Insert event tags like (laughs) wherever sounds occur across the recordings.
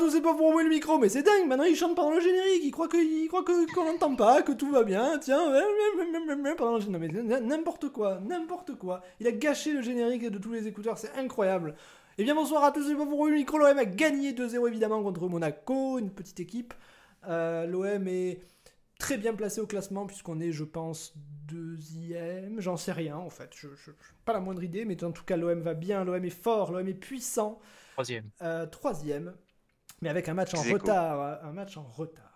Tous, c'est pas pour moi le micro, mais c'est dingue, maintenant il chante pendant le générique, il croit que, croit que qu'on n'entend pas, que tout va bien, tiens, pendant le générique, n'importe quoi, n'importe quoi. Il a gâché le générique de tous les écouteurs, c'est incroyable. Eh bien bonsoir à tous, c'est pas pour moi le micro, l'OM a gagné 2-0 évidemment contre Monaco, une petite équipe. Euh, L'OM est très bien placé au classement puisqu'on est, je pense, deuxième, j'en sais rien en fait, je, je, pas la moindre idée, mais en tout cas l'OM va bien, l'OM est fort, l'OM est puissant. Troisième. Euh, troisième, mais avec un match en retard. Un match en retard.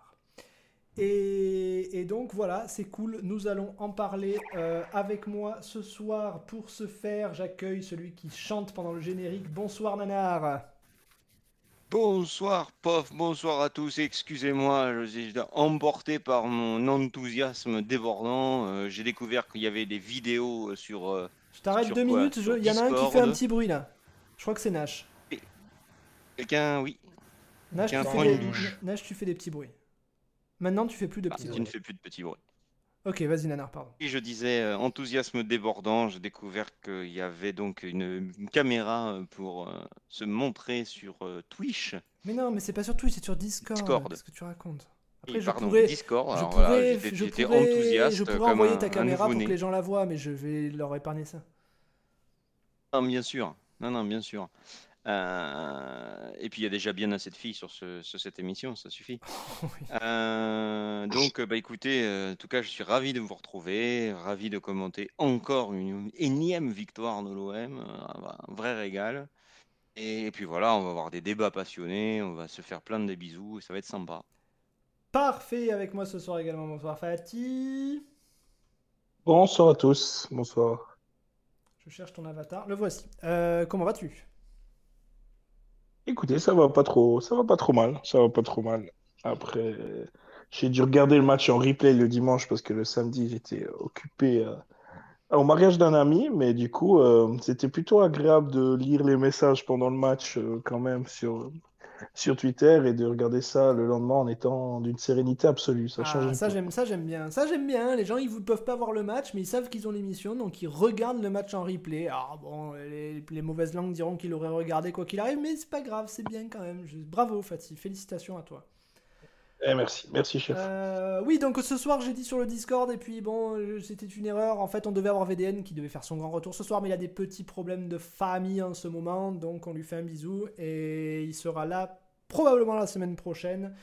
Et, et donc voilà, c'est cool. Nous allons en parler euh, avec moi ce soir. Pour ce faire, j'accueille celui qui chante pendant le générique. Bonsoir Nanar. Bonsoir, pof, bonsoir à tous. Excusez-moi, je suis emporté par mon enthousiasme débordant. Euh, J'ai découvert qu'il y avait des vidéos sur. euh, Je t'arrête deux quoi minutes. Il y en a un qui fait un petit bruit là. Je crois que c'est Nash. Quelqu'un, oui, Nash, tu fais des... tu fais des petits bruits. Maintenant, tu fais plus de ah, petits tu bruits. ne fais plus de petits bruits. Ok, vas-y Nanar, pardon. Et je disais euh, enthousiasme débordant. J'ai découvert qu'il y avait donc une, une caméra euh, pour euh, se montrer sur euh, Twitch. Mais non, mais c'est pas sur Twitch, c'est sur Discord. Discord. Qu'est-ce que tu racontes? Et, Après, je pardon, pourrais, Discord. je Alors pourrais, voilà, j'étais- je pourrais, enthousiaste je pourrais comme envoyer un- ta un caméra pour que les gens la voient, mais je vais leur épargner ça. Non, bien sûr. Non, non, bien sûr. Euh, et puis il y a déjà bien assez de filles sur, ce- sur cette émission, ça suffit. (laughs) Oui. Euh, donc, bah, écoutez, euh, en tout cas, je suis ravi de vous retrouver, ravi de commenter encore une énième victoire de l'OM, euh, un vrai régal. Et, puis voilà, on va avoir des débats passionnés, on va se faire plein de bisous, et ça va être sympa. Parfait, avec moi ce soir également. Bonsoir Fatih. Bonsoir à tous, bonsoir. Je cherche ton avatar. Le voici. Euh, comment vas-tu? Écoutez, ça va pas trop, ça va pas trop mal, ça va pas trop mal. Après, j'ai dû regarder le match en replay le dimanche parce que le samedi j'étais occupé euh, au mariage d'un ami, mais du coup euh, c'était plutôt agréable de lire les messages pendant le match euh, quand même sur sur Twitter et de regarder ça le lendemain en étant d'une sérénité absolue. Ça change Ah, ça j'aime, ça j'aime bien. Ça j'aime bien. Les gens ils ne peuvent pas voir le match, mais ils savent qu'ils ont l'émission, donc ils regardent le match en replay. Alors bon, les, les mauvaises langues diront qu'il aurait regardé quoi qu'il arrive, mais c'est pas grave, c'est bien quand même. Je- Bravo Fatih, félicitations à toi. Eh, merci, merci chef. Euh, oui, donc ce soir j'ai dit sur le Discord, et puis bon, euh, c'était une erreur. En fait, on devait avoir VDN qui devait faire son grand retour ce soir, mais il a des petits problèmes de famille en ce moment, donc on lui fait un bisou, et il sera là probablement la semaine prochaine.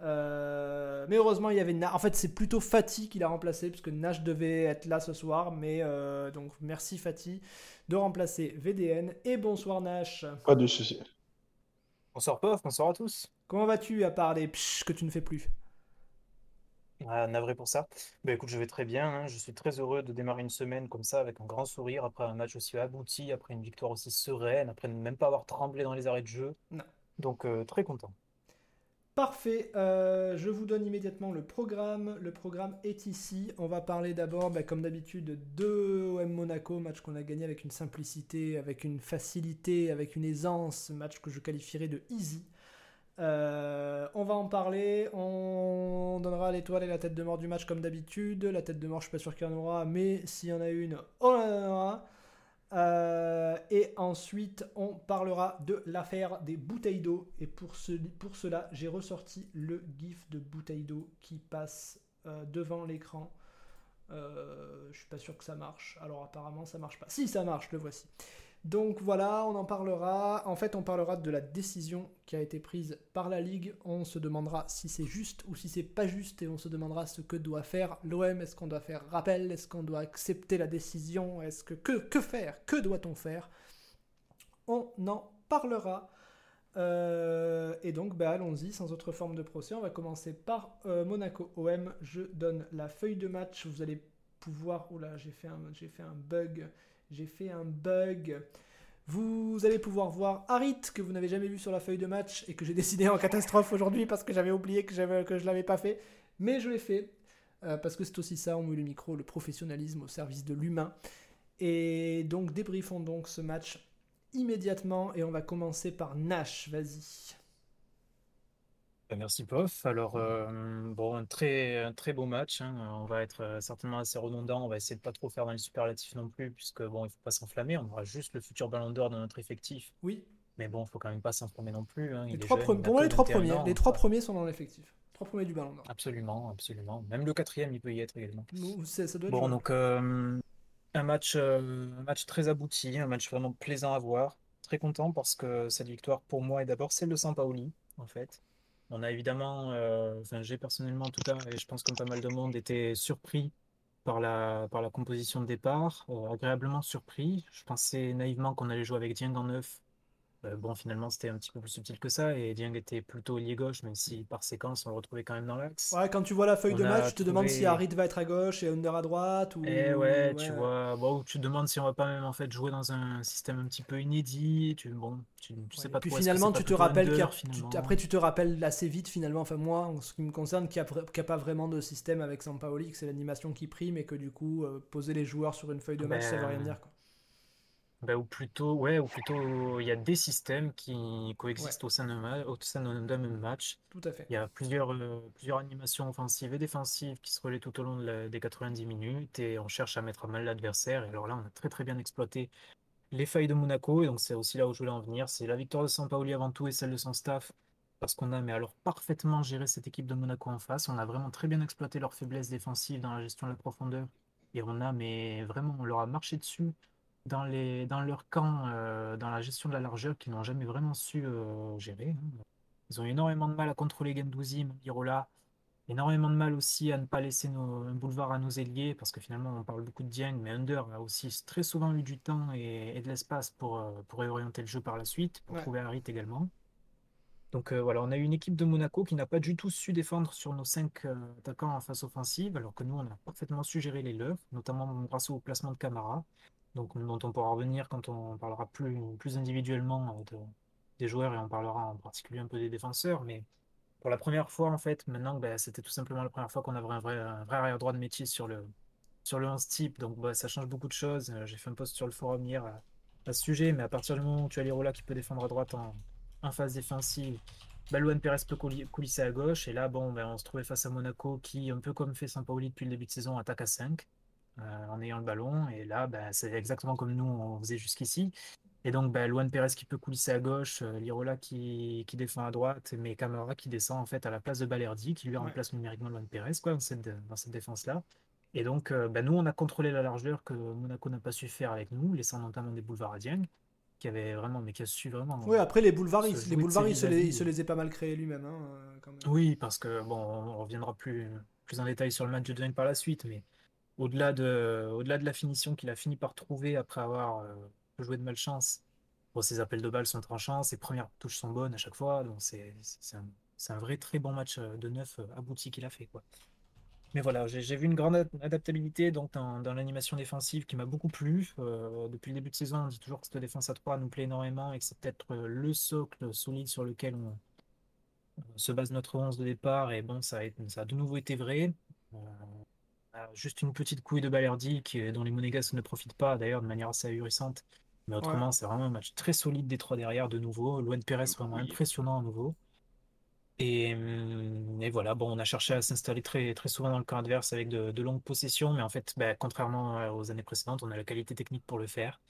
Euh, mais heureusement, il y avait Na- En fait, c'est plutôt Fatih qui l'a remplacé, puisque Nash devait être là ce soir, mais euh, donc merci Fatih de remplacer VDN, et bonsoir Nash. Pas de souci. Bonsoir Pof, bonsoir à tous. Comment vas-tu à part les psh que tu ne fais plus? Ah, navré pour ça. Ben écoute, je vais très bien. hein. Je suis très heureux de démarrer une semaine comme ça avec un grand sourire après un match aussi abouti, après une victoire aussi sereine, après ne même pas avoir tremblé dans les arrêts de jeu. Non. Donc euh, très content. Parfait, euh, je vous donne immédiatement le programme. Le programme est ici. On va parler d'abord, bah, comme d'habitude, de OM Monaco, match qu'on a gagné avec une simplicité, avec une facilité, avec une aisance, match que je qualifierais de easy. Euh, on va en parler, on donnera l'étoile et la tête de mort du match comme d'habitude. La tête de mort, je suis pas sûr qu'il y en aura, mais s'il y en a une, on en donnera. Euh, et ensuite, on parlera de l'affaire des bouteilles d'eau. Et pour, ce- pour cela, j'ai ressorti le gif de bouteille d'eau qui passe euh, devant l'écran. Euh, je suis pas sûr que ça marche. Alors apparemment, ça marche pas. Si, ça marche, le voici. Donc voilà, on en parlera. En fait, on parlera de la décision qui a été prise par la Ligue. On se demandera si c'est juste ou si c'est pas juste et on se demandera ce que doit faire l'OM. Est-ce qu'on doit faire rappel? Est-ce qu'on doit accepter la décision? Est-ce que, que faire? Que doit-on faire? On en parlera. Euh, et donc, bah, allons-y, sans autre forme de procès. On va commencer par euh, Monaco OM. Je donne la feuille de match. Vous allez pouvoir. Oula, j'ai j'ai fait un bug. J'ai fait un bug. Vous allez pouvoir voir Harit, que vous n'avez jamais vu sur la feuille de match et que j'ai (laughs) décidé en catastrophe aujourd'hui parce que j'avais oublié que, que je l'avais pas fait. Mais je l'ai fait. euh, parce que c'est aussi ça, on met le micro, le professionnalisme au service de l'humain. Et donc, débriefons donc ce match immédiatement et on va commencer par Nash. Vas-y. Bah, Merci Pof. Alors, euh, bon, un très, un très beau match. hein. On va être euh, certainement assez redondant. On va essayer de pas trop faire dans les superlatifs non plus, puisque bon, il faut pas s'enflammer. On aura juste le futur Ballon d'Or dans notre effectif. Oui. Mais bon, il faut quand même pas s'enflammer non plus. hein. Les est trois jeune, pre- il a Pour moi, que les trois 21 premiers. ans, Les trois premiers sont dans l'effectif. Trois premiers du Ballon d'Or. Absolument, absolument. Même le quatrième, il peut y être également. Nous, c'est- Ça doit être Bon, jouable. donc euh, un match, euh, un match très abouti, un match vraiment plaisant à voir. Très content parce que cette victoire pour moi est d'abord celle de Sampaoli, en fait. On a évidemment, euh, enfin j'ai personnellement en tout cas, et je pense que pas mal de monde était surpris par la, par la composition de départ, euh, agréablement surpris. Je pensais naïvement qu'on allait jouer avec Dieng en neuf. Euh, bon, finalement, c'était un petit peu plus subtil que ça, et Dieng était plutôt ailier gauche, même si par séquence on le retrouvait quand même dans l'axe. Ouais, quand tu vois la feuille On de match, tu te demandes si Harit va être à gauche et Under à droite ou. Eh ouais, tu vois, bon, tu te demandes si on va pas même en fait jouer dans un système un petit peu inédit. Tu, bon, tu, tu sais pas puis finalement, tu te rappelles under, tu- après tu te rappelles assez vite finalement, enfin moi en ce qui me concerne, qu'il n'y a, pas vraiment de système avec Sampaoli, que c'est l'animation qui prime et que du coup euh, poser les joueurs sur une feuille de match ça veut rien Ben, dire quoi. Bah, ou plutôt, ouais, ou plutôt, il y a des systèmes qui coexistent au sein d'un ma- au sein d'un d'un même match. Tout à fait. Il y a plusieurs, euh, plusieurs animations offensives et défensives qui se relaient tout au long de la- des 90 minutes et on cherche à mettre à mal l'adversaire. Et alors là, on a très très bien exploité les failles de Monaco et donc c'est aussi là où je voulais en venir. C'est la victoire de Sampaoli avant tout et celle de son staff parce qu'on a mais alors parfaitement géré cette équipe de Monaco en face. On a vraiment très bien exploité leurs faiblesses défensives dans la gestion de la profondeur et on a mais vraiment on leur a marché dessus dans les dans leur camp euh, dans la gestion de la largeur qu'ils n'ont jamais vraiment su euh, gérer. hein. Ils ont énormément de mal à contrôler Gendouzi, Irola, énormément de mal aussi à ne pas laisser nos, un boulevard à nos ailiers, parce que finalement on parle beaucoup de Dieng, mais Under a aussi très souvent eu du temps et, et de l'espace pour, euh, pour réorienter le jeu par la suite, pour Ouais. trouver Harit également. Donc euh, voilà, on a eu une équipe de Monaco qui n'a pas du tout su défendre sur nos cinq euh, attaquants en face offensive, alors que nous on a parfaitement su gérer les leurs, notamment grâce au placement de Camara, donc dont on pourra revenir quand on parlera plus, individuellement euh, de- des joueurs et on parlera en particulier un peu des défenseurs, mais pour la première fois, en fait, maintenant, ben, c'était tout simplement la première fois qu'on avait un vrai, un vrai arrière droit de métier sur le, sur le 11 type. Donc, bah, ça change beaucoup de choses. Euh, J'ai fait un post sur le forum hier à, ce sujet, mais à partir du moment où tu as Lirola qui peut défendre à droite en, phase défensive, bah, Luan Perez peut couli- coulisser à gauche. Et là, bon, ben, on se trouvait face à Monaco qui, un peu comme fait Sampaoli depuis le début de saison, attaque à 5 euh, en ayant le ballon. Et là, ben, c'est exactement comme nous on faisait jusqu'ici. Et donc, ben, Luan Perez qui peut coulisser à gauche, euh, Lirola qui, qui défend à droite, mais Camara qui descend en fait à la place de Balerdi, qui lui Ouais. remplace numériquement Luan Perez quoi, dans cette, dans cette défense-là. Et donc, euh, ben, nous, on a contrôlé la largeur que Monaco n'a pas su faire avec nous, laissant notamment des boulevards à Dieng, qui avait vraiment, mais qui a su vraiment. Oui, après les boulevards, se les boulevards il se, les, il se les est pas mal créés lui-même. hein, euh. Oui, parce que bon, on reviendra plus, plus en détail sur le match de Dieng par la suite, mais au-delà de, la finition qu'il a fini par trouver après avoir euh, joué de malchance, ses appels de balles sont tranchants, ses premières touches sont bonnes à chaque fois, donc c'est un, vrai très bon match euh, de neuf euh, abouti qu'il a fait. Mais voilà, j'ai vu une grande ad- adaptabilité dans, l'animation défensive qui m'a beaucoup plu. Depuis le début de saison, on dit toujours que cette défense à 3 nous plaît énormément et que c'est peut-être le socle solide sur lequel on, se base notre 11 de départ et bon, ça a, de nouveau été vrai. Juste une petite couille de Balerdi qui, dont les Monégasques ne profitent pas d'ailleurs de manière assez ahurissante. Mais autrement, c'est vraiment un match très solide des trois derrière de nouveau. Luan Perez vraiment Oui. impressionnant à nouveau. Et, hum, et voilà, bon, on a cherché à s'installer très, très souvent dans le camp adverse avec de, de longues possessions, mais en fait, bah, contrairement euh, aux années précédentes, on a la qualité technique pour le faire.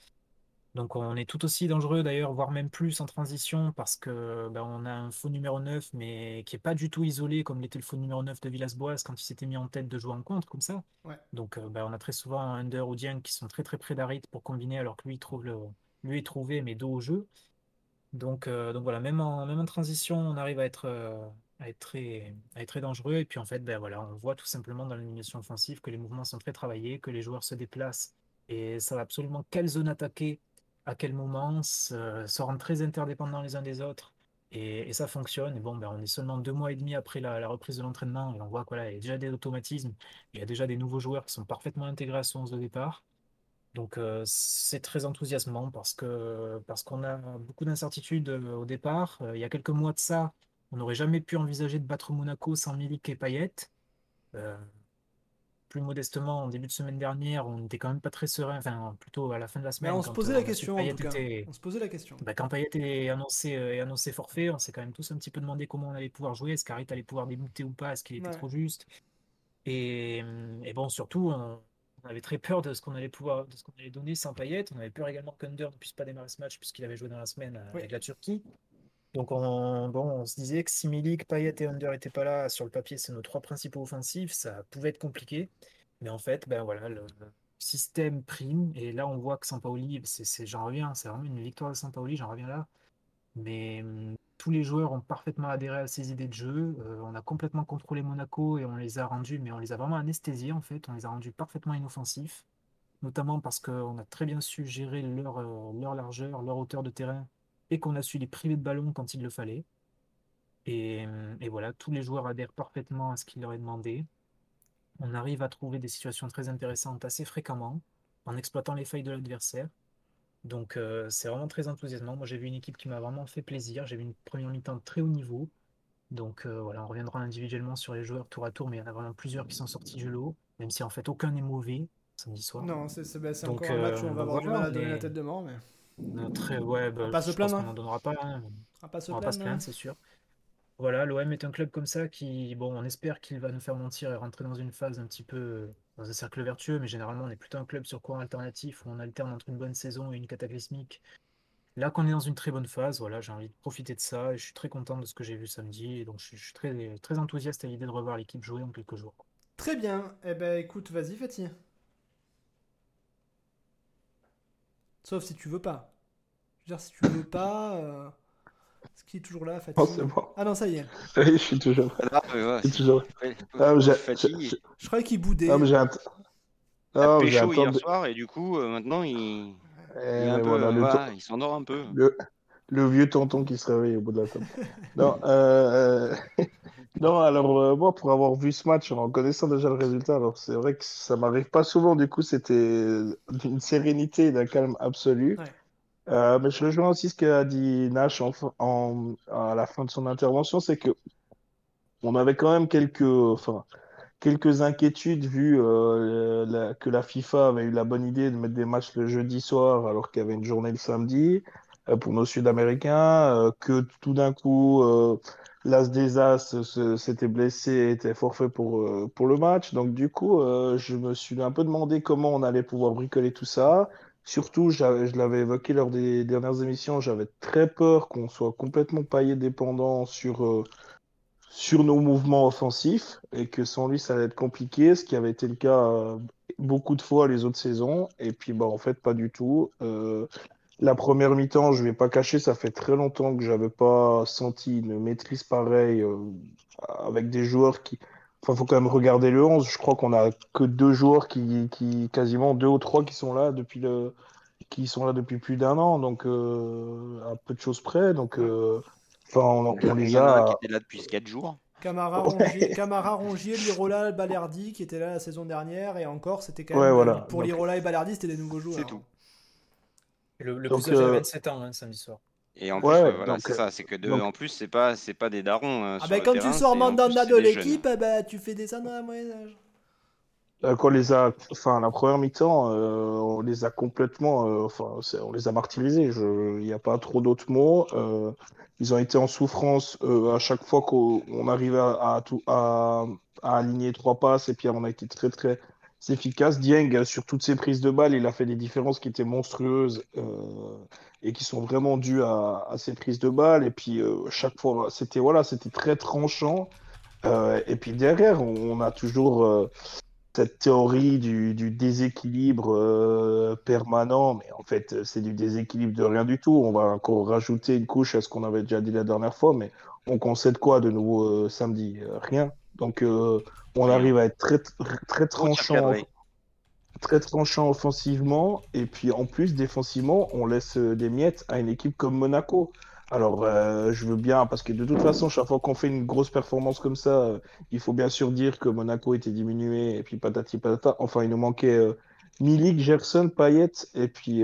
Donc on est tout aussi dangereux d'ailleurs, voire même plus en transition, parce que bah, on a un faux numéro 9, mais qui est pas du tout isolé comme l'était le faux numéro 9 de Villas-Boas quand il s'était mis en tête de jouer en contre comme ça. Ouais. Donc bah, on a très souvent un Under ou Dieng qui sont très très près d'Harit pour combiner alors que lui, il trouve le, lui est trouvé mais dos au jeu. Donc, euh, donc voilà, même en, même en transition, on arrive à être, euh, à être très, à être très dangereux. Et puis en fait, ben voilà, on voit tout simplement dans l'animation offensive que les mouvements sont très travaillés, que les joueurs se déplacent et savent absolument quelle zone attaquer, à quel moment, se, rendent très interdépendants les uns des autres. Et, ça fonctionne. Et bon, ben, on est seulement deux mois et demi après la, reprise de l'entraînement et on voit qu'il y a déjà des automatismes, il y a déjà des nouveaux joueurs qui sont parfaitement intégrés à son 11 de départ. Donc euh, c'est très enthousiasmant parce qu'on a beaucoup d'incertitudes euh, au départ. Euh, il y a quelques mois de ça, on n'aurait jamais pu envisager de battre Monaco sans Milik et Payet. Plus modestement, en début de semaine dernière, on n'était quand même pas très serein, enfin plutôt à la fin de la Mais semaine. on se posait la question en Payet tout cas. était- On se posait la question. bah, quand Payet est annoncé, euh, est annoncé forfait, on s'est quand même tous un petit peu demandé comment on allait pouvoir jouer, est-ce qu'Harit allait pouvoir débuter ou pas, est-ce qu'il était Ouais. trop juste. Et, hum, et bon, surtout, on, on avait très peur de ce qu'on allait pouvoir, de ce qu'on allait donner sans Payet. On avait peur également qu'Under ne puisse pas démarrer ce match puisqu'il avait joué dans la semaine euh, Oui. avec la Turquie. Donc on, bon, on se disait que si Milik, Payet et Under n'étaient pas là, sur le papier, c'est nos trois principaux offensifs, ça pouvait être compliqué. Mais en fait, ben voilà, le, système prime. Et là, on voit que Sampaoli, c'est, j'en reviens, c'est vraiment une victoire de Sampaoli, j'en reviens là. Mais hum, tous les joueurs ont parfaitement adhéré à ces idées de jeu. Euh, on a complètement contrôlé Monaco et on les a rendus, mais on les a vraiment anesthésiés en fait. On les a rendus parfaitement inoffensifs, notamment parce qu'on a très bien su gérer leur, euh, leur largeur, leur hauteur de terrain et qu'on a su les priver de ballon quand il le fallait. Et, et voilà, tous les joueurs adhèrent parfaitement à ce qu'il leur est demandé. On arrive à trouver des situations très intéressantes assez fréquemment en exploitant les failles de l'adversaire. Donc euh, c'est vraiment très enthousiasmant. Moi j'ai vu une équipe qui m'a vraiment fait plaisir. J'ai vu une première mi-temps de très haut niveau. Donc euh, voilà, on reviendra individuellement sur les joueurs tour à tour, mais il y en a vraiment plusieurs qui sont sortis du lot, même si en fait aucun n'est mauvais samedi soir. Non, c'est bah, encore un match où on euh, va avoir du mal à donner mais- la tête de mort, mais Très, ouais, bah, pas se plaindre, hein. n'en donnera pas. hein. on va pas se On va plaindre. c'est sûr. Voilà, l'OM est un club comme ça qui, bon, on espère qu'il va nous faire mentir et rentrer dans une phase un petit peu euh, dans un cercle vertueux, mais généralement on est plutôt un club sur courant alternatif où on alterne entre une bonne saison et une cataclysmique. Là qu'on est dans une très bonne phase, voilà, j'ai envie de profiter de ça et je suis très content de ce que j'ai vu samedi et donc je suis, je suis très, très enthousiaste à l'idée de revoir l'équipe jouer en quelques jours. Très bien. Eh ben écoute, vas-y Fatih. Sauf si tu veux pas. Je veux dire, si tu veux pas. euh, Ce qui est toujours là, Fatih. Oh, c'est bon. Ah non, ça y est. (laughs) Oui, je suis toujours. Ah, mais ouais, Je suis toujours. Ah, j'ai- fatigué. j'ai- Je croyais qu'il boudait. Ah, mais j'ai un. Ah, j'ai hier de- soir et du coup, euh, maintenant, il, il Eh, un peu, voilà, le, voilà, il s'endort un peu. le, le vieux tonton qui se réveille au bout de la table. (laughs) Non, euh, non alors euh, moi, pour avoir vu ce match en connaissant déjà le résultat, alors c'est vrai que ça m'arrive pas souvent, du coup, c'était d'une sérénité et d'un calme absolu. Ouais. Euh, mais je rejoins aussi ce qu'a dit Nash en, en- à la fin de son intervention, c'est que on avait quand même quelques, enfin, quelques inquiétudes vu euh, la- que la FIFA avait eu la bonne idée de mettre des matchs le jeudi soir alors qu'il y avait une journée le samedi pour nos Sud-Américains, que tout d'un coup l'As des As se- s'était blessé était forfait pour, euh, pour le match. Donc du coup, euh, je me suis un peu demandé comment on allait pouvoir bricoler tout ça. Surtout, je l'avais évoqué lors des dernières émissions, j'avais très peur qu'on soit complètement paillé dépendant sur, euh, sur nos mouvements offensifs et que sans lui, ça allait être compliqué, ce qui avait été le cas euh, beaucoup de fois les autres saisons. Et puis, bah, en fait, pas du tout. La première mi-temps, je vais pas cacher, ça fait très longtemps que j'avais pas senti une maîtrise pareille euh, avec des joueurs qui. Enfin, faut quand même regarder le 11. Je crois qu'on a que deux joueurs qui, qui, quasiment deux ou trois qui sont là depuis le, qui sont là depuis plus d'un an, donc euh, à peu de choses près. Donc, euh, enfin, on, les a qui était là depuis 4 jours. Camara, Rongier, Camara, Rongier, Lirola, Balerdi qui étaient là la saison dernière et encore c'était quand Ouais, même voilà. pour Donc- Lirola et Balerdi c'était des nouveaux joueurs. C'est tout. Le, le Donc, plus âgé avait euh, 27 ans hein, samedi soir. Et en plus, ouais, voilà, donc, c'est euh, ça. C'est que de, donc- en plus, c'est pas, c'est pas des darons. hein, Ah sur ben le quand terrain, tu sors Mandanda de l'équipe, eh ben, tu fais descendre à moyen âge. Euh, qu'on les a, enfin, la première mi-temps, euh, on les a complètement, euh, enfin, on les a martyrisés. Je, il n'y a pas trop d'autres mots. Euh, ils ont été en souffrance euh, à chaque fois qu'on on arrivait à, à, tout, à, à aligner trois passes et puis on a été très très efficace. Dieng, sur toutes ses prises de balles, il a fait des différences qui étaient monstrueuses euh, et qui sont vraiment dues à, ses prises de balles. Et puis euh, chaque fois, c'était voilà, c'était très tranchant. Euh, et puis derrière, on, a toujours cette théorie du, déséquilibre permanent, mais en fait, c'est du déséquilibre de rien du tout. On va encore rajouter une couche à ce qu'on avait déjà dit la dernière fois, mais on concède quoi de nouveau samedi? Rien. Donc, euh, on arrive à être très, tranchant, très tranchant offensivement, et puis en plus, défensivement, on laisse euh, des miettes à une équipe comme Monaco. Alors, euh, je veux bien, parce que de toute façon, chaque fois qu'on fait une grosse performance comme ça, euh, il faut bien sûr dire que Monaco était diminué, et puis patati patata. Enfin, il nous manquait euh, Milik, Gerson, Payet, et puis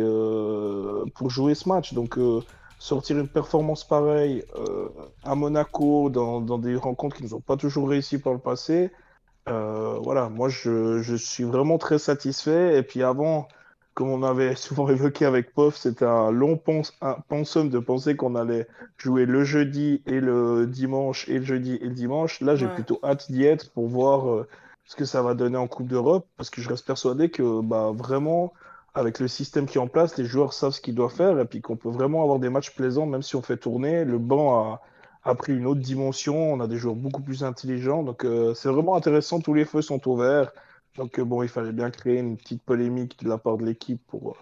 pour jouer ce match. Donc, sortir une performance pareille euh, à Monaco, dans, dans des rencontres qui nous ont pas toujours réussi par le passé, Euh, voilà, moi je, je suis vraiment très satisfait. Et puis avant, comme on avait (laughs) souvent évoqué avec POF, c'était un long un pensum de penser qu'on allait jouer le jeudi et le dimanche et le jeudi et le dimanche. Là, j'ai Ouais. plutôt hâte d'y être pour voir euh, ce que ça va donner en Coupe d'Europe, parce que je reste persuadé que bah, vraiment, avec le système qui est en place, les joueurs savent ce qu'ils doivent faire et puis qu'on peut vraiment avoir des matchs plaisants, même si on fait tourner. Le banc a, pris une autre dimension, on a des joueurs beaucoup plus intelligents, donc euh, c'est vraiment intéressant, tous les feux sont ouverts. Donc euh, bon, il fallait bien créer une petite polémique de la part de l'équipe pour, euh,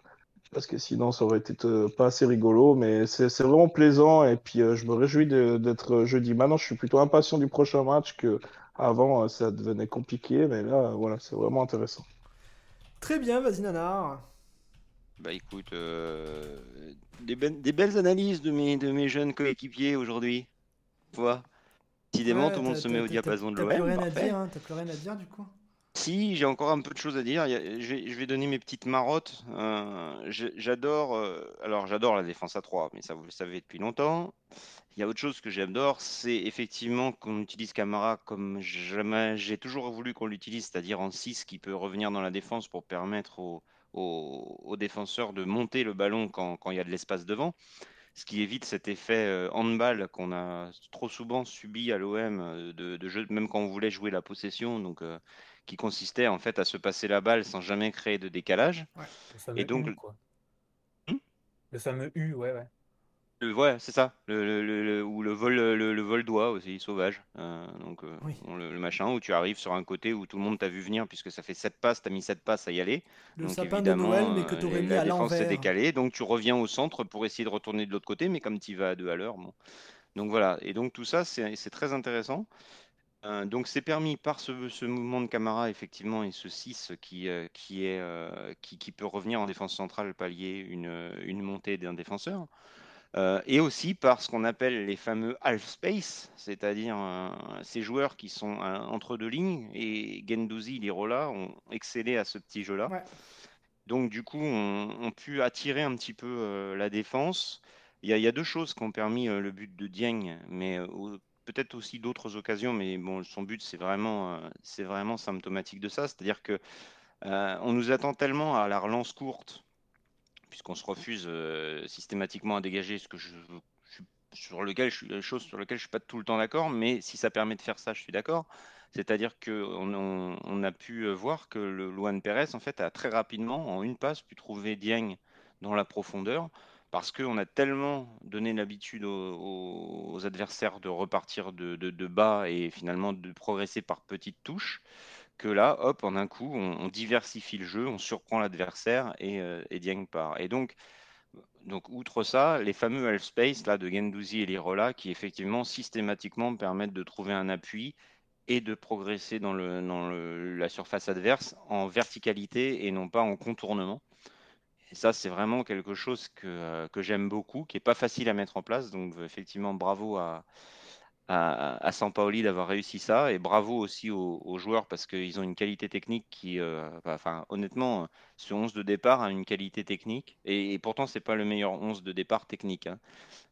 parce que sinon ça aurait été pas assez rigolo, mais c'est vraiment plaisant et puis je me réjouis d'être jeudi. Maintenant, je suis plutôt impatient du prochain match que avant ça devenait compliqué, mais là, voilà, c'est vraiment intéressant. Très bien, vas-y Nanar. Bah écoute, euh, des, be- des belles analyses de mes, de mes jeunes coéquipiers aujourd'hui. Tu vois Décidément, Ouais, tout le monde se met au diapason de T'as plus l'OM. rien à dire, hein, t'as plus rien à dire du coup. Si, j'ai encore un peu de choses à dire. Je, vais, je vais donner mes petites marottes. Euh, j'adore, euh, alors j'adore la défense à 3, mais ça vous le savez depuis longtemps. Il y a autre chose que j'adore, c'est effectivement qu'on utilise Camara comme j'ai toujours voulu qu'on l'utilise, c'est-à-dire en 6 qui peut revenir dans la défense pour permettre aux, aux- aux défenseurs de monter le ballon quand, quand il y a de l'espace devant. Ce qui évite cet effet euh, handball qu'on a trop souvent subi à l'OM, euh, de, de jeu, même quand on voulait jouer la possession, donc euh, qui consistait en fait à se passer la balle sans jamais créer de décalage. Le fameux Et donc, U, quoi. Hmm Le fameux U, ouais, ouais. Le, ouais, c'est ça. Le, le- ou le vol, le, le vol d'oie aussi, sauvage. Euh, donc, euh, Oui. bon, le, machin où tu arrives sur un côté où tout le monde t'a vu venir puisque ça fait 7 passes, t'as mis 7 passes à y aller. Le donc sapin de Noël, mais que euh, t'aurais mis la à défense s'est l'envers. décalée, donc tu reviens au centre pour essayer de retourner de l'autre côté, mais comme tu vas à deux à l'heure, bon. Donc voilà. Et donc tout ça, c'est c'est très intéressant. Euh, donc c'est permis par ce, ce mouvement de Camara effectivement et ce 6 qui, euh, qui, est, euh, qui, qui peut revenir en défense centrale pallier une, une montée d'un défenseur. Euh, et aussi par ce qu'on appelle les fameux half space, c'est-à-dire euh, ces joueurs qui sont euh, entre deux lignes et Gendouzi, Lirola ont excellé à ce petit jeu-là. Ouais. Donc du coup, on, on pu attirer un petit peu la défense. Il y, y a deux choses qui ont permis le but de Dieng, mais peut-être aussi d'autres occasions. Mais bon, son but, c'est vraiment, c'est vraiment symptomatique de ça. C'est-à-dire que on nous attend tellement à la relance courte, puisqu'on se refuse euh, systématiquement à dégager, ce que je, sur lequel je suis, chose sur lequel je suis pas tout le temps d'accord. Mais si ça permet de faire ça, je suis d'accord. C'est-à-dire qu'on on, a pu euh, voir que le Luan Pérez, en fait, a très rapidement, en une passe, pu trouver Dieng dans la profondeur, parce qu'on a tellement donné l'habitude aux, adversaires de repartir de, de- de bas et finalement de progresser par petites touches, que là, hop, en un coup, on, diversifie le jeu, on surprend l'adversaire et, euh, et Dieng part. Et donc, donc, outre ça, les fameux half space là, de Gendouzi et Lirola qui effectivement systématiquement permettent de trouver un appui et de progresser dans, le, dans la surface adverse en verticalité et non pas en contournement. Et ça, c'est vraiment quelque chose que, euh, que j'aime beaucoup, qui n'est pas facile à mettre en place. Donc, effectivement, bravo à, à, à Sampaoli d'avoir réussi ça. Et bravo aussi aux, aux joueurs parce qu'ils ont une qualité technique qui, euh, enfin, honnêtement, ce 11 de départ a une qualité technique. Et, et pourtant, c'est pas le meilleur 11 de départ technique. hein.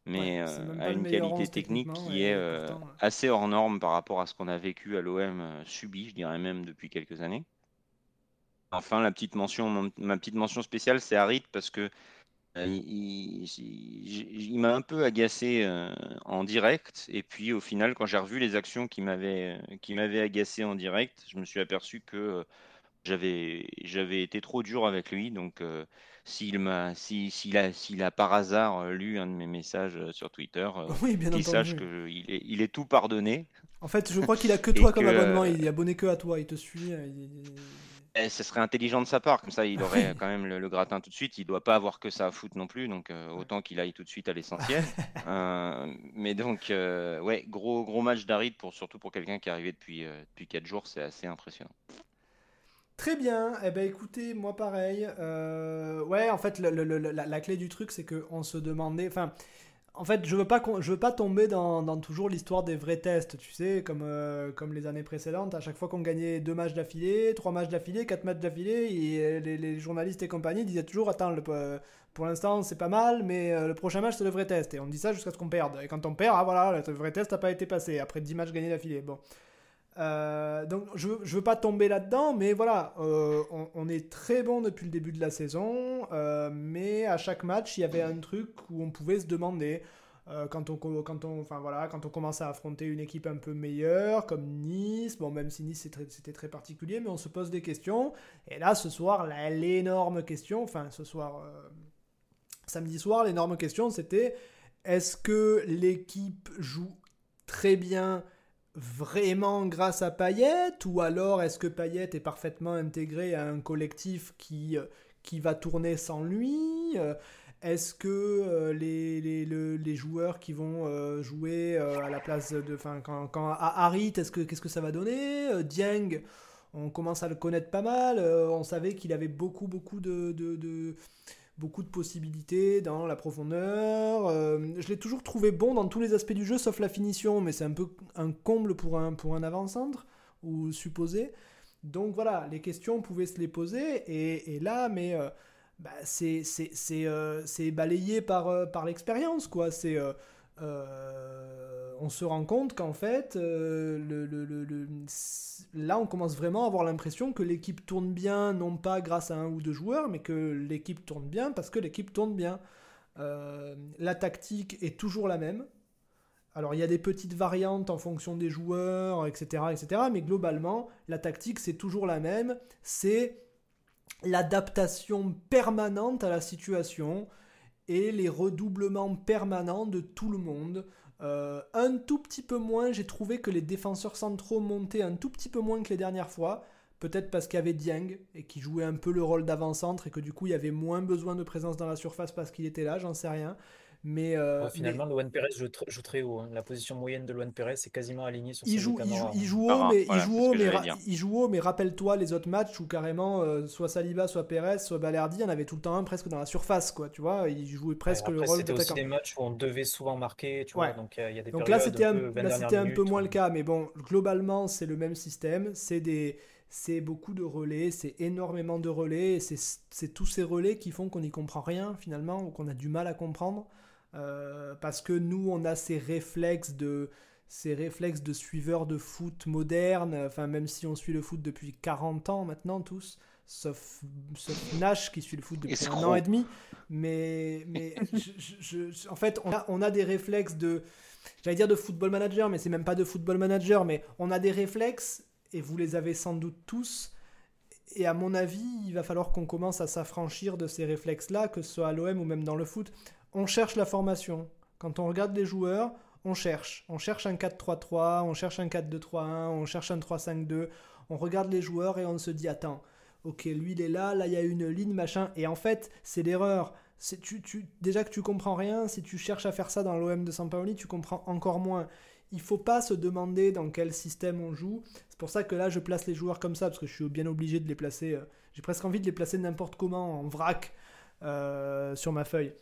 mais Ouais, euh, a une qualité 11 technique qui est euh, pourtant, ouais. assez hors norme par rapport à ce qu'on a vécu à l'OM subi, je dirais même depuis quelques années. Enfin, la petite mention, ma petite mention spéciale, c'est Harit parce que il, il- il m'a un peu agacé euh, en direct. Et puis au final, quand j'ai revu les actions qui m'avaient m'avaient agacé en direct, je me suis aperçu que euh, j'avais j'avais été trop dur avec lui. Donc euh, s'il m'a si, s'il a s'il a par hasard euh, lu un de mes messages euh, sur Twitter, euh, (laughs) Oui, bien qu'il sache qu'il est, il est tout pardonné. En fait, je crois qu'il a que (laughs) toi comme que, abonnement. euh, Il est abonné que à toi. Il te suit. euh, il- Eh, ce serait intelligent de sa part, comme ça il aurait quand même le, le gratin tout de suite. Il doit pas avoir que ça à foutre non plus, donc euh, autant qu'il aille tout de suite à l'essentiel. (laughs) Euh, mais donc, euh, ouais, gros gros match d'Arid pour surtout pour quelqu'un qui est arrivé depuis depuis 4 jours, c'est assez impressionnant. Très bien. Eh ben, écoutez, moi pareil. Ouais, en fait, le- le- le- la, la clé du truc, c'est qu'on se demandait. Enfin, en fait, je veux pas, je veux pas tomber dans, toujours l'histoire des vrais tests, tu sais, comme, euh, comme les années précédentes. À chaque fois qu'on gagnait deux matchs d'affilée, trois matchs d'affilée, quatre matchs d'affilée, et les, journalistes et compagnie disaient toujours Attends, le- euh, pour l'instant c'est pas mal, mais euh, le prochain match c'est le vrai test. Et on dit ça jusqu'à ce qu'on perde. Et quand on perd, ah voilà, le vrai test n'a pas été passé après 10 matchs gagnés d'affilée. Bon. Euh, donc je ne veux pas tomber là-dedans, mais voilà, euh, on, est très bon depuis le début de la saison, euh, mais à chaque match, il y avait un truc où on pouvait se demander, quand, on, quand, on, enfin, voilà, quand on commence à affronter une équipe un peu meilleure, comme Nice, bon, même si Nice c'était très, particulier, mais on se pose des questions. Et là, ce soir, l'énorme question, enfin ce soir, samedi soir, l'énorme question c'était est-ce que l'équipe joue très bien vraiment grâce à Payet ou alors est-ce que Payet est parfaitement intégré à un collectif qui, euh, qui va tourner sans lui est-ce que euh, les, les, les, joueurs qui vont euh, jouer euh, à la place de. Enfin, quand, quand, à Harit, est-ce que, qu'est-ce que ça va donner Dieng, on commence à le connaître pas mal. on savait qu'il avait beaucoup, beaucoup de, de, de, beaucoup de possibilités dans la profondeur. je l'ai toujours trouvé bon dans tous les aspects du jeu, sauf la finition, mais c'est un peu un comble pour un, pour un avant-centre, ou supposé. Donc voilà, les questions, pouvaient se les poser. Et, là, mais bah, c'est euh, balayé par, euh, par l'expérience, quoi. C'est... Euh, on se rend compte qu'en fait, le, là, on commence vraiment à avoir l'impression que l'équipe tourne bien, non pas grâce à un ou deux joueurs, mais que l'équipe tourne bien parce que l'équipe tourne bien. la tactique est toujours la même. Alors, il y a des petites variantes en fonction des joueurs, etc., etc., mais globalement, la tactique, c'est toujours la même. C'est l'adaptation permanente à la situation et les redoublements permanents de tout le monde. Euh, un tout petit peu moins, j'ai trouvé que les défenseurs centraux montaient un tout petit peu moins que les dernières fois. Peut-être parce qu'il y avait Dieng et qui jouait un peu le rôle d'avant-centre et que du coup il y avait moins besoin de présence dans la surface parce qu'il était là, j'en sais rien. Mais euh, finalement, mais... Pérez joue, très haut. Hein. La position moyenne de Luan Pérez est quasiment alignée sur il joue, il joue, il joue haut, mais, il joue haut, mais, il joue haut, mais rappelle-toi les autres matchs où carrément euh, soit Saliba, soit Pérez, soit Balerdi, on avait tout le temps un presque dans la surface, quoi. Tu vois, il jouait presque le rôle C'était aussi des matchs où on devait souvent marquer, tu vois. Donc il y a des donc là, c'était un, peu, un peu moins le cas, mais bon, globalement, c'est le même système. C'est des c'est beaucoup de relais, c'est énormément de relais, c'est tous ces relais qui font qu'on n'y comprend rien finalement, ou qu'on a du mal à comprendre. Euh, parce que nous, on a ces réflexes de ces réflexes de suiveurs de foot moderne, enfin même si on suit le foot depuis 40 ans maintenant tous, sauf, Nash qui suit le foot depuis un an et demi, mais, mais je, en fait on a, on a des réflexes de, j'allais dire de football manager, mais c'est même pas de football manager, mais on a des réflexes, et vous les avez sans doute tous, et à mon avis, il va falloir qu'on commence à s'affranchir de ces réflexes-là, que ce soit à l'OM ou même dans le foot on cherche la formation. Quand on regarde les joueurs, on cherche. On cherche un 4-3-3, on cherche un 4-2-3-1, on cherche un 3-5-2. On regarde les joueurs et on se dit attends, ok, lui il est là, là il y a une ligne, machin. Et en fait, c'est l'erreur. Tu, déjà que tu comprends rien, si tu cherches à faire ça dans l'OM de Sampaoli, tu comprends encore moins. Il faut pas se demander dans quel système on joue. C'est pour ça que là, je place les joueurs comme ça, parce que je suis bien obligé de les placer. Euh, j'ai presque envie de les placer n'importe comment, en vrac, euh, sur ma feuille.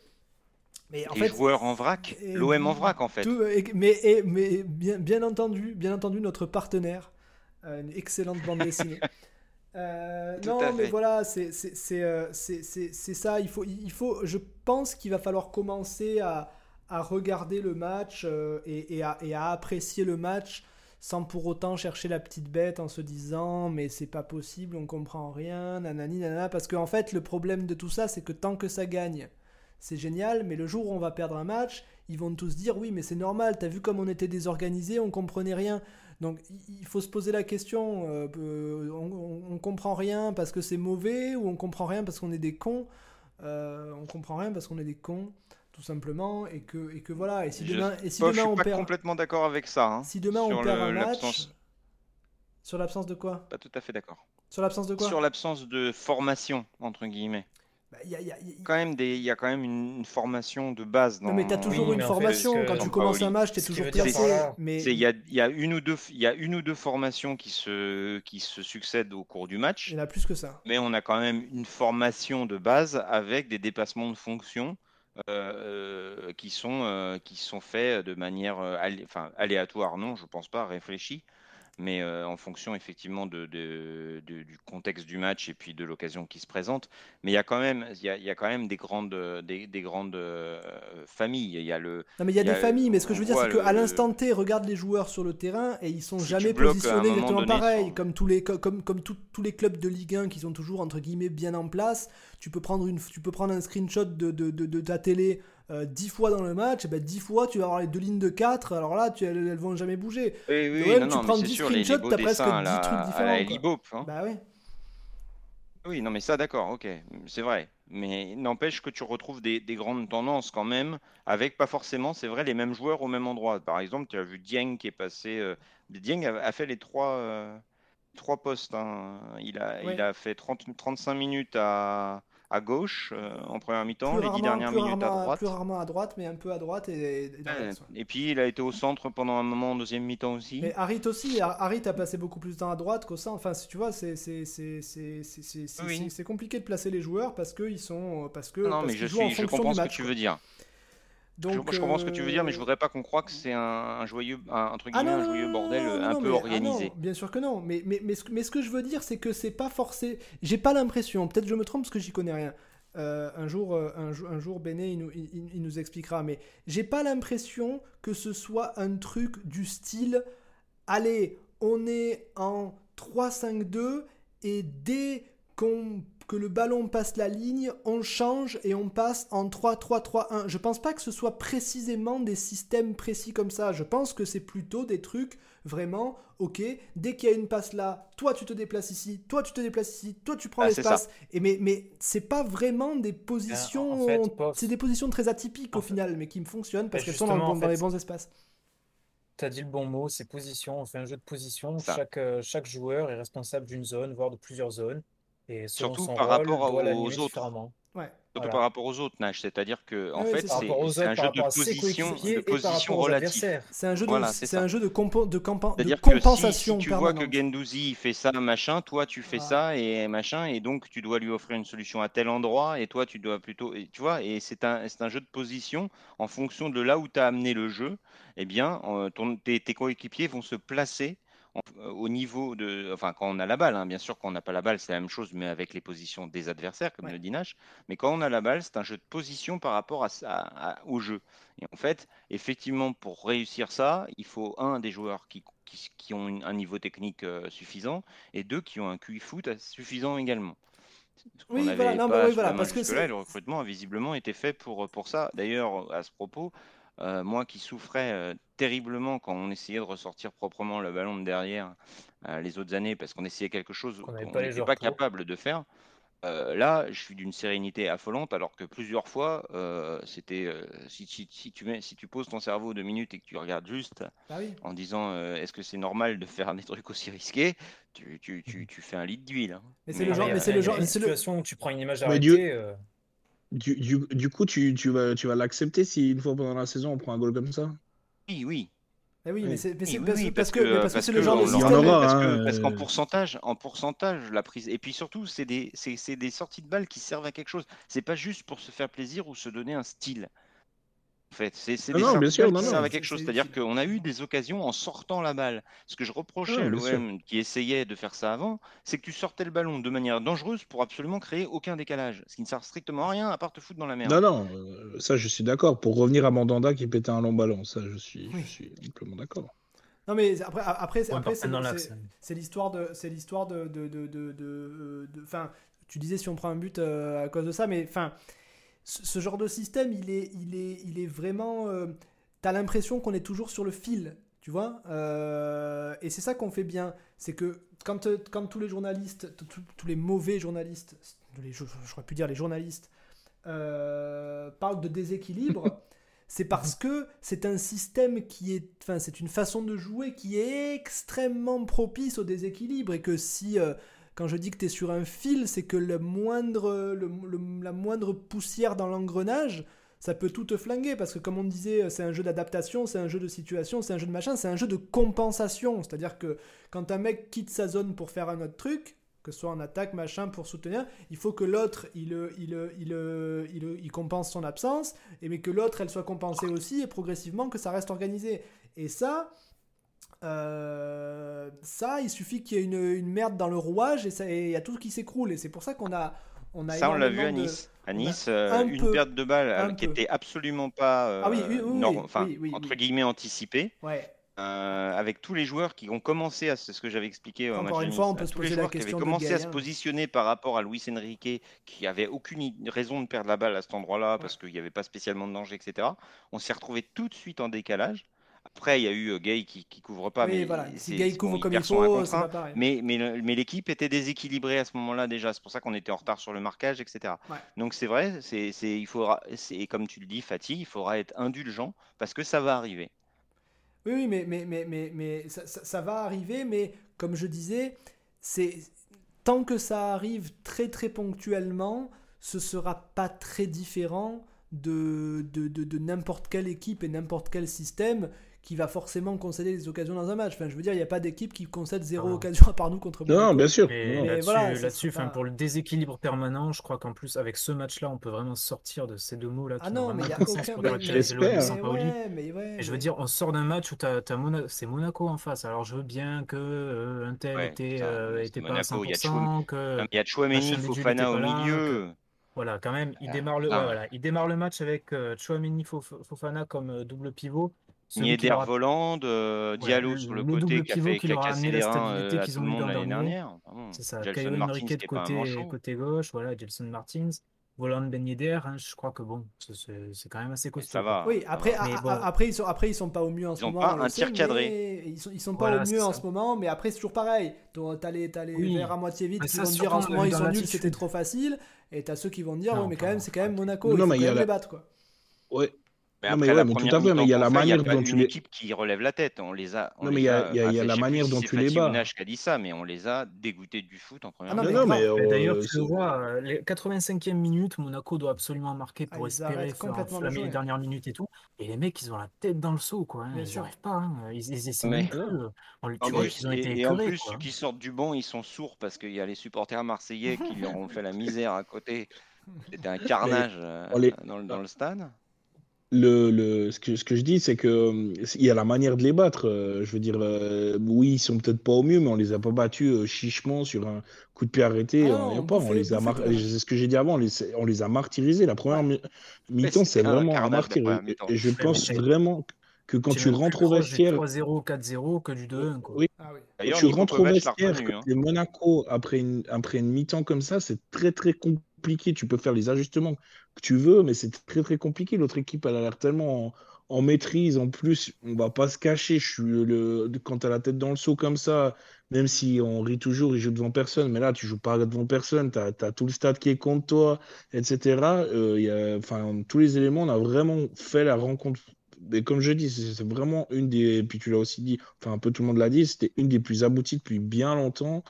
Mais en les joueurs en vrac, l'OM en vrac en fait. mais, mais bien, bien, entendu, bien entendu, notre partenaire, euh, une excellente bande dessinée. (laughs) Euh, non, mais voilà, c'est euh, ça. Il faut, il faut, je pense qu'il va falloir commencer à, à regarder le match et, et, à, et, à, apprécier le match sans pour autant chercher la petite bête en se disant mais c'est pas possible, on comprend rien, nanani, nanana. Parce qu'en en fait, le problème de tout ça, c'est que tant que ça gagne, c'est génial, mais le jour où on va perdre un match, ils vont tous dire oui, mais c'est normal, t'as vu comme on était désorganisé, on comprenait rien. Donc il faut se poser la question, euh, euh, on, comprend rien parce que c'est mauvais ou on comprend rien parce qu'on est des cons euh, On comprend rien parce qu'on est des cons, tout simplement, et que, et que voilà. Et si demain, et si demain je suis on pas complètement d'accord avec ça. Hein, si demain on perd un match, sur l'absence de quoi? Pas tout à fait d'accord. Sur l'absence de quoi? Sur l'absence de formation entre guillemets. Il y, a, quand même des, il y a quand même une, formation de base. Dans... Non, mais tu as toujours une formation. quand tu commences un match, tu es toujours placé. Mais... Il, y a, il, y a une ou deux, il y a une ou deux formations qui se, qui se succèdent au cours du match. Il y en a plus que ça. Mais on a quand même une formation de base avec des dépassements de fonction euh, qui, sont, euh, qui sont faits de manière euh, enfin, aléatoire, non, je pense pas, réfléchie. Mais euh, en fonction effectivement de, de- de- du contexte du match et puis de l'occasion qui se présente. Mais il y a quand même, il y a, il y a quand même des grandes, des, des grandes euh, familles. Il y a le, Non mais il y a des familles, mais ce que on je veux dire, c'est qu'à l'instant T, regarde les joueurs sur le terrain et ils sont Si jamais positionnés exactement donné pareil. Comme tous les co- comme comme tout- tous les clubs de Ligue 1 qui sont toujours entre guillemets bien en place. Tu peux prendre une, tu peux prendre un screenshot de, de ta télé. Euh, 10 fois dans le match, et ben 10 fois tu vas avoir les deux lignes de 4, alors là tu, elles, elles vont jamais bouger. oui, oui, non, tu non, prends mais c'est 10 sûr, screenshots, t'as presque dessins à 10 la, trucs la différents, hein. Bah ouais. Oui, non, mais ça, d'accord, ok, c'est vrai. Mais n'empêche que tu retrouves des, des grandes tendances quand même, avec pas forcément, c'est vrai, les mêmes joueurs au même endroit. Par exemple, tu as vu Dieng qui est passé. euh, Dieng a, a fait les trois, euh, trois postes. hein. Il a, Ouais. il a fait 30, 35 minutes à, à gauche euh, en première mi-temps, les 10 rarement, dernières minutes à rarement- droite. plus rarement à droite, mais un peu à droite et, et Ouais, puis il a été au centre pendant un moment en deuxième mi-temps aussi. Mais Harit aussi, Har- Harit a passé beaucoup plus de temps à droite qu'au centre. Enfin, si tu vois, c'est Oui. compliqué de placer les joueurs parce que ils sont parce que non, parce mais qu'ils je, suis, je comprends ce que tu quoi. veux dire. Donc, je, je comprends ce que tu veux dire, mais je euh, voudrais pas qu'on croie que c'est un, un joyeux, un, entre Ah guillemets, non, un non, joyeux bordel non, non, un peu mais- organisé. bien sûr que non. Mais, mais, mais, ce, mais ce que je veux dire, c'est que c'est pas forcé. J'ai pas l'impression, peut-être je me trompe parce que j'y connais rien. Euh, un jour, euh, un, jour- un jour, Béné, il nous, il nous expliquera. Mais j'ai pas l'impression que ce soit un truc du style allez, on est en 3-5-2 et dès qu'on que le ballon passe la ligne, on change et on passe en 3-3-3-1. Je pense pas que ce soit précisément des systèmes précis comme ça. Je pense que c'est plutôt des trucs vraiment, ok, dès qu'il y a une passe là, toi tu te déplaces ici, toi tu te déplaces ici, toi tu prends Ah, l'espace. Et mais mais c'est pas vraiment des positions, en fait, Pof, c'est des positions très atypiques en au fait- final, mais qui me fonctionnent parce Ben, qu'elles sont dans, le bon- dans les bons espaces. Tu as dit le bon mot, c'est position. On fait un jeu de position. Ça. Chaque, euh, chaque joueur est responsable d'une zone, voire de plusieurs zones. Et selon Surtout son par rôle, rapport doit aux autres. Ouais. Surtout Voilà. par rapport aux autres, Nash. C'est-à-dire que, en Ouais, fait, c'est autres, un jeu de position, de position relative. C'est un jeu de, Voilà, c'est c'est ça. un jeu de, compo- de, campa- de C'est-à-dire que si, si compensation tu vois que. Gendouzi fait ça, machin, toi tu fais Ah. ça et machin, et donc tu dois lui offrir une solution à tel endroit, et toi tu dois plutôt, et tu vois, et c'est un, c'est un jeu de position en fonction de là où tu as amené le jeu, eh bien, euh, ton- tes, tes coéquipiers vont se placer euh, au niveau de, enfin quand on a la balle, hein, bien sûr quand on n'a pas la balle c'est la même chose, mais avec les positions des adversaires, comme Ouais. le dit Nash, mais quand on a la balle c'est un jeu de position par rapport à, au jeu. Et en fait, effectivement, pour réussir ça, il faut un des joueurs qui, qui, qui ont une- un niveau technique euh, suffisant et deux qui ont un QI foot suffisant également. Oui, voilà, non, oui, voilà, parce que et le recrutement a visiblement été fait pour, pour ça. D'ailleurs, à ce propos, euh, moi qui souffrais euh, terriblement quand on essayait de ressortir proprement le ballon de derrière euh, les autres années, parce qu'on essayait quelque chose Qu'on pas n'était pas capable de faire, euh, là, je suis d'une sérénité affolante, alors que plusieurs fois, euh, c'était euh, si, si- si tu mets, si tu poses ton cerveau deux minutes et que tu regardes juste Ah oui. en disant euh, est-ce que c'est normal de faire des trucs aussi risqués, tu, tu- tu- tu fais un litre d'huile. hein. Mais c'est le genre, mais c'est le genre, le- situation où tu prends une image du- arrêtée. euh, Du, du, du coup, tu, tu vas, tu vas l'accepter si une fois pendant la saison on prend un goal comme ça? Oui, oui. Eh oui, mais Oui. c'est mais Oui, c'est oui, parce, oui, parce parce que, parce le genre de système. aura, parce hein, que- parce qu'en euh. pourcentage, en pourcentage, la prise. Et puis surtout, c'est des, c'est, c'est des sorties de balles qui servent à quelque chose. C'est pas juste pour se faire plaisir ou se donner un style. En fait, c'est, des non, bien sûr, non, qui non. servent à quelque chose. c'est C'est-à-dire qu'on a eu des occasions en sortant la balle. Ce que je reprochais Ah, à l'OM qui essayait de faire ça avant, c'est que tu sortais le ballon de manière dangereuse pour absolument créer aucun décalage. Ce qui ne sert strictement à rien à part te foutre dans la merde. Non, non, euh, ça je suis d'accord. Pour revenir à Mandanda qui pétait un long ballon, ça je suis, Oui. je suis amplement d'accord. Non mais après, après, c'est l'histoire de, c'est l'histoire de, de, de, de, de- de- enfin, tu disais si on prend un but euh, à cause de ça, mais enfin, ce, ce genre de système, il est, il est, il est vraiment, euh, t'as l'impression qu'on est toujours sur le fil, tu vois, Euh, et c'est ça qu'on fait bien, c'est que quand, quand tous les journalistes, tous tous les mauvais journalistes, les, je, j'aurais pu dire les journalistes, euh, parlent de déséquilibre. (laughs) c'est parce que c'est un système qui est, enfin, c'est une façon de jouer qui est extrêmement propice au déséquilibre et que si, quand je dis que tu es sur un fil, c'est que la moindre poussière dans l'engrenage, ça peut tout te flinguer parce que comme on disait, c'est un jeu d'adaptation, c'est un jeu de situation, c'est un jeu de machin, c'est un jeu de compensation. C'est-à-dire que quand un mec quitte sa zone pour faire un autre truc, que ce soit en attaque, machin, pour soutenir, il faut que l'autre, il, il, il, il, il compense son absence, et mais que l'autre, elle soit compensée aussi, et progressivement que ça reste organisé. Et ça, euh, ça, il suffit qu'il y ait une, une merde dans le rouage et il y a tout qui s'écroule. Et c'est pour ça qu'on a, on a Ça, on l'a vu à de- Nice. À a Nice, un euh, une peu- perte de balle euh, qui peu. était absolument pas, euh, Ah oui, oui, oui, entre guillemets anticipée. Ouais. Euh, avec tous les joueurs qui ont commencé à, c'est ce que j'avais expliqué au Encore match de une fois, on peut se poser la joueurs qui avaient question commencé à se positionner par rapport à Luis Enrique, qui avait aucune raison de perdre la balle à cet endroit-là parce qu'il n'y avait pas spécialement de danger, etc. On s'est retrouvé tout de suite en décalage. Après, il y a eu euh, Gay qui, qui couvre pas, oui, mais voilà. Si Gay couvre bon, comme il faut, pas pareil. Mais, mais, l'équipe était déséquilibrée à ce moment-là déjà. C'est pour ça qu'on était en retard sur le marquage, etc. Ouais. Donc c'est vrai, c'est, il faudra, c'est, comme tu le dis, Fatih, il faudra être indulgent parce que ça va arriver. Oui, oui, mais, mais, mais, mais, mais ça, ça- ça va arriver, mais comme je disais, c'est tant que ça arrive très très ponctuellement, ce sera pas très différent de, de, de, de n'importe quelle équipe et n'importe quel système qui va forcément concéder des occasions dans un match. Enfin, je veux dire, il n'y a pas d'équipe qui concède zéro Ah. occasion à part nous contre Non, Monaco. bien sûr. Mais non. là-dessus, voilà, pas- pour le déséquilibre permanent, je crois qu'en plus, avec ce match-là, on peut vraiment sortir de ces deux mots-là Ah non, mais il n'y a aucun Et je veux dire, on sort d'un match où t'as, t'as Mona- c'est Monaco en face. Alors je veux bien que euh, un tel Ouais, était, euh, pas à Monaco, il y a 100%, que Non, mais Il y a Chouameni, Fofana au milieu. voilà, quand même, il Ah, démarre le, ah. ouais, voilà, il démarre le match avec euh, Fof- Fofana comme euh, double pivot. Nieder Voland, euh, Diallo le- sur le, le côté double qui a, pivot fait, qui qui a cassé les la reins euh, à qu'ils tout ont le eu monde l'an l'année dernière. C'est ça, Caio de côté, côté gauche, voilà, Gelson Martins. Volant Ben Yedder, hein, je crois que bon, c'est- quand même assez costaud. Ça va. Oui, ça après, va. Bon. ils sont, après, ils sont pas au mieux en ce Ils ont moment. pas un sait, tir cadré. mais Ils sont, ils sont Voilà, pas au mieux en ça. ce moment, mais après, c'est toujours pareil. T'as les, t'as les Oui. verts à moitié vides Mais qui vont te dire en ce moment ils dans sont nuls, c'était trop facile. Et t'as ceux qui vont te dire, Non, ouais, mais quand même, c'est quand même. Monaco. Non, il faut quand même les battre, quoi. Ouais. Mais Non, après mais ouais, mais tout à fait, mais il y a la manière dont tu une les- équipe qui relève la tête. On les a. On Non, mais il y a- y y la manière dont tu les bats. Nash qui a dit ça, mais on les a dégoûtés du foot en première Ah non, mais D'ailleurs, euh, tu le vois, euh, les 85e minute, Monaco doit absolument marquer Ah, pour ils espérer faire complètement enflammer les dernières minutes et tout. Et les mecs, ils ont la tête dans le seau, quoi. hein. Bien Ils sûr. n'y arrivent pas. hein. Ils, ils essaient Mais- tu vois plus, qu'ils ont été et, en plus, ceux qui sortent du banc, ils sont sourds parce qu'il y a les supporters marseillais qui leur ont fait la misère à côté. (laughs) C'était un carnage euh, dans le stade. Le, le, ce, que, ce que je dis, c'est que euh, il y a la manière de les battre. euh, je veux dire, euh, oui, ils sont peut-être pas au mieux, mais on les a pas battus euh, chichement sur un coup de pied arrêté. Ah non, on pas, on les a mar-. C'est ce que j'ai dit avant, on les, on les a martyrisés. La première mi- mi-temps, c'est vraiment un martyr. Et, et je pense vraiment que quand tu rentres au vestiaire, 3-0, 4-0 que du 2-1, quoi. oui, Ah oui. tu rentres au vestiaire, hein. Monaco après une, après une mi-temps comme ça, c'est très très compliqué. Tu peux faire les ajustements que tu veux, mais c'est très très compliqué. L'autre équipe, elle a l'air tellement en, maîtrise. En plus, on va pas se cacher. Je suis le, quand tu as la tête dans le seau comme ça, même si on rit toujours, ils jouent devant personne, mais là, tu joues pas devant personne. Tu as, tout le stade qui est contre toi, etc. Euh, il y a, enfin, tous les éléments, on a vraiment fait la rencontre. Et comme je dis, c'est vraiment une des. Puis tu l'as aussi dit, enfin, un peu tout le monde l'a dit, c'était une des plus abouties depuis bien longtemps.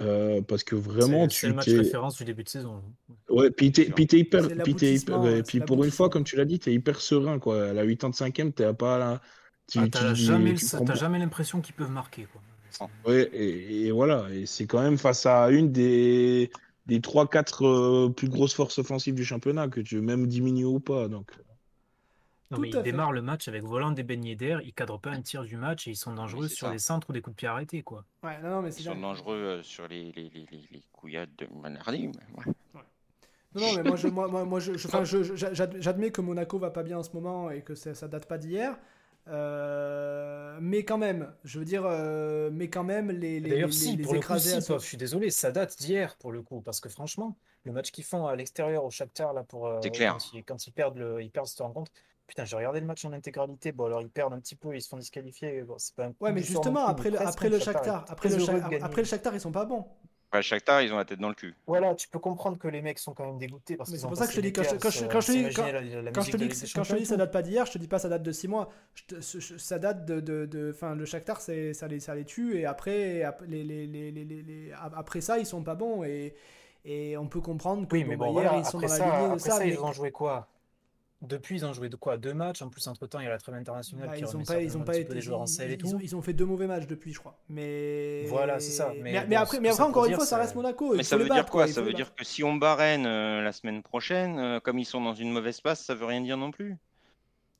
Euh, parce que vraiment, tu C'est le match référence du début de saison. Ouais, puis t'es, sûr. puis t'es hyper, puis t'es hyper- ouais, puis pour une fois, comme tu l'as dit, t'es hyper serein, quoi. À la 85e, t'es pas là. Tu, Ah, T'as jamais, t'as jamais l'impression qu'ils peuvent marquer, quoi. Ouais, et, et voilà. Et c'est quand même face à une des, des 3-4 euh, plus grosses forces offensives du championnat, que tu veux même diminuer ou pas. Donc, Non, mais fait. le match avec volant des beignets d'air, ils cadrent pas un tir du match et ils sont dangereux sur ça. des centres ou des coups de pied arrêtés, quoi. Ouais, non, non, mais Ils sont bien. dangereux euh, sur les, les, les, les, les couillades de Manardi. mais ouais. Non, non, mais moi, je, moi, moi, moi, je, je- enfin, je- je- j'ad- j'admets que Monaco va pas bien en ce moment et que ça, ça date pas d'hier. Euh, mais quand même, je veux dire, euh, mais quand même, les, les, D'ailleurs, les- si, les pour le coup, écraser si, à Pov, je suis désolé, ça date d'hier pour le coup, parce que franchement, le match qu'ils font à l'extérieur au Shakhtar là pour euh, clair. quand, ils, quand ils perdent le, ils perdent cette rencontre. Putain, j'ai regardé le match en intégralité. Bon, alors ils perdent un petit peu, ils se font disqualifier. Bon, c'est pas un coup Ouais, mais justement, après mais le, après le Shakhtar après le, Shakhtar- après le Shakhtar, ils sont pas bons. Enfin, Shakhtar, ils ont la tête dans le cul. Voilà, tu peux comprendre que les mecs sont quand même dégoûtés parce c'est pour ça que je te dis, quand quand quand je te dis, ça date pas d'hier, je te dis pas ça date de 6 mois. Ça date de, enfin, le Shakhtar, c'est, ça les, ça les tue et après, les, après ça, ils sont pas bons et, et on peut comprendre que Oui, mais bah, bon, hier, voilà, ils sont après dans la ça, lignée de après ça. ça, mais ils ont joué quoi? Depuis, ils ont joué de quoi? Deux matchs. En plus, entre-temps, il y a la trêve internationale bah, qui ils pas, ils ont pas été, les joueurs en ils, selle et ils tout. ont, ils ont fait deux mauvais matchs depuis, je crois. Mais Voilà, c'est ça, Mais, mais mais bon, après, mais encore une fois, ça reste Monaco. Mais il ça faut veut dire quoi Ça veut dire que si on barène euh, la semaine prochaine, euh, comme ils sont dans une mauvaise passe, ça veut rien dire non plus.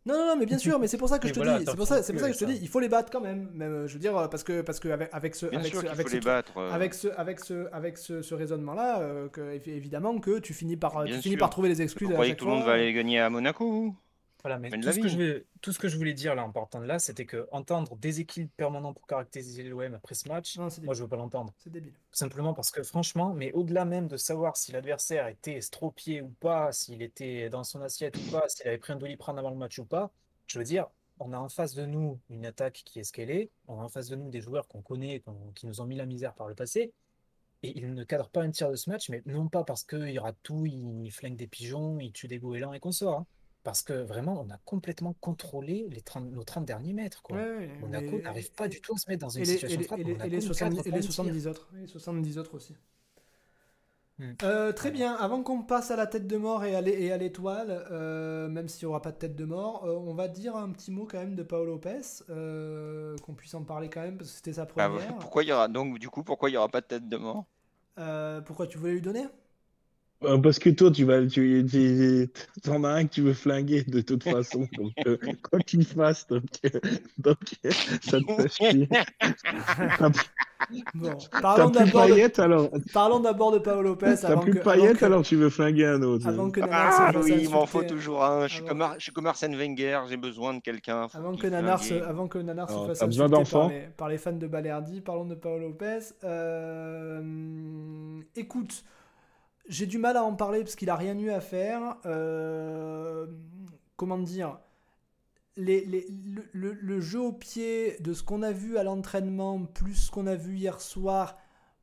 Non, non, non, mais bien sûr, mais c'est pour ça que (laughs) je te voilà, dis, c'est pour ça, c'est pour ça que je te dis, il faut les battre quand même. même euh, je veux dire, euh, parce que, parce que avec, avec ce, Bien avec sûr ce, avec faut ce, les battre. euh. avec ce, avec ce, avec ce, ce raisonnement-là, euh, que, évi- évidemment que tu finis par, Bien tu finis par trouver les Vous excuses à croyez que tout le monde va aller gagner à Monaco vous? Voilà, mais Mais de tout ce, que je vais- tout ce que je voulais dire là en partant de là, c'était que entendre déséquilibre permanent pour caractériser l'OM après ce match, Non, moi je veux pas l'entendre. C'est débile. Simplement parce que franchement, mais au-delà même de savoir si l'adversaire était estropié ou pas, s'il était dans son assiette ou pas, s'il avait pris un doliprane avant le match ou pas, je veux dire, on a en face de nous une attaque qui est ce qu'elle est, on a en face de nous des joueurs qu'on connaît, qui nous ont mis la misère par le passé, et ils ne cadrent pas un tir de ce match, mais non pas parce qu'il rate tout, il flingue des pigeons, il tue des goélands et qu'on sort, hein. Parce que vraiment, on a complètement contrôlé les 30 nos 30 derniers mètres. Quoi. Ouais, Monaco n'arrive pas du tout à se mettre dans une les, situation les- de frappe. et les- et les nous 70, cadre et pas les un tir. 70 autres. Et les 70 autres aussi. Hmm. Euh, très bien, avant qu'on passe à la tête de mort et à l'étoile, euh, même s'il n'y aura pas de tête de mort, euh, on va dire un petit mot quand même de Paolo Lopez, euh, qu'on puisse en parler quand même, parce que c'était sa Ah, première. pourquoi il y aura donc du coup pourquoi il y aura pas de tête de mort? Euh, pourquoi tu voulais lui donner? Euh, parce que toi, tu vas, tu, tu- t'en as un que tu veux flinguer de toute façon. Donc, euh, quoi qu'il fasse, donc, euh, donc, euh, ça te fait chier. (laughs) Bon, t'as parlons d'abord de, alors? parlons d'abord de Paolo Lopez T'as avant plus que, de paillettes que, alors tu veux flinguer un autre. avant que Nanar Ah se oui, il m'en faut toujours un. Je suis Avant- comme, Ar- je suis comme Arsène Wenger, j'ai besoin de quelqu'un. Avant que, Nanar se, avant que Nanar se fasse besoin insulter par les, par les fans de Balerdi, parlons de Paolo Lopez. Euh, écoute, j'ai du mal à en parler parce qu'il a rien eu à faire. Euh, comment dire? Le jeu au pied de ce qu'on a vu à l'entraînement plus ce qu'on a vu hier soir,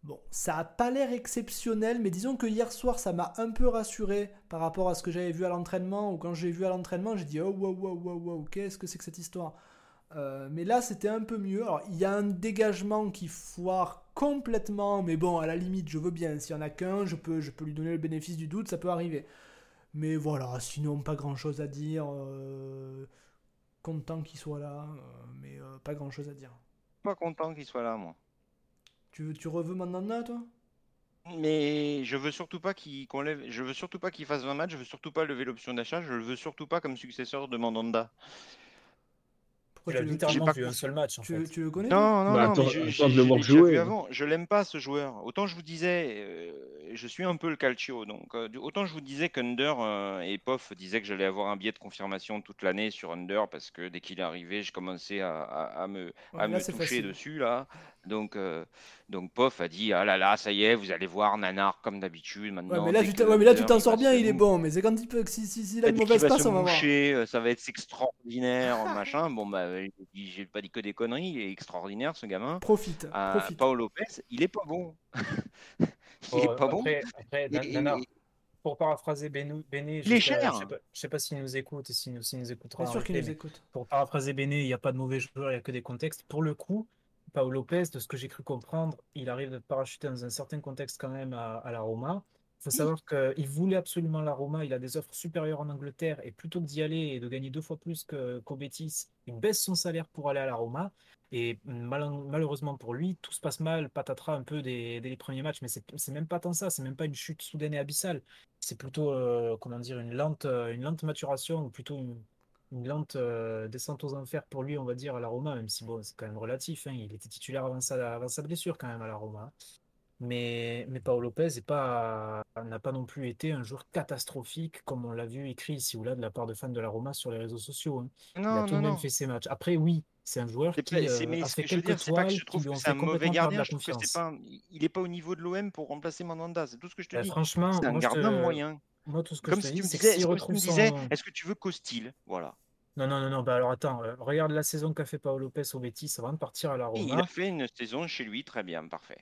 bon, ça a pas l'air exceptionnel, mais disons que hier soir ça m'a un peu rassuré par rapport à ce que j'avais vu à l'entraînement, ou quand j'ai vu à l'entraînement, j'ai dit oh wow wow wow wow, qu'est-ce que c'est que cette histoire? Euh, Mais là c'était un peu mieux. Alors il y a un dégagement qui foire complètement, mais bon, à la limite, je veux bien. S'il y en a qu'un, je peux, je peux lui donner le bénéfice du doute, ça peut arriver. Mais voilà, sinon pas grand chose à dire. euh, content qu'il soit là, euh, mais euh, pas grand chose à dire. pas content qu'il soit là, moi. Tu, tu reveux Mandanda, toi? Mais je veux surtout pas qu'il qu'on lève, je veux surtout pas qu'il fasse 20 matchs, je veux surtout pas lever l'option d'achat, je le veux surtout pas comme successeur de Mandanda. Tu, le- littéralement pas vu un seul match en tu, fait. tu le connais Non, non, Bah, non, attends- mais je, attends j'ai- de le je l'ai vu avant. Je l'aime pas ce joueur. Autant je vous disais, euh, je suis un peu le calcio, donc euh, autant je vous disais qu'Under euh, et Poff disaient que j'allais avoir un biais de confirmation toute l'année sur Under parce que dès qu'il est arrivé, je commençais à, à- à me, Ouais, à mais là, me c'est toucher facile. dessus là. Donc, euh, donc Poff a dit ah là là, ça y est, vous allez voir Nanar comme d'habitude maintenant. mais là, tu que t'en- ouais, mais là, tu Under, t'en il sors bien, il est bon. Mais c'est quand il peut, si, si, si, il a une mauvaise va passe, se on va voir. moucher, euh, ça va être extraordinaire, machin. Bon, bah, j'ai pas dit que des conneries, il est extraordinaire ce gamin. Profite, Ah, profite. Paolo Lopez, il est pas bon. Il est pas bon. après, après, pour paraphraser Béné, Il est j'espère- cher. je sais pas, je sais pas s'il nous écoute et s'il nous, s'il nous écoutera Bien en sûr qu'il nous écoute. pour paraphraser Béné, il n'y a pas de mauvais joueurs, il n'y a que des contextes. Pour le coup, Paolo Lopez, de ce que j'ai cru comprendre, il arrive de parachuter dans un certain contexte quand même à, à la Roma. Il faut savoir qu'il voulait absolument la Roma, il a des offres supérieures en Angleterre, et plutôt que d'y aller et de gagner deux fois plus que- qu'au Betis, il baisse son salaire pour aller à la Roma. Et mal- malheureusement pour lui, tout se passe mal, patatras un peu dès, dès les premiers matchs, mais c'est même pas tant ça, c'est même pas une chute soudaine et abyssale, c'est plutôt, euh, comment dire, une lente, une lente maturation, ou plutôt une, une lente euh, descente aux enfers pour lui, on va dire, à la Roma, même si bon, c'est quand même relatif, hein, il était titulaire avant sa, avant sa blessure quand même à la Roma. Mais, mais Paolo Lopez pas, n'a pas non plus été un joueur catastrophique, comme on l'a vu écrit ici ou là de la part de fans de la Roma sur les réseaux sociaux. hein. Il a Non, tout de même fait ses matchs. Après, oui, c'est un joueur qui euh, a fait que quelques dire, que toiles qui lui ont un fait mauvais complètement perdre gardien, la je trouve que c'est confiance. pas, un- il est pas au niveau de l'OM pour remplacer Mandanda, c'est tout ce que je te Ben, dis. franchement, C'est un moi, gardien te- moyen. moi, tout ce que Comme je te si tu dis, c'est que disais, s'il est-ce que tu retrouve me disais, son... est-ce que tu veux Costil Voilà. Non, non, non, non, bah alors attends, euh, regarde la saison qu'a fait Paolo Lopez au Betis avant de partir à la Et il Roma. a fait une saison chez lui, très bien, parfait.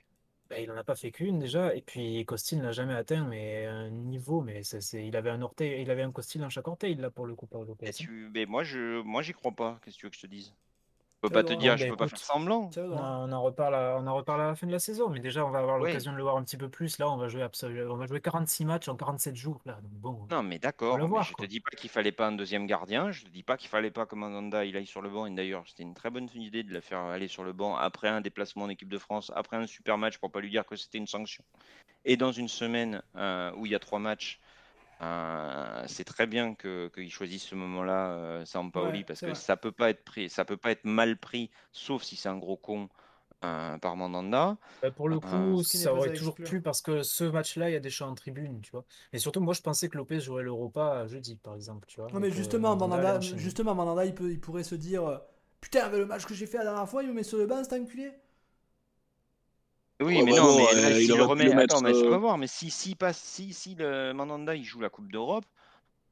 Bah, il en a pas fait qu'une déjà, et puis Costil n'a jamais atteint mais un niveau, mais c'est, c'est- il avait un orteil, il avait un Costil dans chaque orteil là pour le coup, Paolo Lopez. Et hein. tu, mais moi, je, moi, j'y crois pas. Qu'est-ce que tu veux que je te dise? Peux Tiens, pas te dire, je bah, peux pas faire semblant. On, en- reparle à, on en reparle à la fin de la saison, mais déjà on va avoir l'occasion de le voir un petit peu plus. Là, on va jouer absolument, on va jouer 46 matchs en 47 jours là, donc bon. Non, mais d'accord, je te dis pas qu'il fallait pas un deuxième gardien, je te dis pas qu'il fallait pas que Mandanda il aille sur le banc, et d'ailleurs c'était une très bonne idée de le faire aller sur le banc après un déplacement en équipe de France, après un super match pour pas lui dire que c'était une sanction. Et dans une semaine euh, où il y a trois matchs, Euh, c'est très bien que qu'ils choisissent ce moment-là, euh, Sampaoli, Ouais, parce que vrai. ça peut pas être pris, ça peut pas être mal pris, sauf si c'est un gros con euh, par Mandanda. Bah, pour le Euh, coup, n'est ça aurait toujours plu parce que ce match-là, il y a des gens en tribune, tu vois. Et surtout, moi, je pensais que Lopez jouerait l'Europa jeudi, par exemple, tu vois. Non mais que justement, Mandanda justement, Mandanda, il, peut, il pourrait se dire euh, Putain, mais le match que j'ai fait la dernière fois, il me met sur le banc, cet enculé Oui, Ouais, mais bah non, bon, mais là, euh, il le remet, attends, mais euh, vas voir, mais si, si passe, si, si le Mandanda il joue la Coupe d'Europe,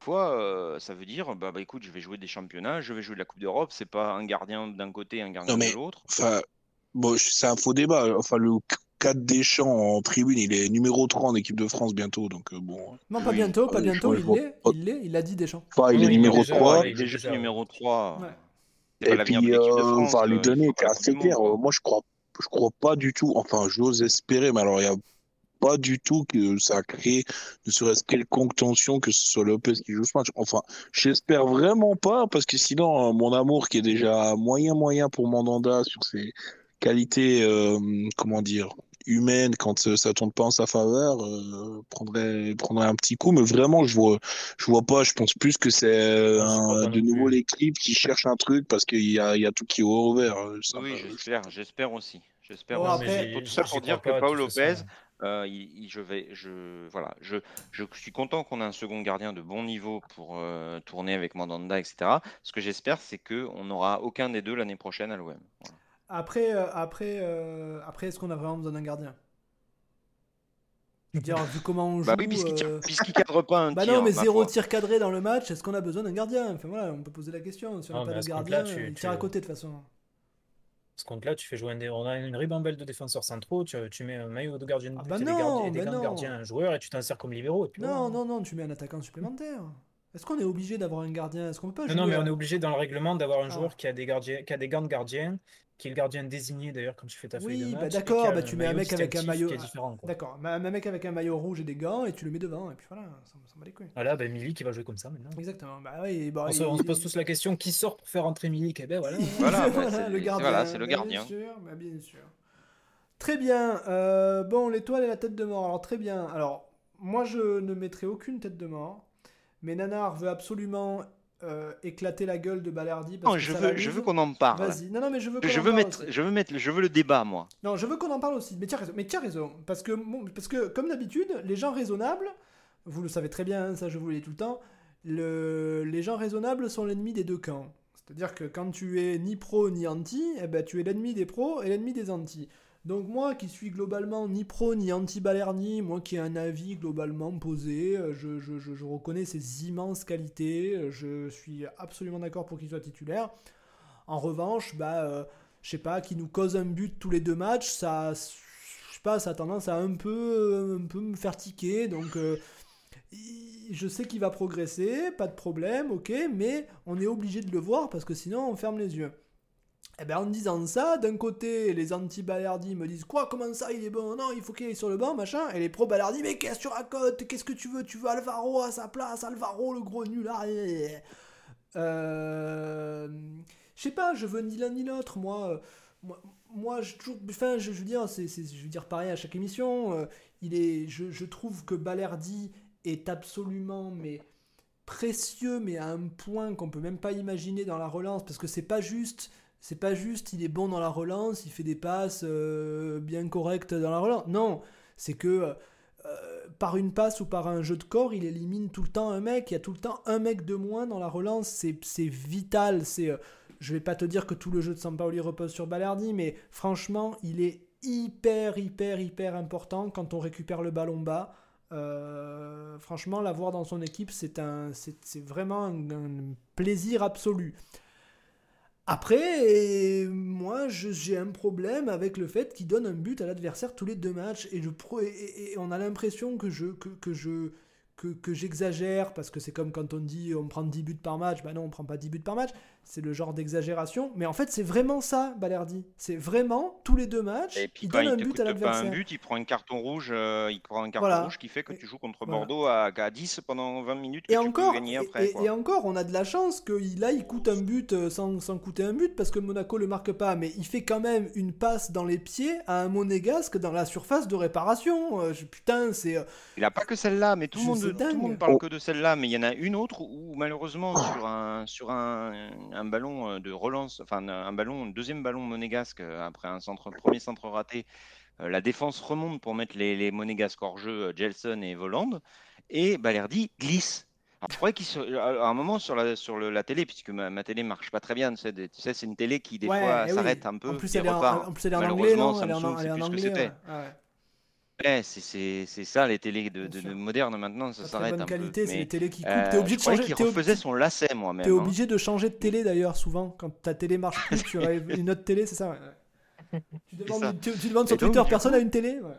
fois, euh, ça veut dire, bah, bah écoute, je vais jouer des championnats, je vais jouer de la Coupe d'Europe, c'est pas un gardien d'un côté, un gardien Non, de l'autre. Enfin, bon, c'est un faux débat. Enfin, le 4 Deschamps en tribune, il est numéro 3 en équipe de France bientôt. Donc, euh, bon. Non, pas Oui. bientôt, pas bientôt, il l'est, pas. il l'est, il l'a dit Deschamps. Enfin, il Oui, est il est numéro déjà- 3. ouais, il est déjà déjà- numéro 3. Ouais. C'est pas Et puis, euh, France. enfin, lui donner, c'est assez clair. Moi, je crois, je crois pas du tout. Enfin, j'ose espérer, mais alors, il y a pas du tout que ça a créé ne serait-ce quelconque tension que ce soit Lopez qui joue ce match. Enfin, j'espère vraiment pas, parce que sinon, euh, mon amour qui est déjà moyen moyen pour Mandanda sur ses qualités, euh, comment dire, humaines quand ça tourne pas en sa faveur, euh, prendrait prendrait un petit coup. Mais vraiment, je vois, je vois pas. Je pense plus que c'est euh, de nouveau l'équipe qui cherche un truc parce qu'il y a, il y a tout qui est ouvert. euh, ça Oui, j'espère, j'espère aussi. J'espère Bon, aussi. après- tout ça pour dire que pas, Paul Lopez, façon. euh, il, il- je vais, je, voilà, je, je suis content qu'on ait un second gardien de bon niveau pour euh, tourner avec Mandanda, etc. Ce que j'espère, c'est que on n'aura aucun des deux l'année prochaine à l'OM. Voilà. Après, euh, après, euh, après est-ce qu'on a vraiment besoin d'un gardien? Je veux dire, vu comment on joue. Bah oui, puisqu'il tire- euh, puisqu'il cadre pas un (laughs) Bah tir. non, mais ma zéro foi. tir cadré dans le match, est-ce qu'on a besoin d'un gardien? Enfin voilà, on peut poser la question. Si on Non, n'a pas à de ce gardien, compte-là, tu- il tu- tire à côté de toute façon. Ce compte-là, tu fais jouer un dé- on a une ribambelle de défenseurs centraux, tu, tu mets un maillot de gardien, Ah bah des non, gardiens, et des mais gants de non. gardien à un joueur et tu t'en sers comme libéraux. Et puis Non, voilà. non, non, tu mets un attaquant supplémentaire. Est-ce qu'on est obligé d'avoir un gardien? Est-ce qu'on peut pas Non, jouer non, mais à- on est obligé dans le règlement d'avoir un Ah. joueur qui a des gardiens, qui a des gants de gardien, qui est le gardien désigné d'ailleurs quand tu fais ta feuille de Oui, match. bah et qui d'accord, bah tu mets un mec avec un maillot. D'accord, un mec avec un maillot rouge et des gants et tu le mets devant et puis voilà, ça, ça bat les couilles. Voilà, bah Milik qui va jouer comme ça maintenant. Exactement. Bah oui, bah, On se, il- on se pose tous la question qui sort pour faire entrer Milik Et ben voilà. (laughs) Voilà, bah, le gardien. voilà, c'est le bah, gardien. Bien sûr, bah, bien sûr. Très bien. euh, bon, l'étoile et la tête de mort. Alors très bien. Alors moi je ne mettrai aucune tête de mort, mais Nanar veut absolument euh, éclater la gueule de Balerdi parce Non, que je ça veux, je veux qu'on en parle. Vas-y. Non, non, mais je veux. qu'on Je en veux parle mettre, aussi. je veux mettre, je veux le débat, moi. Non, je veux qu'on en parle aussi. Mais tu as raison. Mais as raison. Parce que, bon, parce que comme d'habitude, les gens raisonnables, vous le savez très bien, hein, ça je vous le dis tout le temps, le- les gens raisonnables sont l'ennemi des deux camps. C'est-à-dire que quand tu es ni pro ni anti, eh ben, tu es l'ennemi des pros et l'ennemi des anti. Donc moi qui suis globalement ni pro ni anti Balerni, moi qui ai un avis globalement posé, euh, je, je- reconnais ses immenses qualités, euh, je suis absolument d'accord pour qu'il soit titulaire. En revanche, bah, euh, je sais pas, qui nous cause un but tous les deux matchs, ça, je pas, ça a tendance à un peu, me faire tiquer. Donc, je sais qu'il va progresser, pas de problème, ok, mais on est obligé de le voir parce que sinon on ferme les yeux. Et ben en disant ça, d'un côté, les anti-Balardi me disent quoi, comment ça, il est bon, non, il faut qu'il aille sur le banc, machin, et les pro-Balardi, mais qu'est-ce que tu racontes, qu'est-ce que tu veux, tu veux Alvaro à sa place, Alvaro le gros nul, ah, euh, je sais pas, je veux ni l'un ni l'autre. Moi, euh, moi, je toujours, enfin, je, veux dire, c'est, je veux dire pareil à chaque émission. euh, il est, je, je trouve que Balerdi est absolument, mais précieux, mais à un point qu'on peut même pas imaginer dans la relance, parce que c'est pas juste. C'est pas juste, il est bon dans la relance, il fait des passes euh, bien correctes dans la relance. Non, c'est que euh, par une passe ou par un jeu de corps, il élimine tout le temps un mec. Il y a tout le temps un mec de moins dans la relance. C'est vital. C'est, euh, je vais pas te dire que tout le jeu de Sampaoli repose sur Balardi, mais franchement, il est hyper, hyper, hyper important quand on récupère le ballon bas. Euh, franchement, l'avoir dans son équipe, c'est vraiment un plaisir absolu. Après, moi, j'ai un problème avec le fait qu'il donne un but à l'adversaire tous les deux matchs et, on a l'impression que je que, je que, que j'exagère parce que c'est comme quand on dit on prend 10 buts par match. Ben non, on prend pas 10 buts par match. C'est le genre d'exagération. Mais en fait, c'est vraiment ça, Balerdi. C'est vraiment tous les deux matchs, Et puis il quand donne il un but à un l'adversaire. but, il prend un carton rouge, euh, il prend un carton Voilà. rouge qui fait que tu joues contre voilà. Bordeaux à, à 10 pendant 20 minutes que Et tu encore, peux gagner et, après. et- encore, on a de la chance que là, il coûte un but euh, sans, sans coûter un but parce que Monaco le marque pas. Mais il fait quand même une passe dans les pieds à un monégasque dans la surface de réparation. Euh, je- putain, c'est. euh, Il a pas que celle-là, mais tout le monde, tout monde parle Oh. que de celle-là, mais il y en a une autre où malheureusement Ah. sur un sur un, un ballon euh, de relance, enfin un ballon, deuxième ballon monégasque euh, après un centre, premier centre raté, euh, la défense remonte pour mettre les, les monégasques hors jeu, Gelson et Voland, et Balerdi glisse. Alors, je croyais qu'il se- à un moment sur la sur le- la télé, puisque ma, ma télé marche pas très bien, tu sais, des- tu sais, c'est une télé qui des ouais, fois eh oui. s'arrête un peu En plus, elle est en, repart. en plus, elle est en anglais, non? Elle est en, elle est anglais. c'était. ouais. Ah ouais. Ouais, c'est- c'est c'est ça les télés de, modernes maintenant, ça s'arrête bonne un qualité, peu. c'est les télés qui coupent. euh, T'es obligé je de changer. ob- refaisait son lacet moi-même. T'es hein. obligé de changer de télé d'ailleurs souvent quand ta télé marche plus, tu (laughs) rêves une autre télé, c'est ça. Tu, demandes, ça. tu, tu demandes sur donc, Twitter, personne coup- a une télé ouais.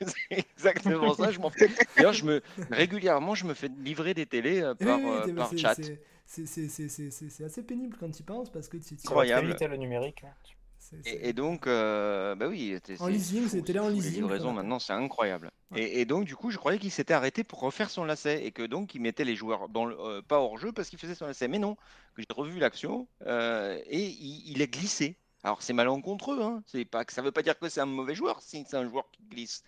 (laughs) c'est exactement ça. Je m'en fous. D'ailleurs, je me régulièrement, je me fais livrer des télés euh, par, oui, euh, par c'est- chat. c'est- c'est- c'est- c'est- c'est- c'est- c'est assez pénible quand tu y penses parce que tu, Incroyable. le numérique. hein. Et, et donc, euh, bah oui, En leasing, des télés en leasing, quoi. maintenant, c'est incroyable. Ouais. Et, et donc, du coup, je croyais qu'il s'était arrêté pour refaire son lacet et que donc il mettait les joueurs dans le, euh, pas hors jeu parce qu'il faisait son lacet. Mais non, j'ai revu l'action euh, et il, il est glissé. Alors c'est malencontreux, hein. C'est pas ça veut pas dire que c'est un mauvais joueur, si c'est un joueur qui glisse.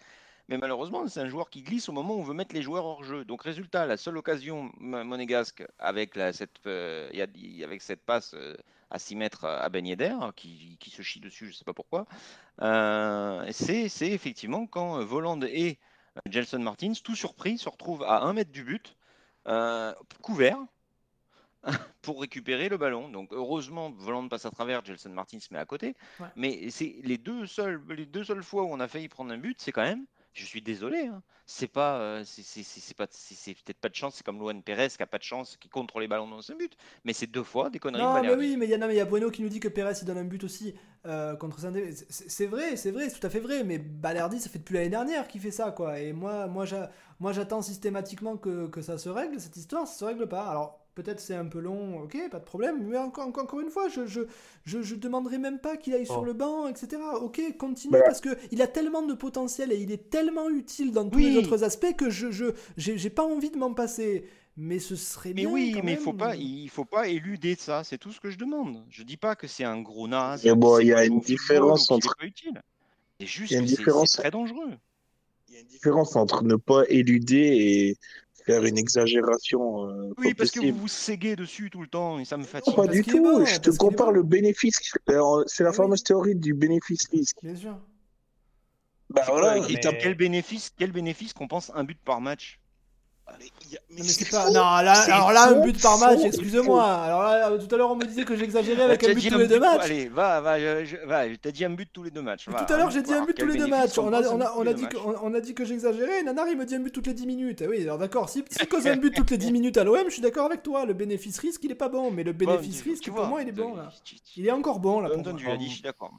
Mais malheureusement, c'est un joueur qui glisse au moment où on veut mettre les joueurs hors jeu. Donc résultat, la seule occasion mo- monégasque avec la, cette, euh, a- avec cette passe à 6 mètres à Ben Yedder, qui, qui se chie dessus, je sais pas pourquoi, euh, c'est c'est effectivement quand euh, Voland et euh, Gelson Martins, tout surpris, se retrouvent à 1 mètre du but, euh, couverts, (laughs) pour récupérer le ballon. Donc heureusement, Voland passe à travers, Gelson Martins se met à côté. Ouais. Mais c'est les deux seules, les deux seules fois où on a failli prendre un but, c'est quand même, je suis désolé, hein, c'est pas, euh, c'est pas, peut-être pas de chance, c'est comme Luan Pérez qui a pas de chance, qui contrôle les ballons dans son but, mais c'est deux fois des conneries de Non, mais Balerdi. oui, mais il y, a- mais il y a Bueno qui nous dit que Pérez il donne un but aussi euh, contre Saint-Denis. C'est vrai, c'est vrai, c'est tout à fait vrai. Mais Balerdi, ça fait depuis l'année dernière qu'il fait ça, quoi. Et moi, moi, j'attends systématiquement que, que ça se règle. Cette histoire, ça se règle pas. Alors. Peut-être c'est un peu long, ok, pas de problème, mais encore, encore, encore une fois, je, je, je, je demanderai même pas qu'il aille sur Oh. le banc, etc. Ok, continue, Bah. parce que il a tellement de potentiel et il est tellement utile dans tous les autres aspects que je j'ai j'ai pas envie de m'en passer. Mais ce serait Mais bien. oui, quand mais il faut même. pas, il faut pas éluder ça. C'est tout ce que je demande. Je dis pas que c'est un gros naze. Qu'il bon, il y a une différence qu'il entre-. C'est juste que c'est très dangereux. Il y a une différence entre ne pas éluder et faire une exagération euh, Oui, parce que vous vous séguez dessus tout le temps et ça me fatigue. Non, pas parce du tout. bon, je te compare bon. le bénéfice. Euh, C'est la Eh oui. fameuse théorie du bénéfice-risque. Bien sûr. Bah voilà, mais- t'a- quel bénéfice, quel bénéfice qu'on pense un but par match? Mais il y a- mais Non, mais c'est pas. Non, là, alors là, un but par match, excusez-moi. Alors là, euh, tout à l'heure, on me disait que j'exagérais avec un but tous les deux matchs. Allez, va, va, je, je- va, t'as dit un but tous les deux matchs. va, Tout à l'heure, j'ai on dit un but tous les deux matchs. On a, on, on, dit que, on, on a dit que j'exagérais. Nanar, il me dit un but toutes les 10 minutes. Oui, alors d'accord. Si, si cause un but toutes les 10 minutes à l'OM, je suis d'accord avec toi. Le bénéfice-risque, il est pas bon. Mais le bénéfice-risque, pour moi, il est bon. Là. Il est encore bon, là. Pour moi. je suis d'accord.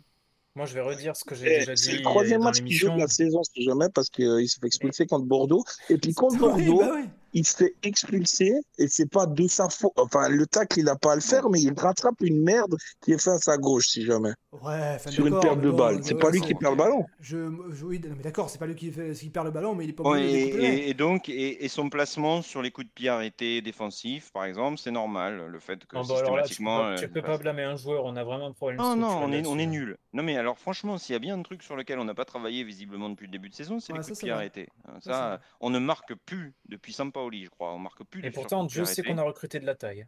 Moi, je vais redire ce que j'ai Eh, déjà C'est dit le troisième match qu'il joue de la saison, si jamais, parce qu'il s'est fait expulser contre Bordeaux. Et puis contre Oui, Bordeaux, bah oui. Il se fait expulser et c'est pas de sa faute. Enfin, le tacle, il a pas à le faire, mais il rattrape une merde qui est faite à sa gauche, si jamais. Ouais, Sur une perte de balle. C'est pas lui ouais, qui perd le ballon. Je, je- oui, non, mais d'accord, c'est pas lui qui, fait, qui perd le ballon, mais il est pas de et, et- et donc, et, et son placement sur les coups de pied arrêtés défensifs, par exemple, c'est normal. Le fait que Non, là, tu peux systématiquement. pas, tu euh, peux bah, pas blâmer un joueur. On a vraiment un problème. Non, non, on est, on est nul. Non, mais alors, franchement, s'il y a bien un truc sur lequel on n'a pas travaillé visiblement depuis le début de saison, c'est Ouais, les ça, coups de pied arrêtés. Ça, on ne marque plus depuis Sampaoli, je crois. On marque plus Et pourtant, Dieu sait arrêté. qu'on a recruté de la taille.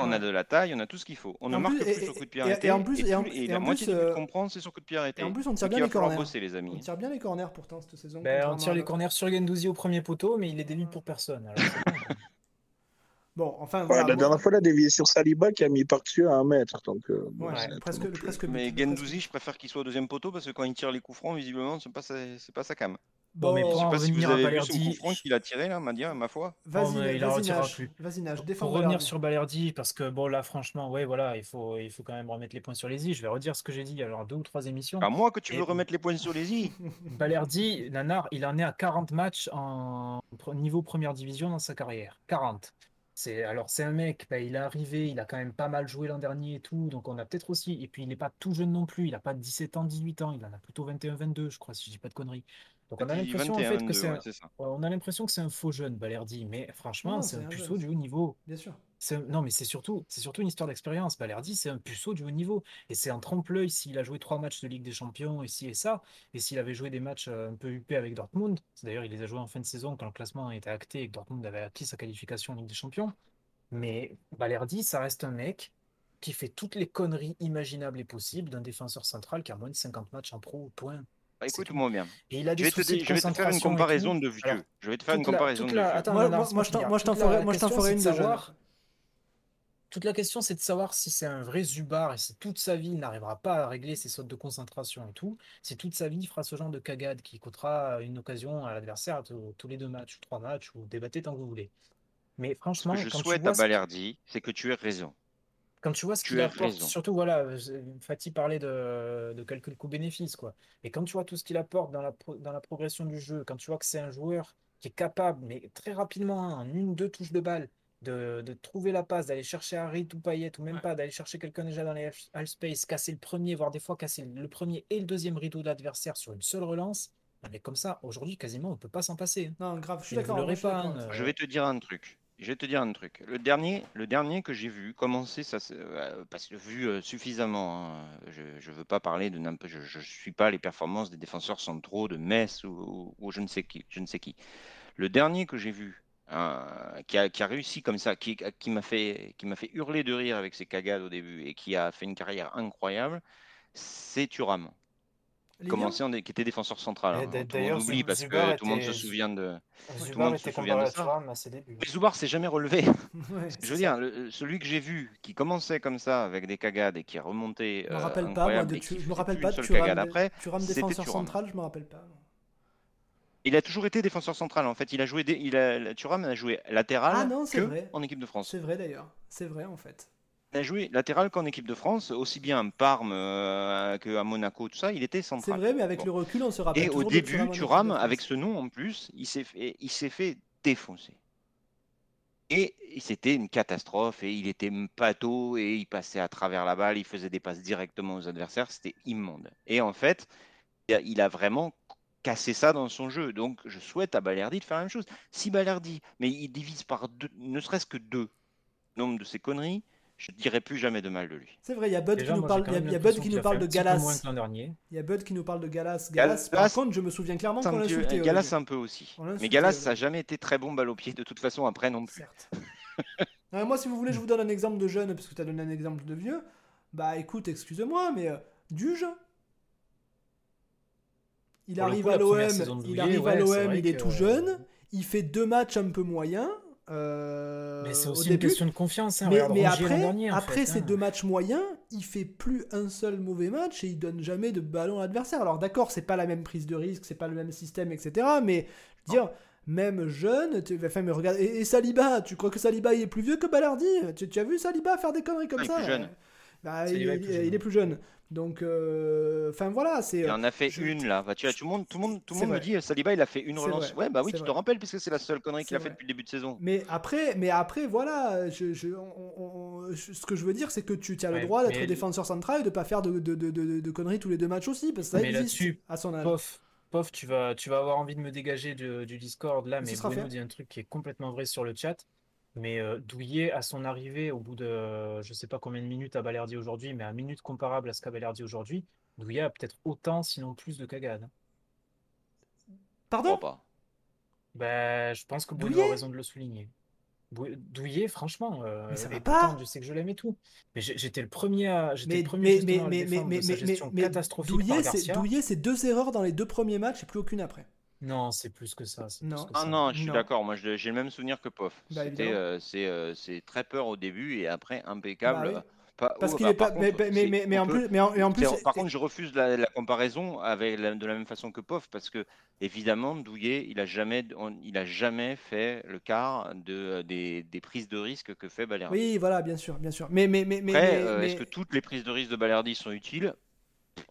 On a de la taille, on a tout ce qu'il faut. On Et ne marque plus- plus et- sur coup de pied et- et arrêté. en plus- et en- et la en moitié euh, qu'on prend, c'est sur coup de pied arrêté. Et en plus, on tire bien les corners. bosser, les amis. On tire bien les corners pourtant cette saison. Ben, on tire les corners sur Gendouzi au premier poteau, mais il les dévie pour personne. Alors, (laughs) bon. Enfin, Ouais, voilà. la dernière fois, il a dévié sur Saliba qui a mis par-dessus à un mètre. Donc, euh, Ouais, presque, presque Mais presque Gendouzi, je préfère qu'il soit au deuxième poteau parce que quand il tire les coups francs, visiblement, c'est pas sa, c'est pas sa cam. Bon, mais Bon, Je pour sais pas si vous revenir à avez vu son Balerdi, coup franc qu'il a tiré là, ma, dire, ma foi. Vas-y, Oh, mais il en vas-y, retirera plus. Vas-y, Pour revenir sur Balerdi, parce que bon là franchement, ouais voilà, il faut, il faut quand même remettre les points sur les i. Je vais redire ce que j'ai dit alors deux ou trois émissions. À moi que tu Et- veux remettre les points sur les i. (laughs) Balerdi, Nanar, il en est à 40 matchs en niveau première division dans sa carrière. 40. C'est alors c'est un mec, bah, il est arrivé, il a quand même pas mal joué l'an dernier et tout, donc on a peut-être aussi. Et puis il n'est pas tout jeune non plus, il a pas 17 ans, 18 ans, il en a plutôt 21-22, je crois, si je dis pas de conneries. Donc on a l'impression en fait 21, que 22, c'est ouais, un... c'est ça. ouais, on a l'impression que c'est un faux jeune, Balerdi, mais franchement, c'est un un puceau du haut niveau. Bien sûr. Non, mais c'est surtout, c'est surtout une histoire d'expérience. Balerdi, c'est un puceau du haut niveau. Et c'est un trompe-l'œil s'il a joué trois matchs de Ligue des Champions et ci et ça. Et s'il avait joué des matchs euh, un peu huppés avec Dortmund. D'ailleurs, il les a joués en fin de saison quand le classement était acté et que Dortmund avait acquis sa qualification en Ligue des Champions. Mais Balerdi, ça reste un mec qui fait toutes les conneries imaginables et possibles d'un défenseur central qui a moins de 50 matchs en pro, point. Bah, C'est tout. Écoute-moi bien. Et il a Je vais te, soucis dire- de je vais te faire une comparaison de vieux. Alors, je vais te faire une toute la- comparaison de la- vieux. attends, Moi- non, moi- moi, je t'en- moi, ferai- moi, une de de jeune. savoir- Toute la question, c'est de savoir si c'est un vrai Zubar et si toute sa vie il n'arrivera pas à régler ses sautes de concentration et tout, si toute sa vie il fera ce genre de cagade qui coûtera une occasion à l'adversaire tous tous les deux matchs, ou trois matchs, ou débattez tant que vous voulez. Mais Ce franchement, que je quand tu souhaite vois à ce Balerdi, c'est que tu aies raison. Quand tu vois ce qu'il apporte, raison. surtout voilà, euh, Fatih parlait de, de calcul coût-bénéfice, quoi. Et quand tu vois tout ce qu'il apporte dans la, pro- dans la progression du jeu, quand tu vois que c'est un joueur qui est capable, mais très rapidement, hein, en une, deux touches de balle, de, de trouver la passe, d'aller chercher Harit ou Payet, ou même Ouais. pas, d'aller chercher quelqu'un déjà dans les half, half space, casser le premier, voire des fois casser le premier et le deuxième rideau de l'adversaire sur une seule relance. Mais comme ça, aujourd'hui, quasiment, on peut pas s'en passer. hein. Non, grave, je suis ne d'accord. hein, toi. Je vais te dire un truc. Je vais te dire un truc. Le dernier, le dernier que j'ai vu commencer, ça, euh, vu euh, suffisamment, hein, je ne veux pas parler de je suis pas les performances des défenseurs centraux de Metz ou, je ne sais qui, je ne sais qui. Le dernier que j'ai vu, hein, qui, a, qui a réussi comme ça, qui, qui m'a fait, qui fait hurler de rire avec ses cagades au début et qui a fait une carrière incroyable, c'est Thuram. Commencé qui était défenseur central. Et hein. Tout le d'ailleurs, oublie parce Zubar que tout le monde se souvient de. Zubar monde se souvient de ça. Thuram à ses débuts. Mais Zubar s'est jamais relevé. (laughs) Ouais, (laughs) Je veux dire, le- celui que j'ai vu, qui commençait comme ça avec des cagades et qui est remonté Je me euh, rappelle pas, moi, de Tu- je me rappelle pas Thuram, cagade après, c'était défenseur Thuram. central, je me rappelle pas. Il a toujours été défenseur central. En fait, il a joué, des, il a, Thuram a joué latéral Ah non, c'est que vrai. en équipe de France. C'est vrai d'ailleurs. C'est vrai en fait. Il a joué latéral qu'en équipe de France, aussi bien à Parme euh, qu'à Monaco, tout ça. Il était C'est central. vrai, mais avec Bon. le recul, on se rappelle Et au début, Thuram avec ce nom en plus, il s'est fait, il s'est fait défoncer. Et c'était une catastrophe, et il était pâteau, et il passait à travers la balle, il faisait des passes directement aux adversaires, c'était immonde. Et en fait, il a- vraiment cassé ça dans son jeu. Donc, je souhaite à Balerdi de faire la même chose. Si Balerdi, mais il divise par deux, ne serait-ce que deux, nombre de ses conneries, je ne dirai plus jamais de mal de lui. C'est vrai, il y a Bud Déjà, qui nous parle, il y a- Bud qui nous parle de Galas. Il y a Bud qui nous parle de Galas. Galas- Galas, par contre, je me souviens clairement qu'on l'insultait. Galas un peu aussi. Mais Galas, ça n'a jamais été très bon balle au pied de toute façon après non plus. Certes. (laughs) Moi, si vous voulez, je vous donne un exemple de jeune, parce que tu as donné un exemple de vieux. Bah écoute, excuse-moi, mais euh, Duge, il arrive coup, à l'OM, il arrive à l'OM, il est tout jeune, il fait deux matchs un peu moyens. Euh, Mais c'est au aussi une début. question de confiance. Hein. Mais, après, dernier, après fait, ces hein. deux matchs moyens, il fait plus un seul mauvais match et il donne jamais de ballon à l'adversaire. Alors d'accord, c'est pas la même prise de risque, c'est pas le même système, etc. Mais je veux dire, même jeune, tu, enfin, mais regarde, et, et Saliba, tu crois que Saliba il est plus vieux que Ballardi tu, tu as vu Saliba faire des conneries comme Ah, il est ça? plus jeune. Bah, il, Saliba est il- plus jeune. il est plus jeune. Donc, euh, enfin voilà, c'est. Il en a fait je- une là. Bah, tu vois, tout le monde, tout le monde, tout le monde me dit Saliba, il a fait une relance. vrai. Ouais, bah oui, tu te rappelles puisque c'est la seule connerie qu'il a fait depuis le début de saison. Mais après, mais après, voilà, je, je- on- on- on- je- ce que je veux dire, c'est que tu as le droit d'être mais- défenseur central et de pas faire de, de, de, de- de conneries tous les deux matchs aussi, parce que ça Mais existe là-dessus, à son âge. Pof, pof, tu vas, tu vas avoir envie de me dégager du Discord là, Mais fait. dit un truc qui est complètement vrai sur le chat. Mais euh, Douillet, à son arrivée, au bout de euh, je sais pas combien de minutes à Balerdi aujourd'hui, mais à minutes comparables à ce qu'a Balerdi aujourd'hui, Douillet a peut-être autant, sinon plus de cagades. hein. Je Pardon? Crois pas. Ben, je pense que Bruno Douillet? a raison de le souligner. Douillet, franchement, euh, Mais ça va pas. je sais que je l'aime et tout. Mais j'étais le premier à, j'étais mais, le premier mais, mais, mais, mais, mais. Douillet, c'est deux erreurs dans les deux premiers matchs et plus aucune après. Non, c'est plus que ça. plus Non. que Ah ça. non, je suis d'accord. Moi, j'ai le même souvenir que Pof. Bah, euh, c'est, euh, c'est très peur au début et après impeccable. Bah oui. Pas- Parce qu'il bah, est pas. par Mais, contre, mais, mais, c'est- mais, mais on en peut- plus, mais en, plus, par contre, je refuse la, la comparaison avec la- de la même façon que Pof parce que évidemment, Douillet, il a jamais, on- il a jamais fait le quart de des, des prises de risque que fait Balerdi. oui, voilà, bien sûr, bien sûr. Mais, mais, mais, mais, Après, mais- euh, est-ce que toutes les prises de risque de Balerdi sont utiles?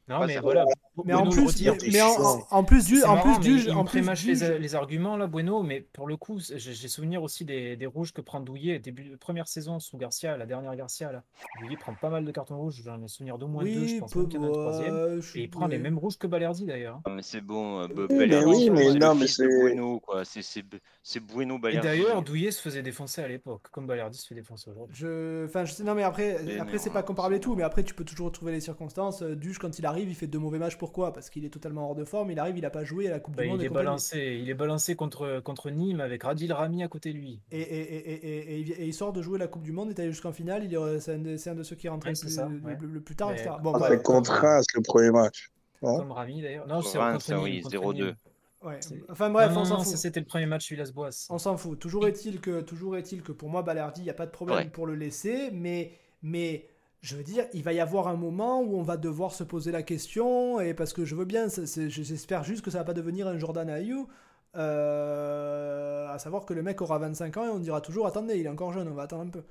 Non, mais voilà. Mais en plus, mais, en, plus du, en plus du, en prémâche les, les arguments là, Bueno, mais pour le coup, j'ai souvenir aussi des, des rouges que prend Douillet début première saison sous Garcia, la dernière Garcia là. Douillet prend pas mal de cartons rouges, j'en ai souvenir d'au moins deux, je oui, pense qu'il y en a un troisième. Et il prend les mêmes rouges que Balerdi d'ailleurs. hein. Non, mais c'est bon, euh, Oui, Be- mais Balerdi, mais le non, mais fils de c'est- Bueno, quoi. C'est c'est c'est Bueno Et Balerdi. d'ailleurs, Douillet se faisait défoncer à l'époque, comme Balerdi se fait défoncer aujourd'hui. Je, enfin, je sais, non mais après, après c'est pas comparable et tout, mais après tu peux toujours trouver les circonstances. Euh, Duche quand il arrive, il fait deux mauvais matchs. Pourquoi? Parce qu'il est totalement hors de forme. Il arrive, il a pas joué à la Coupe Bah, du Monde. il et est balancé, il est balancé contre, contre Nîmes avec Radil Rami à côté de lui. Et, et, et, et, et- et il- et il sort de jouer la Coupe du Monde, il est allé jusqu'en finale. Il est, c'est un, de, c'est un de ceux qui est rentré Ouais, le, plus, ça, le- ouais. le- le plus tard, Mais etc. Bon, contre Reims le premier match. Non? Comme Rami d'ailleurs. Non, c'est oui, Nîmes, contre 0-2. Nîmes. Ouais. C'est- Enfin bref, non, on s'en non, fout. ça c'était le premier match Villas-Boas. On s'en fout. Toujours est-il que, toujours est-il que pour moi, Balerdi, il n'y a pas de problème Ouais. pour le laisser, mais, mais je veux dire, il va y avoir un moment où on va devoir se poser la question, et parce que je veux bien, j'espère juste que ça va pas devenir un Jordan Ayou, euh, à savoir que le mec aura 25 ans et on dira toujours, attendez, il est encore jeune, on va attendre un peu.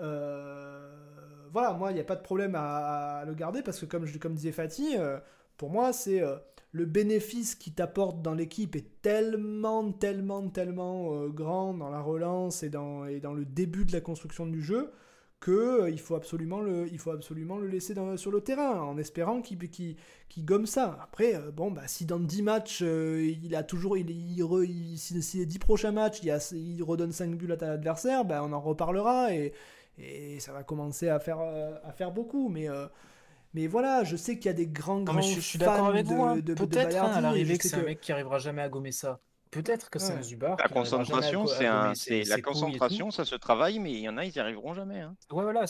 Euh, voilà, moi, il n'y a pas de problème à, le garder, parce que comme, je, comme disait Fatih, euh, pour moi, c'est... le bénéfice qu'il t'apporte dans l'équipe est tellement, tellement, tellement grand dans la relance et dans, et dans le début de la construction du jeu que euh, il faut absolument le, il faut absolument le laisser dans- sur le terrain en espérant qu'il gomme ça. Après, euh, bon, bah, si dans 10 matchs, euh, il a toujours, il, il re- il- si, si les 10 prochains matchs, il, a- il redonne 5 buts à ton adversaire, bah, on en reparlera et, et ça va commencer à faire, à faire beaucoup. Mais, euh, mais voilà, je sais qu'il y a des grands, Non, grands mais je, je suis fans avec de, vous. hein. de- de Peut-être hein, à l'arrivée que c'est un que- mec qui arrivera jamais à gommer ça. Peut-être que c'est Ouais. un Zubar. La concentration, c'est un, c'est la concentration, ça se travaille, mais il y en a, ils y arriveront jamais. hein. Ouais, voilà,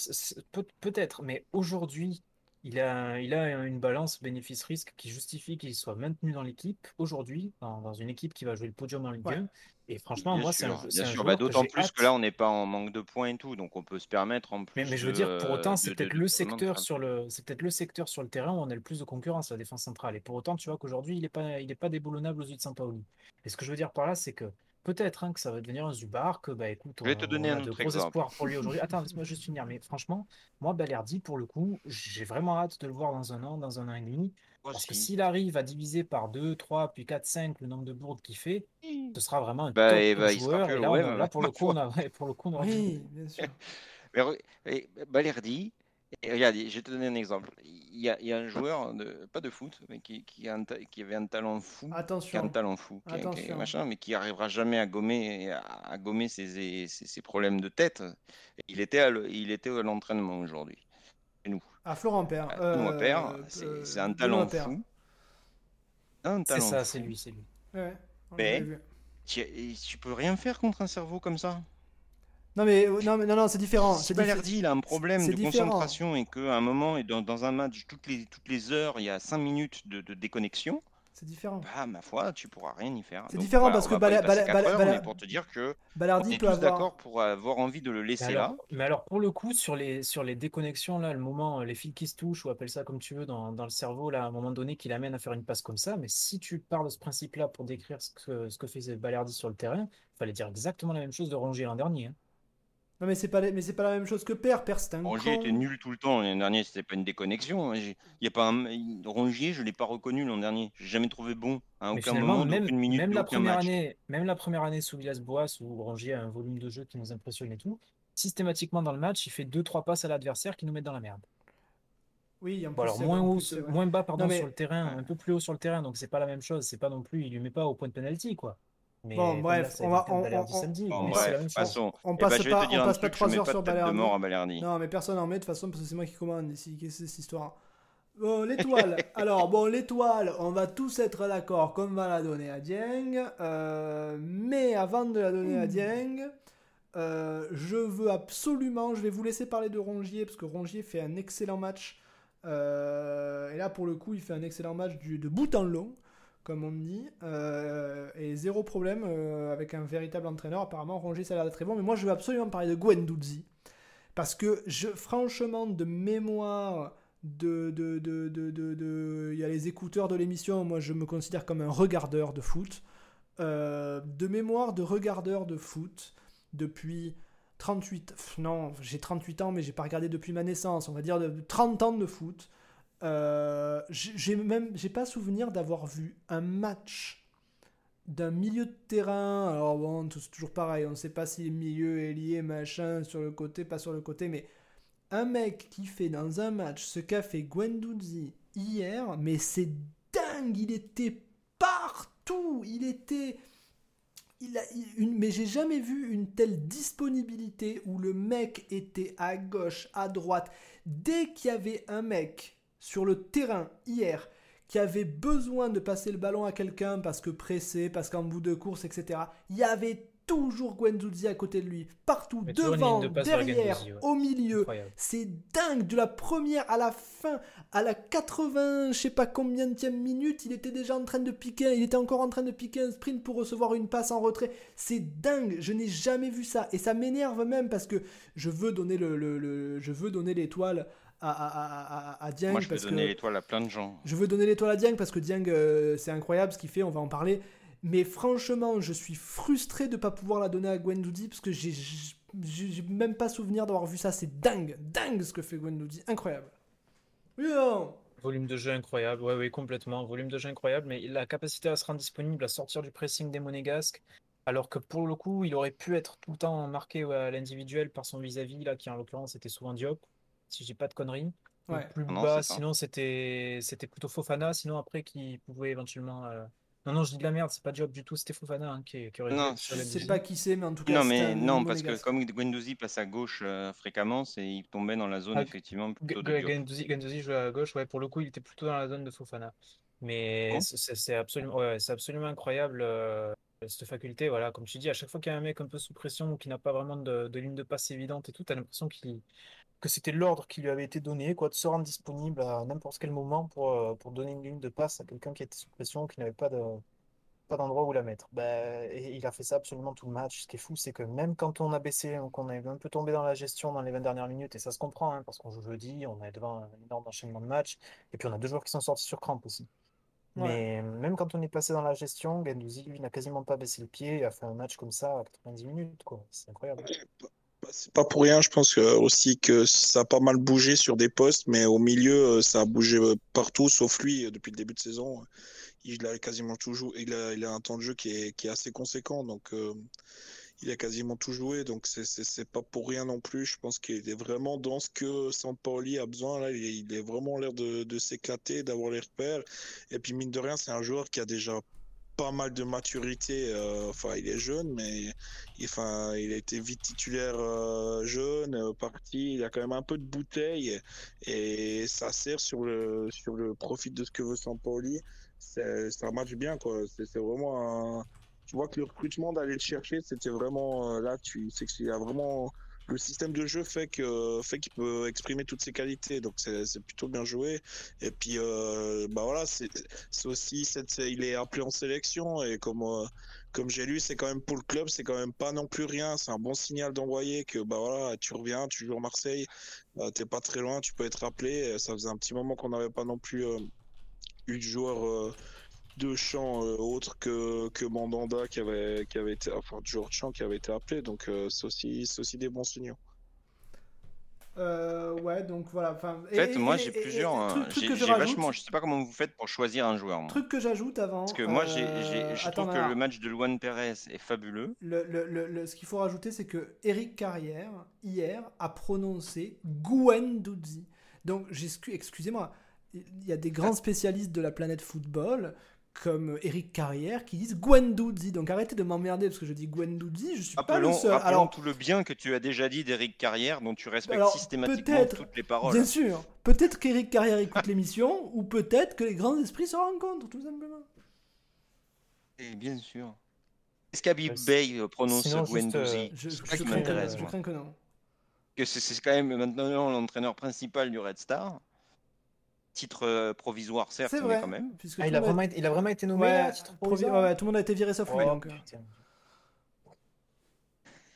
peut-être, mais aujourd'hui, il a, il a une balance bénéfice-risque qui justifie qu'il soit maintenu dans l'équipe aujourd'hui, dans, dans une équipe qui va jouer le podium en Ligue Ouais. 1. Et franchement, Bien moi, c'est un, bien sûr. joueur Bah, D'autant plus hâte. que là, on n'est pas en manque de points et tout, donc on peut se permettre en plus. Mais, mais je veux dire, pour autant, euh, c'est peut-être le secteur sur le, c'est peut-être le secteur sur le terrain où on a le plus de concurrence, la défense centrale. Et pour autant, tu vois qu'aujourd'hui, il n'est pas, il est pas déboulonnable aux yeux de Sampaoli. Et ce que je veux dire par là, c'est que peut-être hein, que ça va devenir un Zubar, que bah écoute, Je vais te on- donner on un a de autre gros exemple. espoirs pour lui aujourd'hui. Attends, laisse-moi (laughs) juste finir. Mais franchement, moi, Balerdi, pour le coup, j'ai vraiment hâte de le voir dans un an, dans un an et demi. Moi Parce que s'il arrive à diviser par 2, 3, puis 4, 5 le nombre de bourdes qu'il fait, ce sera vraiment un Bah, top et bah, joueur. Et là, on a- pour le coup, on a, pour le coup, on aura du- Oui, bien sûr. Mais Balerdi, et regarde, je vais te donner un exemple. Il y a, il y a un joueur, de, pas de foot, mais qui, qui, a un ta- qui avait un talent fou, qui a un Attention. talent fou, qui, qui- Attention. machin, mais qui arrivera jamais à gommer, à, à gommer ses, ses, ses problèmes de tête. Il était à le- il était à l'entraînement aujourd'hui. Et nous, Ah, Florent Père. Euh, Père, c'est euh, c'est un talent Père. fou. Un C'est talent ça, fou. c'est lui, c'est lui. Ouais, on Mais- vu. Tu, tu peux rien faire contre un cerveau comme ça. Non mais non mais non non c'est différent. Si Balerdi il a un problème de différent. concentration et qu'à un moment, et dans, dans un match, toutes les, toutes les heures, il y a 5 minutes de, de déconnexion, C'est différent. bah, ma foi, tu pourras rien y faire. C'est différent voilà, parce on que y Bala- mais pour te dire que on Balardi est peut tous avoir. d'accord pour avoir envie de le Mais laisser alors, là. mais alors, pour le coup, sur les, sur les déconnexions, là, le moment, les fils qui se touchent, ou appelle ça comme tu veux, dans, dans le cerveau, là, à un moment donné, qui l'amène à faire une passe comme ça, mais si tu pars de ce principe-là pour décrire ce que, ce que faisait Balerdi sur le terrain, il fallait dire exactement la même chose de Rongier l'an dernier. hein. Non mais c'est pas les- mais c'est pas la même chose que Père. Père un Rongier était nul tout le temps. L'an dernier, c'était pas une déconnexion. Il y a pas un... Rongier, je l'ai pas reconnu l'an dernier. J'ai jamais trouvé bon à Mais aucun moment, même, d'aucune minute, même, la première match. année, même la première année sous Villas-Boas, où Rongier a un volume de jeu qui nous impressionne et tout, systématiquement dans le match, il fait 2-3 passes à l'adversaire qui nous mettent dans la merde. Oui, en Bon, plus, alors moins en haut, plus, vrai. moins bas pardon Non, mais- sur le terrain, un peu plus haut sur le terrain, donc c'est pas la même chose. C'est pas non plus, il lui met pas au point de penalty quoi. Mais Bon, bref, là, on va- de on- on- samedi, Bon, mais bref, c'est la même chose. passons. On Eh passe ben, pas- on passe pas truc, je trois mets heures pas de sur de Balerdi. mort à Balerdi. Non mais personne en met de toute façon parce que c'est moi qui commande ici. Qu'est-ce que c'est cette histoire Bon, l'étoile. (laughs) Alors, bon, l'étoile, on va tous être d'accord qu'on va la donner à Dieng. euh, mais avant de la donner à Dieng, euh, je veux absolument, je vais vous laisser parler de Rongier, parce que Rongier fait un excellent match. Euh, et là, pour le coup, il fait un excellent match du, de bout en long, comme on dit. euh, et zéro problème euh, avec un véritable entraîneur. Apparemment, Rongier, ça a l'air d'être très bon. Mais moi, je veux absolument parler de Guendouzi. Parce que, je, franchement, de mémoire, de, de, de, de, il y a les écouteurs de l'émission, moi je me considère comme un regardeur de foot. Euh, de mémoire de regardeur de foot depuis 38, pff, non, j'ai 38 ans, mais j'ai pas regardé depuis ma naissance, on va dire de 30 ans de foot. Euh, j'ai même, j'ai pas souvenir d'avoir vu un match d'un milieu de terrain. Alors bon, c'est toujours pareil, on ne sait pas si le milieu est lié, machin, sur le côté, pas sur le côté, mais un mec qui fait dans un match ce qu'a fait Guendouzi hier, mais c'est dingue, il était partout, il était... Il a, une, mais j'ai jamais vu une telle disponibilité où le mec était à gauche, à droite. Dès qu'il y avait un mec sur le terrain hier qui avait besoin de passer le ballon à quelqu'un parce que pressé, parce qu'en bout de course, etc., il y avait toujours Guendouzi à côté de lui, partout, Mais devant, de derrière, Guendouzi, ouais. au milieu. C'est dingue, de la première à la fin, à la 80, je sais pas combien de minute, il était déjà en train de piquer, il était encore en train de piquer un sprint pour recevoir une passe en retrait. C'est dingue, je n'ai jamais vu ça. Et ça m'énerve même parce que je veux donner le, le- le- je veux donner l'étoile à, à, à, à- à Dieng Moi, je peux parce donner que l'étoile à plein de gens. je veux donner l'étoile à Dieng parce que Dieng, euh, c'est incroyable ce qu'il fait, on va en parler. Mais franchement, je suis frustré de ne pas pouvoir la donner à Guendouzi parce que j'ai j'ai j'ai même pas souvenir d'avoir vu ça. C'est dingue, dingue ce que fait Guendouzi, incroyable. Non. Volume de jeu incroyable, ouais, oui, complètement. Volume de jeu incroyable, mais la capacité à se rendre disponible, à sortir du pressing des Monégasques, alors que pour le coup, il aurait pu être tout le temps marqué à l'individuel par son vis-à-vis, là, qui en l'occurrence était souvent Diop, si j'ai pas de conneries. Ouais. plus Non, bas, sinon c'était c'était plutôt Fofana, sinon après qui pouvait éventuellement. euh, Non, non, je dis de la merde, c'est pas Diop du tout, c'était Fofana hein, qui, qui aurait Non, Je sais pas qui c'est, mais en tout cas, Non, mais non, parce que comme Guendouzi passe à gauche euh, fréquemment, c'est il tombait dans la zone Ah, effectivement plutôt de. Guendouzi, Guendouzi jouait à gauche, ouais, pour le coup, il était plutôt dans la zone de Fofana. Mais Bon? c'est absolument, ouais, c'est absolument incroyable euh, cette faculté. Voilà, comme tu dis, à chaque fois qu'il y a un mec un peu sous pression ou qui n'a pas vraiment de, de ligne de passe évidente et tout, t'as l'impression qu'il que c'était l'ordre qui lui avait été donné, quoi, de se rendre disponible à n'importe quel moment pour, euh, pour donner une ligne de passe à quelqu'un qui était sous pression, qui n'avait pas de, pas d'endroit où la mettre. Ben, et il a fait ça absolument tout le match. Ce qui est fou, c'est que même quand on a baissé, qu'on est un peu tombé dans la gestion dans les 20 dernières minutes, et ça se comprend, hein, parce qu'on joue jeudi, on est devant un énorme enchaînement de matchs, et puis on a deux joueurs qui sont sortis sur crampe aussi. Ouais. Mais même quand on est passé dans la gestion, Guendouzi, lui, n'a quasiment pas baissé le pied et a fait un match comme ça à 90 minutes, quoi. C'est incroyable. Bah, C'est pas pour rien, je pense aussi que ça a pas mal bougé sur des postes, mais au milieu, euh, ça a bougé euh, partout, sauf lui, euh, depuis le début de saison. Il a quasiment tout joué, il a, il a un temps de jeu qui est, assez conséquent, donc il a quasiment tout joué, donc c'est- pas pour rien non plus. Je pense qu'il est vraiment dans ce que Sampaoli a besoin. Là, il est vraiment l'air de, de s'éclater, d'avoir les repères. Et puis, mine de rien, c'est un joueur qui a déjà pas mal de maturité. euh, enfin, il est jeune, mais il, enfin, il a été vite titulaire euh, jeune, euh, parti. Il a quand même un peu de bouteille et, ça sert sur le, sur le profit de ce que veut Sampaoli. Un match bien, quoi. C'est vraiment un. Tu vois que le recrutement d'aller le chercher, c'était vraiment là, tu sais qu'il a vraiment. Le système de jeu fait que fait qu'il peut exprimer toutes ses qualités, donc c'est plutôt bien joué. Et puis euh, bah voilà, c'est aussi il est appelé en sélection et comme euh, comme j'ai lu, c'est quand même pour le club, c'est quand même pas non plus rien. C'est un bon signal d'envoyer que bah voilà, tu reviens, tu joues à Marseille, euh, t'es pas très loin, tu peux être appelé. Ça faisait un petit moment qu'on n'avait pas non plus euh, eu de joueur euh, de champ euh, autre que que Mandanda qui avait qui avait été enfin de champ qui avait été appelé. Donc euh, c'est aussi c'est aussi des bons signaux. Euh, ouais, donc voilà. enfin, En fait, et- moi j'ai plusieurs. truc J'ai vachement. Je sais pas comment vous faites pour choisir un joueur. moi. Truc que j'ajoute avant. Parce que moi, j'ai, je attends, trouve que le match de Luan Perez est fabuleux. Le- le- le- le- ce qu'il faut rajouter, c'est que Eric Carrière, hier, a prononcé Guendouzi. Donc, j'excu- excusez-moi, il y a des grands spécialistes de la planète football, comme Eric Carrière, qui disent Guendouzi. Donc, arrêtez de m'emmerder parce que je dis Guendouzi, je suis pas le seul. Alors, tout le bien que tu as déjà dit d'Éric Carrière, dont tu respectes Alors, systématiquement toutes les paroles. bien sûr, peut-être qu'Eric Carrière écoute (laughs) l'émission, ou peut-être que les grands esprits se rencontrent, tout simplement. Et bien sûr. Est-ce qu'Habib Euh, Bey euh, prononce Guendouzi euh, Je, C'est je ça qui crains que- m'intéresse, je crains que non. Que c'est quand même maintenant l'entraîneur principal du Red Star. Titre euh, provisoire, certes, C'est mais vrai. quand même. Ah, il a vraiment été, il a vraiment été nommé Ouais, là, à titre provi- provisoire ouais, ouais, tout le monde a été viré sauf lui. Oh, donc, putain.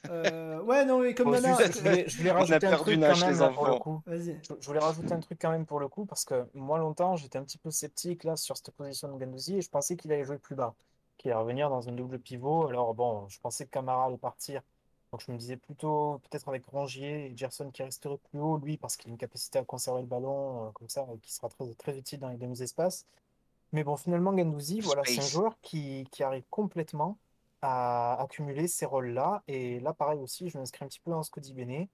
(laughs) euh, ouais, non, mais comme Nana. juste, je voulais, je rajouter un truc quand même pour le coup. Vas-y. Je, voulais rajouter un truc quand même pour le coup, parce que moi longtemps j'étais un petit peu sceptique là sur cette position de Guendouzi et je pensais qu'il allait jouer plus bas, qu'il allait revenir dans un double pivot. Alors bon, je pensais que Camara allait partir Donc je me disais plutôt peut-être avec Rongier et Gerson qui resterait plus haut, lui, parce qu'il a une capacité à conserver le ballon euh, comme ça, et qui sera très, très utile dans les demi-espaces. Mais bon, finalement, Gendouzi, voilà, c'est un joueur qui, qui arrive complètement à accumuler ces rôles-là. Et là, pareil aussi, je m'inscris un petit peu dans ce que dit Bene.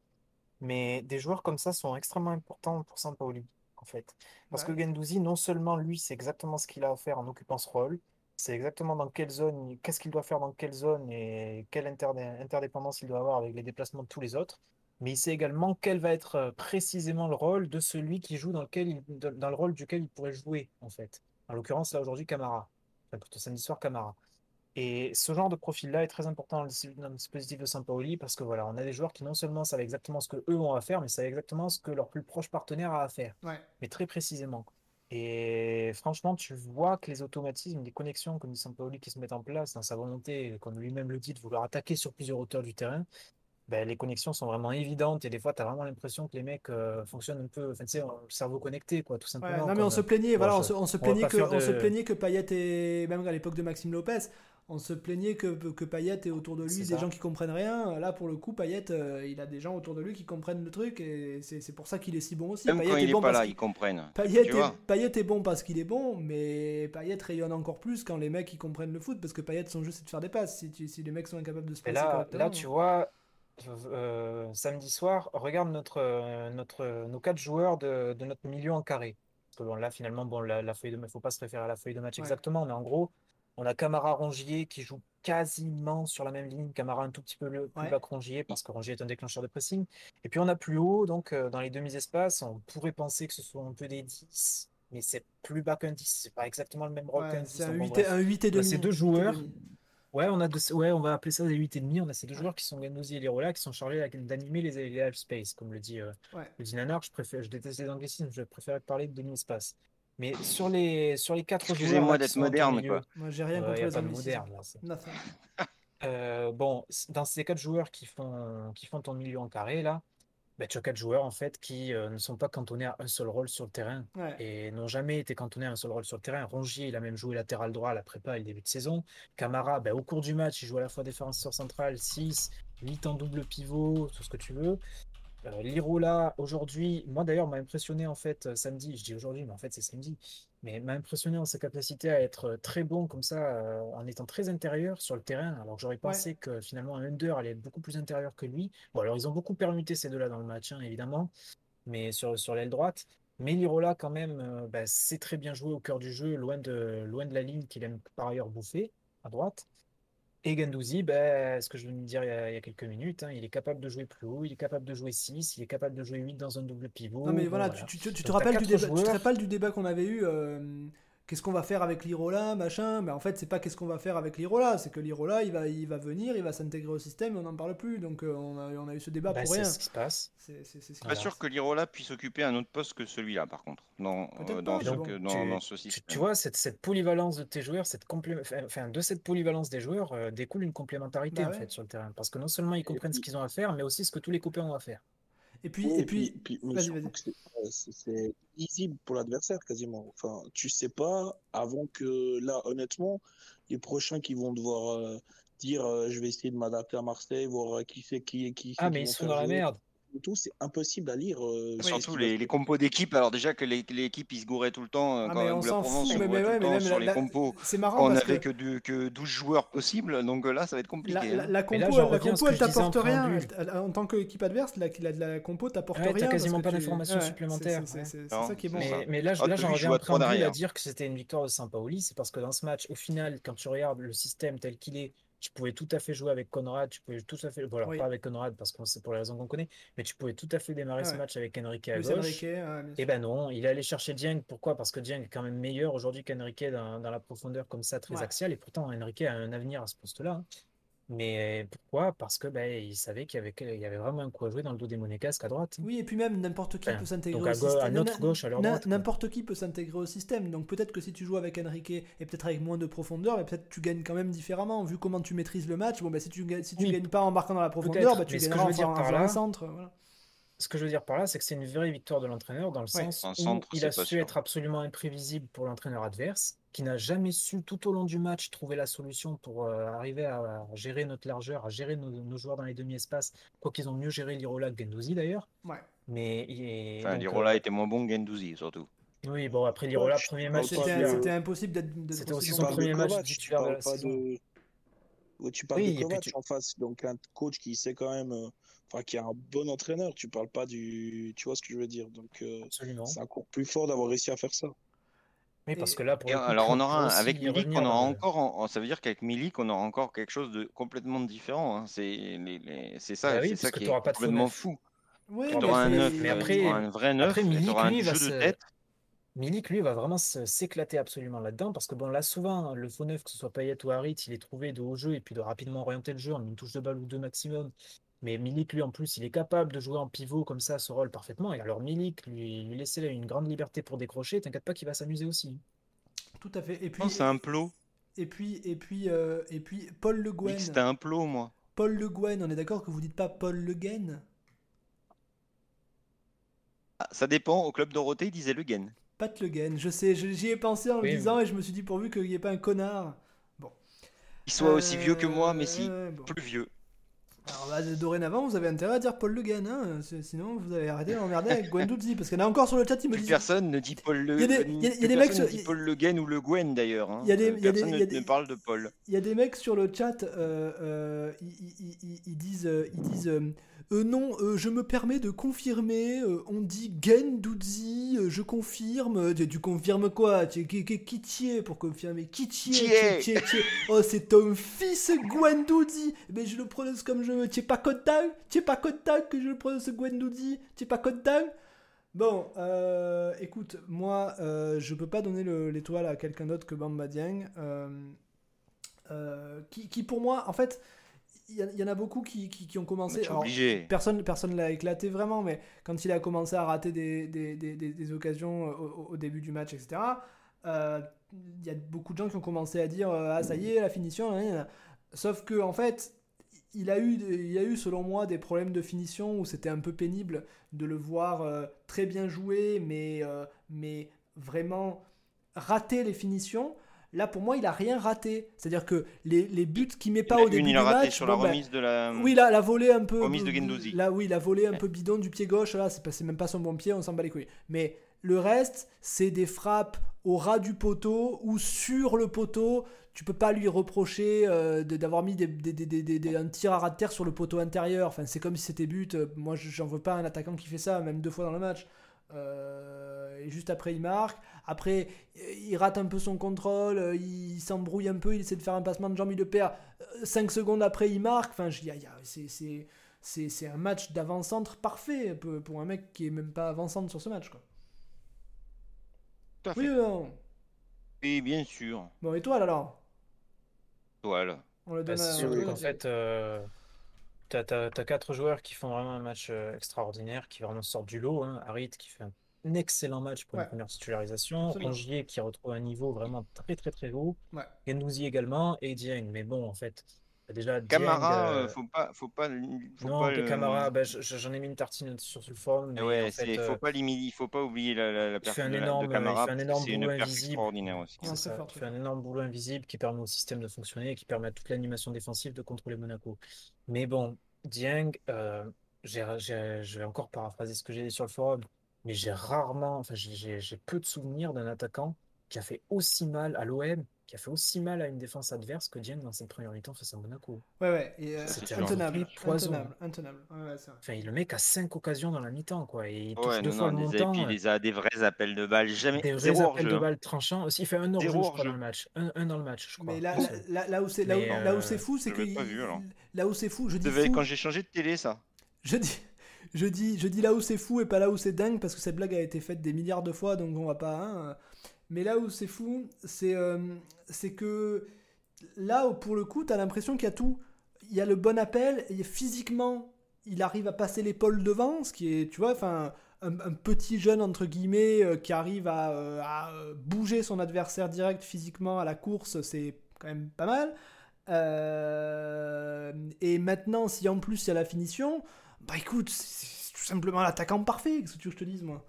Mais des joueurs comme ça sont extrêmement importants pour Sampaoli, en fait. Parce que Ouais. Gendouzi, non seulement lui, c'est exactement ce qu'il a à faire en occupant ce rôle, c'est exactement dans quelle zone, qu'est-ce qu'il doit faire dans quelle zone et quelle interdé- interdépendance il doit avoir avec les déplacements de tous les autres. Mais il sait également quel va être euh, précisément le rôle de celui qui joue dans lequel il- dans le rôle duquel il pourrait jouer, en fait. En l'occurrence, là aujourd'hui, Camara. Enfin, plutôt samedi soir, Camara. Et ce genre de profil-là est très important dans le, dispositif de Sampaoli parce que voilà, on a des joueurs qui non seulement savent exactement ce que eux ont à faire, mais savent exactement ce que leur plus proche partenaire a à faire, Ouais. mais très précisément. Et franchement, tu vois que les automatismes, les connexions comme dit Sampaoli qui se mettent en place dans sa volonté, comme lui-même le dit, de vouloir attaquer sur plusieurs hauteurs du terrain, ben, les connexions sont vraiment évidentes et des fois, tu as vraiment l'impression que les mecs euh, fonctionnent un peu, enfin, tu sais, le cerveau connecté, quoi, tout Ouais, simplement. non mais on se plaignait, bon, voilà, on je- se, on se on va plaignait que, on se de- plaignait que Payet et même à l'époque de Maxime Lopez, on se plaignait que, que Payet ait autour de lui des ça. gens qui comprennent rien. Là pour le coup, Payet, euh, il a des gens autour de lui qui comprennent le truc et c'est c'est pour ça qu'il est si bon aussi. Même Payet quand est il est bon pas parce là, qu'il- ils comprennent. Payet Tu est, vois Payet est bon parce qu'il est bon, mais Payet rayonne encore plus quand les mecs ils comprennent le foot parce que Payet son jeu c'est de faire des passes. Si, tu- si les mecs sont incapables de se passer là, correctement. là, tu vois, euh, samedi soir, regarde notre, notre, nos quatre joueurs de, de notre milieu en carré. Parce que bon, là, finalement, bon, la, la feuille de match, faut pas se référer à la feuille de match Ouais. exactement, mais en gros, on a Camara Rongier qui joue quasiment sur la même ligne. Camara un tout petit peu le, plus Ouais. bas que Rongier parce que Rongier est un déclencheur de pressing. Et puis on a plus haut, donc euh, dans les demi-espaces, on pourrait penser que ce soit un peu des 10, mais c'est plus bas qu'un 10. C'est pas exactement le même rôle Ouais, qu'un 10. c'est un donc bon, 8 et, un 8 et On a demi. ces deux 8 et joueurs. Ouais, on a ouais, on va appeler ça des 8 et demi. On a ces deux joueurs qui sont Gendouzi et Lirola qui sont chargés d'animer les, les half space, comme le dit, euh, Ouais. le dit Nanar. Je préfère, je déteste les anglicismes, je préfère parler de demi-espace. Mais sur les, sur les quatre joueurs Excusez-moi d'être moderne, milieu, quoi. Moi j'ai rien contre les pas de anglicismes. moderne, là, (laughs) euh, bon, dans ces quatre joueurs qui font, qui font ton milieu en carré, là, bah, tu as quatre joueurs en fait qui euh, ne sont pas cantonnés à un seul rôle sur le terrain Ouais. et n'ont jamais été cantonnés à un seul rôle sur le terrain. Rongier, il a même joué latéral droit à la prépa et le début de saison. Camara, ben, au cours du match, il joue à la fois défenseur central, 6, 8 en double pivot, tout ce que tu veux. Euh, Lirola, aujourd'hui, moi d'ailleurs, m'a impressionné en fait euh, samedi, je dis aujourd'hui, mais en fait c'est samedi, mais m'a impressionné en sa capacité à être euh, très bon comme ça, euh, en étant très intérieur sur le terrain, alors que j'aurais pensé que finalement un Under allait être beaucoup plus intérieur que lui. Bon, alors ils ont beaucoup permuté ces deux-là dans le match, hein, évidemment, mais sur, sur l'aile droite. Mais Lirola, quand même, euh, bah, c'est très bien joué au cœur du jeu, loin de, loin de la ligne qu'il aime par ailleurs bouffer, à droite. Et Gendouzi, bah, ce que je venais de dire il y a, il y a quelques minutes, hein, il est capable de jouer plus haut, il est capable de jouer 6, il est capable de jouer 8 dans un double pivot. Non mais bon, voilà. Tu, tu- tu te Donc, t'as rappelles du quatre débat, tu te joueurs. rappelles du débat qu'on avait eu euh, Qu'est-ce qu'on va faire avec l'Irola, machin Mais en fait, c'est pas qu'est-ce qu'on va faire avec l'Irola, c'est que l'Irola, il va, il va venir, il va s'intégrer au système et on n'en parle plus. Donc euh, on, a, on a eu ce débat Bah, pour c'est rien. ce qui se passe. C'est c'est- c'est Pas sûr que Lirola puisse occuper un autre poste que celui-là, par contre, dans, euh, dans, pas, ce, mais bon. que- dans, Tu- dans ce Tu, système. tu vois, cette, cette polyvalence de tes joueurs, cette complé- enfin, de cette polyvalence des joueurs euh, découle une complémentarité Bah en ouais. fait sur le terrain. Parce que non seulement ils comprennent ce qu'ils ont à faire, mais aussi ce que tous les copains ont à faire. Et puis, Oui, et puis, que c'est- euh, visible pour l'adversaire quasiment. Enfin, tu sais pas avant que là, honnêtement, les prochains qui vont devoir euh, dire euh, je vais essayer de m'adapter à Marseille, voir euh, qui c'est qui qui Ah, mais ils sont dans la merde. Tout, c'est impossible à lire. euh, Surtout les, compos d'équipe. Alors déjà que les- l'équipe il se gourait tout le temps, euh, Ah, quand mais même, on la s'en Provence fout, se mais, gourait mais tout ouais, le mais temps même sur la- les compos. c'est marrant On n'avait que que, du- que 12 joueurs possibles, donc euh, là ça va être compliqué. la, la, hein. la compo, là, la compo elle t'apporte rien. Elle- en tant qu'équipe adverse, la, la, la compo t'apporte Ouais, t'as rien. parce quasiment pas d'informations supplémentaires, c'est- ça qui est bon. Mais, là, je- Ah, là t'as j'en je reviens préambule à dire que c'était une victoire de Sampaoli. C'est parce que dans ce match, au final, quand tu regardes le système tel qu'il est, tu pouvais tout à fait jouer avec Conrad, tu pouvais tout à fait, bon, alors Oui. pas avec Conrad parce que c'est pour les raisons qu'on connaît, mais tu pouvais tout à fait démarrer Ah ce match avec Enrique à gauche. Enrique, Et sûr. ben non, il est allé chercher Dieng. Pourquoi? Parce que Dieng est quand même meilleur aujourd'hui qu'Enrique dans, dans la profondeur comme ça, très Ouais. axiale. Et pourtant, Enrique a un avenir à ce poste-là. hein. Mais pourquoi? Parce que ben, il savait qu'il y avait, il y avait vraiment un coup à jouer dans le dos des monégasques à droite. Oui, et puis même n'importe qui Enfin, peut s'intégrer donc au système. à notre gauche, à leur droite. N'importe qui peut s'intégrer au système. Donc peut-être que si tu joues avec Enrique et peut-être avec moins de profondeur, mais peut-être tu gagnes quand même différemment. Vu comment tu maîtrises le match, bon, bah, si tu gagnes, si tu Oui. gagnes pas en marquant dans la profondeur, bah, tu mais gagneras en en un là- centre. Voilà. Ce que je veux dire par là, c'est que c'est une vraie victoire de l'entraîneur dans le Ouais. sens En où centre, il a su sûr. être absolument imprévisible pour l'entraîneur adverse, qui n'a jamais su tout au long du match trouver la solution pour euh, arriver à, à gérer notre largeur, à gérer nos, nos joueurs dans les demi-espaces. Quoi qu'ils ont mieux géré Lirola que Gendouzi d'ailleurs. Ouais. Mais il est- Enfin, donc, Lirola euh, était moins bon que Gendouzi, surtout. oui, bon, après Lirola, premier match C'était impossible d'être. C'était aussi son premier match titulaire tu de parles la saison. tu parles Oui, de Kovac tu- en face, donc un coach qui sait quand même, euh, enfin qui est un bon entraîneur. Tu parles pas du, tu vois ce que je veux dire. Donc euh, c'est encore plus fort d'avoir réussi à faire ça. Oui, parce que là, pour Et le coup, alors, on aura un- avec Milik, on aura le- encore, en- ça veut dire qu'avec Milik, on aura encore quelque chose de complètement différent. hein. C'est les- les- c'est ça, Bah oui, c'est parce ça que qui est t'auras pas complètement fou. Ouais, Tu auras un neuf, mais euh, après- un vrai neuf, après, Milik, un lui, va jeu de se- tête. Milik, lui, va vraiment s'éclater absolument là-dedans parce que bon, là, souvent, le faux neuf, que ce soit Payet ou Harit, il est trouvé de haut jeu et puis de rapidement orienter le jeu en une touche de balle ou deux maximum. Mais Milik, lui, en plus, il est capable de jouer en pivot comme ça, ce rôle parfaitement. Et alors, Milik, lui, lui laisser là une grande liberté pour décrocher, t'inquiète pas qu'il va s'amuser aussi. Tout à fait. Et puis, Non, c'est un plot. et puis, et puis, euh, et puis, Paul Le Oui, Guen. C'était un plot, moi. Paul Le Guen, on est d'accord que vous dites pas Paul Le Guen? Ah, ça dépend. Au club Dorothée, il disait Le Guen. Pat Le Guen. Je sais, j'y ai pensé en le Oui, disant et je me suis dit pourvu qu'il n'y ait pas un connard. Il soit aussi vieux que moi, mais si Euh, bon. plus vieux. Alors bah, dorénavant, vous avez intérêt à dire Paul Le Guen, hein, sinon vous avez arrêté d'emmerder avec Gwendouzi, parce qu'il y en a encore sur le chat, ils me disent. personne ne dit Paul Le plus il y a- des mecs sur- dit Paul Le Guen ou Le Guen d'ailleurs. hein. Il y a des- Euh, il y a des- Personne il y a ne- des- ne parle de Paul. Il y a des mecs sur le chat, euh, euh, ils, ils- ils- ils disent, ils disent euh, non, je me permets de confirmer, on dit Gendouzi, je confirme, tu, tu confirmes quoi Tu- qui, qui, qui t'y pour confirmer Qui t'y est Oh, c'est ton fils Gwendouzi Mais je le prononce comme je veux, tu es pas content Tu es pas content que je le prononce Gwendouzi Tu es pas content Bon, euh, écoute, moi, euh, je peux pas donner le- l'étoile à quelqu'un d'autre que Bamba Dieng. euh, euh, qui, qui, pour moi, en fait, il y, en a beaucoup qui, qui, qui ont commencé. Alors, personne personne l'a éclaté vraiment, mais quand il a commencé à rater des, des, des, des- des occasions au, début du match, etc., euh, il y a beaucoup de gens qui ont commencé à dire euh, Ah, ça y est, la finition. nan. Sauf que, en fait, il a, eu, il a eu, selon moi, des problèmes de finition où c'était un peu pénible de le voir euh, très bien jouer, mais, euh, mais vraiment rater les finitions. Là, pour moi, il a rien raté. C'est-à-dire que les, les buts qu'il met Il pas au début une, il du a raté match. sur bon, la ben, remise de la. oui, la, la volée un peu. Remise de Guendouzi. Là, oui, la volée un peu bidon du pied gauche, là, c'est même pas son bon pied, on s'en bat les couilles. Mais le reste, c'est des frappes au ras du poteau ou sur le poteau. Tu peux pas lui reprocher euh, d'avoir mis des, des- des- un tir à ras de terre sur le poteau intérieur. Enfin, c'est comme si c'était but. Euh, Moi, je- j'en veux pas un attaquant qui fait ça, même deux fois dans le match. Euh, et juste après, il marque. Après, il rate un peu son contrôle, il s'embrouille un peu, il essaie de faire un passement de jambe, il le perd. 5 secondes après, il marque. Enfin, c'est- un match d'avant-centre parfait pour un mec qui est même pas avant-centre sur ce match. Quoi. Tout à fait. Oui, ou non Oui, bien sûr. Bon, étoile alors? Toile. On le Bah, donne à. donne à- fait, euh, t'as, t'as- t'as quatre joueurs qui font vraiment un match euh, extraordinaire, qui vraiment sortent du lot. Hein. Harit qui fait un excellent match pour Ouais. une première titularisation. Rongier qui retrouve un niveau vraiment très très très haut. Ouais. Gendouzi également et Dieng. Mais bon, en fait, déjà Dieng, Camara, euh, euh, faut pas, faut pas, faut non, pas que le- Camara, bah, je- je- j'en ai mis une tartine sur le forum. Eh Mais ouais, en fait, c'est- euh, faut pas limiter, faut pas oublier la, la, la il fait personne de, de énorme, il Camara, fait un énorme c'est une boulot invisible. aussi. Ça, fort, il un énorme boulot invisible qui permet au système de fonctionner et qui permet à toute l'animation défensive de contrôler Monaco. Mais bon, Dieng, euh, je vais encore paraphraser ce que j'ai dit sur le forum, mais j'ai rarement, enfin j'ai peu de souvenirs d'un attaquant qui a fait aussi mal à l'OM, qui a fait aussi mal à une défense adverse que Dieng dans cette première mi-temps face à Monaco. Ouais, ouais. Et, euh, C'était un intenable. Intenable. Intenable. Ouais, ouais. Enfin, le mec a cinq occasions dans la mi-temps, quoi, et il touche Ouais, deux non, fois non, le des, et montant. puis euh, des, a- des vrais appels de balles, jamais Des vrais zéro appels de hein. balles tranchants. Aussi, il fait un hors-jeu, Zéro je crois, dans le match. Un, un dans le match, je crois. Mais là, là, là, où c'est là, où- Mais, là où euh, c'est fou, c'est que pas vu, là où c'est fou, je dis fou, Quand j'ai changé de télé, ça. je dis, je dis, je dis là où c'est fou et pas là où c'est dingue parce que cette blague a été faite des milliards de fois donc on va pas. hein. Mais là où c'est fou, c'est euh, que là où pour le coup t'as l'impression qu'il y a tout. Il y a le bon appel et physiquement il arrive à passer l'épaule devant, ce qui est tu vois, enfin un, petit jeune entre guillemets euh, qui arrive à, euh, euh, bouger son adversaire direct physiquement à la course, c'est quand même pas mal. Et maintenant, si en plus il y a la finition, bah écoute, c'est tout simplement l'attaquant parfait. Qu'est-ce que tu veux que je te dise, moi?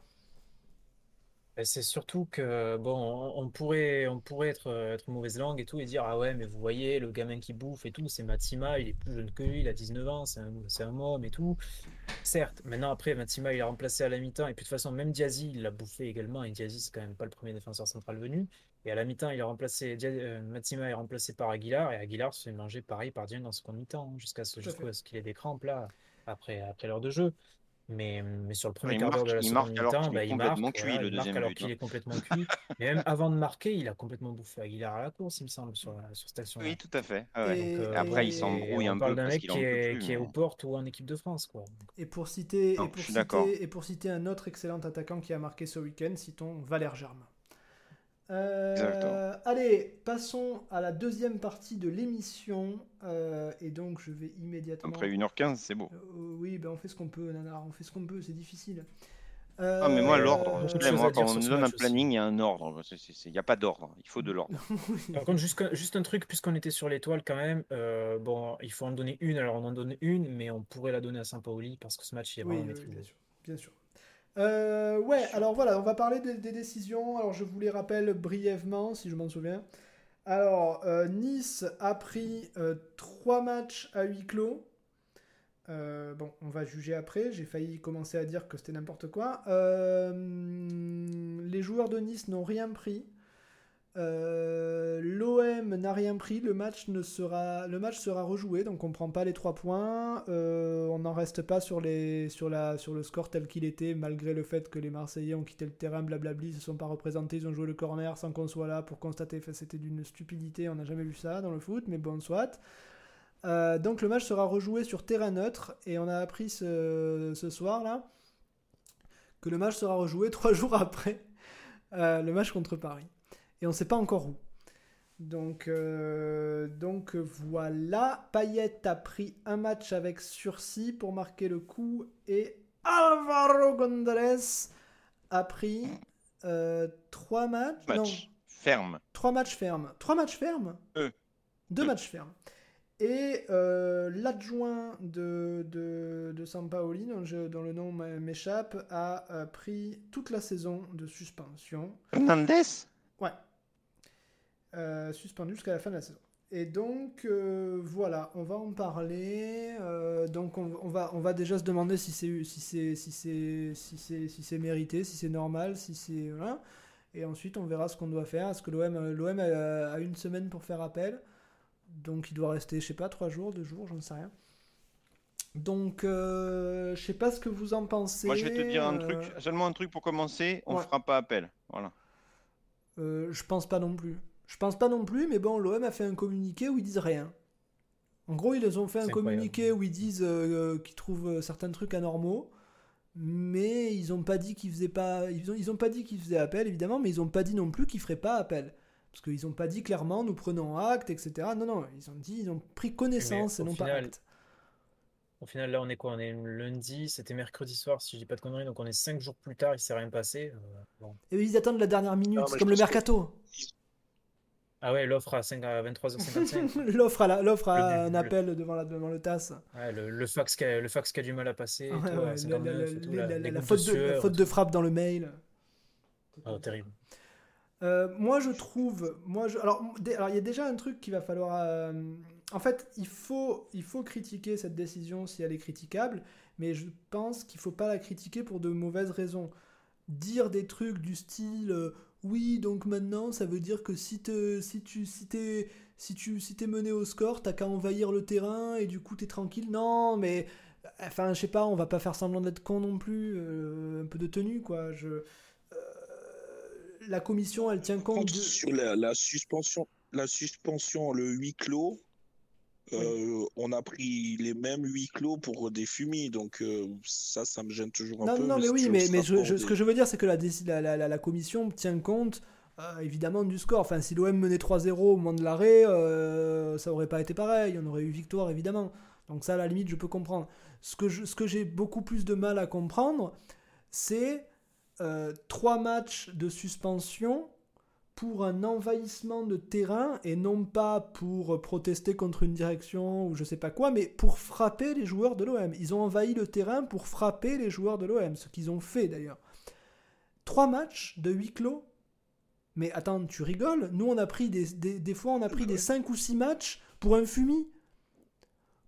Ben, C'est surtout que, bon, on, on pourrait, on pourrait être, euh, être mauvaise langue et tout et dire, ah ouais, mais vous voyez, le gamin qui bouffe et tout, c'est Matsima, il est plus jeune que lui, il a 19 ans, c'est un, c'est un homme et tout. Certes, maintenant après, Matsima, il a remplacé à la mi-temps, et puis de toute façon, même Diazy, il l'a bouffé également, et Diazy, c'est quand même pas le premier défenseur central venu. Et à la mi-temps, il a remplacé, Dia- euh, Matsima est remplacé par Aguilar, et Aguilar se fait manger pareil par Dieng dans ce mi-temps, hein, jusqu'à ce, Tout à jusqu'à ce qu'il ait des crampes là, après, après l'heure de jeu. Mais, mais sur le premier Il quart d'heure de la il seconde mi-temps, qu'il est bah, il complètement marque, cuit, voilà, le il marque deuxième alors but, qu'il est complètement cuit. Et même avant de marquer, il a complètement bouffé Aguilar à la course, il me semble, sur, la- sur cette action-là. Oui, tout à fait. Ah ouais. Et- Donc, euh, Après, il s'embrouille un on peu parle d'un parce mec qui est, plus. qui est aux portes ou en équipe de France, quoi. Et pour citer, Non, et pour citer, et pour citer un autre excellent attaquant qui a marqué ce week-end, citons Valère Germain. Euh, allez, passons à la deuxième partie de l'émission. euh, et donc, je vais immédiatement. Après 1h15, c'est beau. Euh, oui, ben on fait ce qu'on peut, Nanar, on fait ce qu'on peut, c'est difficile. Ah, mais moi, l'ordre, moi, dire quand on me donne un planning, il y a un ordre. Il n'y a pas d'ordre. Il faut de l'ordre. (laughs) Par contre, juste, un- juste un truc, puisqu'on était sur l'étoile quand même, euh, bon, il faut en donner une, alors on en donne une, mais on pourrait la donner à Saint-Paoli parce que ce match, il est Oui, vraiment oui, maîtrisé. bien sûr. Bien sûr. Euh, ouais, alors voilà, on va parler des, des décisions. Alors je vous les rappelle brièvement, si je m'en souviens. Alors, euh, Nice a pris euh, trois matchs à huis clos. Euh, bon, on va juger après. J'ai failli commencer à dire que c'était n'importe quoi. Les joueurs de Nice n'ont rien pris. Euh, L'OM n'a rien pris. Le match, ne sera, rejoué, donc on prend pas les trois points. Euh, on n'en reste pas sur, le score tel qu'il était, malgré le fait que les Marseillais ont quitté le terrain, blablabli, ils se sont pas représentés, ils ont joué le corner sans qu'on soit là pour constater. C'était d'une stupidité, on n'a jamais vu ça dans le foot, mais bon, soit. Euh, donc le match sera rejoué sur terrain neutre et on a appris ce, ce soir là que le match sera rejoué (laughs) trois jours après le match contre Paris et on ne sait pas encore où. Donc, euh, donc voilà, Payet a pris un match avec sursis pour marquer le coup et Alvaro González a pris euh, trois matchs. Non, Match ferme. Trois matchs fermes. Trois matchs fermes Euh. Deux Euh. matchs fermes. Et euh, l'adjoint de, de, de Sampaoli, dont, je- dont le nom m'échappe, a pris toute la saison de suspension. Fernandez? Ouais. Euh, suspendu jusqu'à la fin de la saison. Et donc, euh, voilà, on va en parler. Euh, donc, on, on va, on va déjà se demander si c'est si c'est si c'est si c'est si c'est mérité, si c'est normal, si c'est voilà. Et ensuite, on verra ce qu'on doit faire. Est-ce que l'OM l'OM a, a une semaine pour faire appel? Donc, il doit rester, je sais pas, trois jours, deux jours, j'en sais rien. Donc, euh, je sais pas ce que vous en pensez. Moi, je vais te dire un truc, seulement un truc pour commencer. On ouais. fera pas appel. Voilà. Je pense pas non plus. Je pense pas non plus, mais bon, l'OM a fait un communiqué où ils disent rien. En gros, ils ont fait un incroyable. communiqué où ils disent euh, qu'ils trouvent euh, certains trucs anormaux, mais ils ont pas dit qu'ils faisaient pas, ils ont, ils ont pas dit qu'ils faisaient appel évidemment, mais ils ont pas dit non plus qu'ils feraient pas appel, parce qu'ils ont pas dit clairement nous prenons acte, etc. Non, non, ils ont dit ils ont pris connaissance et non pas acte. Au final, là, on est quoi? On est lundi, c'était mercredi soir, si je dis pas de conneries, donc on est cinq jours plus tard, il s'est rien passé. Euh, bon. Et ils attendent la dernière minute, c'est comme le que- mercato. Ah ouais, l'offre à, 5 à 23h55. (laughs) l'offre à, la- l'offre à un appel devant, la, devant le TAS. Ouais, le, le fax qui a, le fax qui a du mal à passer, la, 59 la- et tout, la- la- la- les la gouttes faute, de, frappe dans le mail. Oh, terrible. Euh, moi, je trouve. Moi, je, alors, il y a déjà un truc qu'il va falloir. euh, en fait, il faut, il faut critiquer cette décision si elle est critiquable, mais je pense qu'il faut pas la critiquer pour de mauvaises raisons. Dire des trucs du style. euh, oui, donc maintenant, ça veut dire que si, te, si tu si t'es si tu si t'es mené au score, t'as qu'à envahir le terrain et du coup t'es tranquille. Non, mais enfin, je sais pas, on va pas faire semblant d'être con non plus. euh, un peu de tenue, quoi. Euh, la commission, elle tient compte sur la, la suspension, la suspension, le huis clos, euh, on a pris les mêmes huis clos pour des fumis, donc euh, ça, ça me gêne toujours un Non, peu. non, mais c'est oui, mais, ce mais je- ce que je veux dire, c'est que la, déci- la, la, la- la commission tient compte euh, évidemment du score. Enfin, si l'OM menait 3-0 au moment de l'arrêt, ça aurait pas été pareil. On aurait eu victoire, évidemment. Donc, ça, à la limite, je peux comprendre. Ce que, je- ce que j'ai beaucoup plus de mal à comprendre, c'est trois matchs de suspension pour un envahissement de terrain et non pas pour protester contre une direction ou je sais pas quoi, mais pour frapper les joueurs de l'OM. Ils ont envahi le terrain pour frapper les joueurs de l'OM, ce qu'ils ont fait d'ailleurs. Trois matchs de huis clos Mais attends, tu rigoles? Nous, on a pris des, des, des fois, on a pris des 5 ou 6 matchs pour un fumier.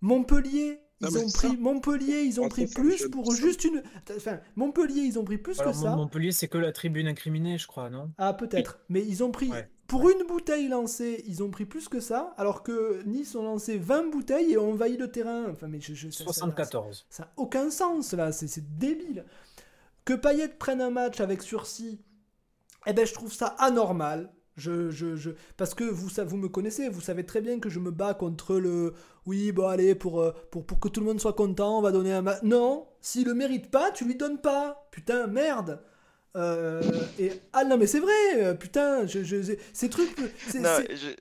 Montpellier, ils ont pris ça. Montpellier, ils ont pris plus pour juste une. Enfin, Montpellier, ils ont pris plus Alors, que ça. Montpellier, c'est que la tribune incriminée, je crois, non? Ah, peut-être. Mais ils ont pris. Ouais. Pour une bouteille lancée, ils ont pris plus que ça, alors que Nice ont lancé 20 bouteilles et ont envahi le terrain. Enfin, mais je, je- ça- ça- 74. Ça n'a aucun sens, là. C'est c'est débile. Que Payet prenne un match avec sursis, eh ben, je trouve ça anormal. Je, je, je... Parce que vous, vous me connaissez, vous savez très bien que je me bats contre le oui, bon, allez, pour, euh, pour, pour que tout le monde soit content, on va donner un match. Non, s'il le mérite pas, tu lui donnes pas. Putain, merde. Euh, et... Ah non, mais c'est vrai, euh, putain, je, je- ces trucs. Non, je-.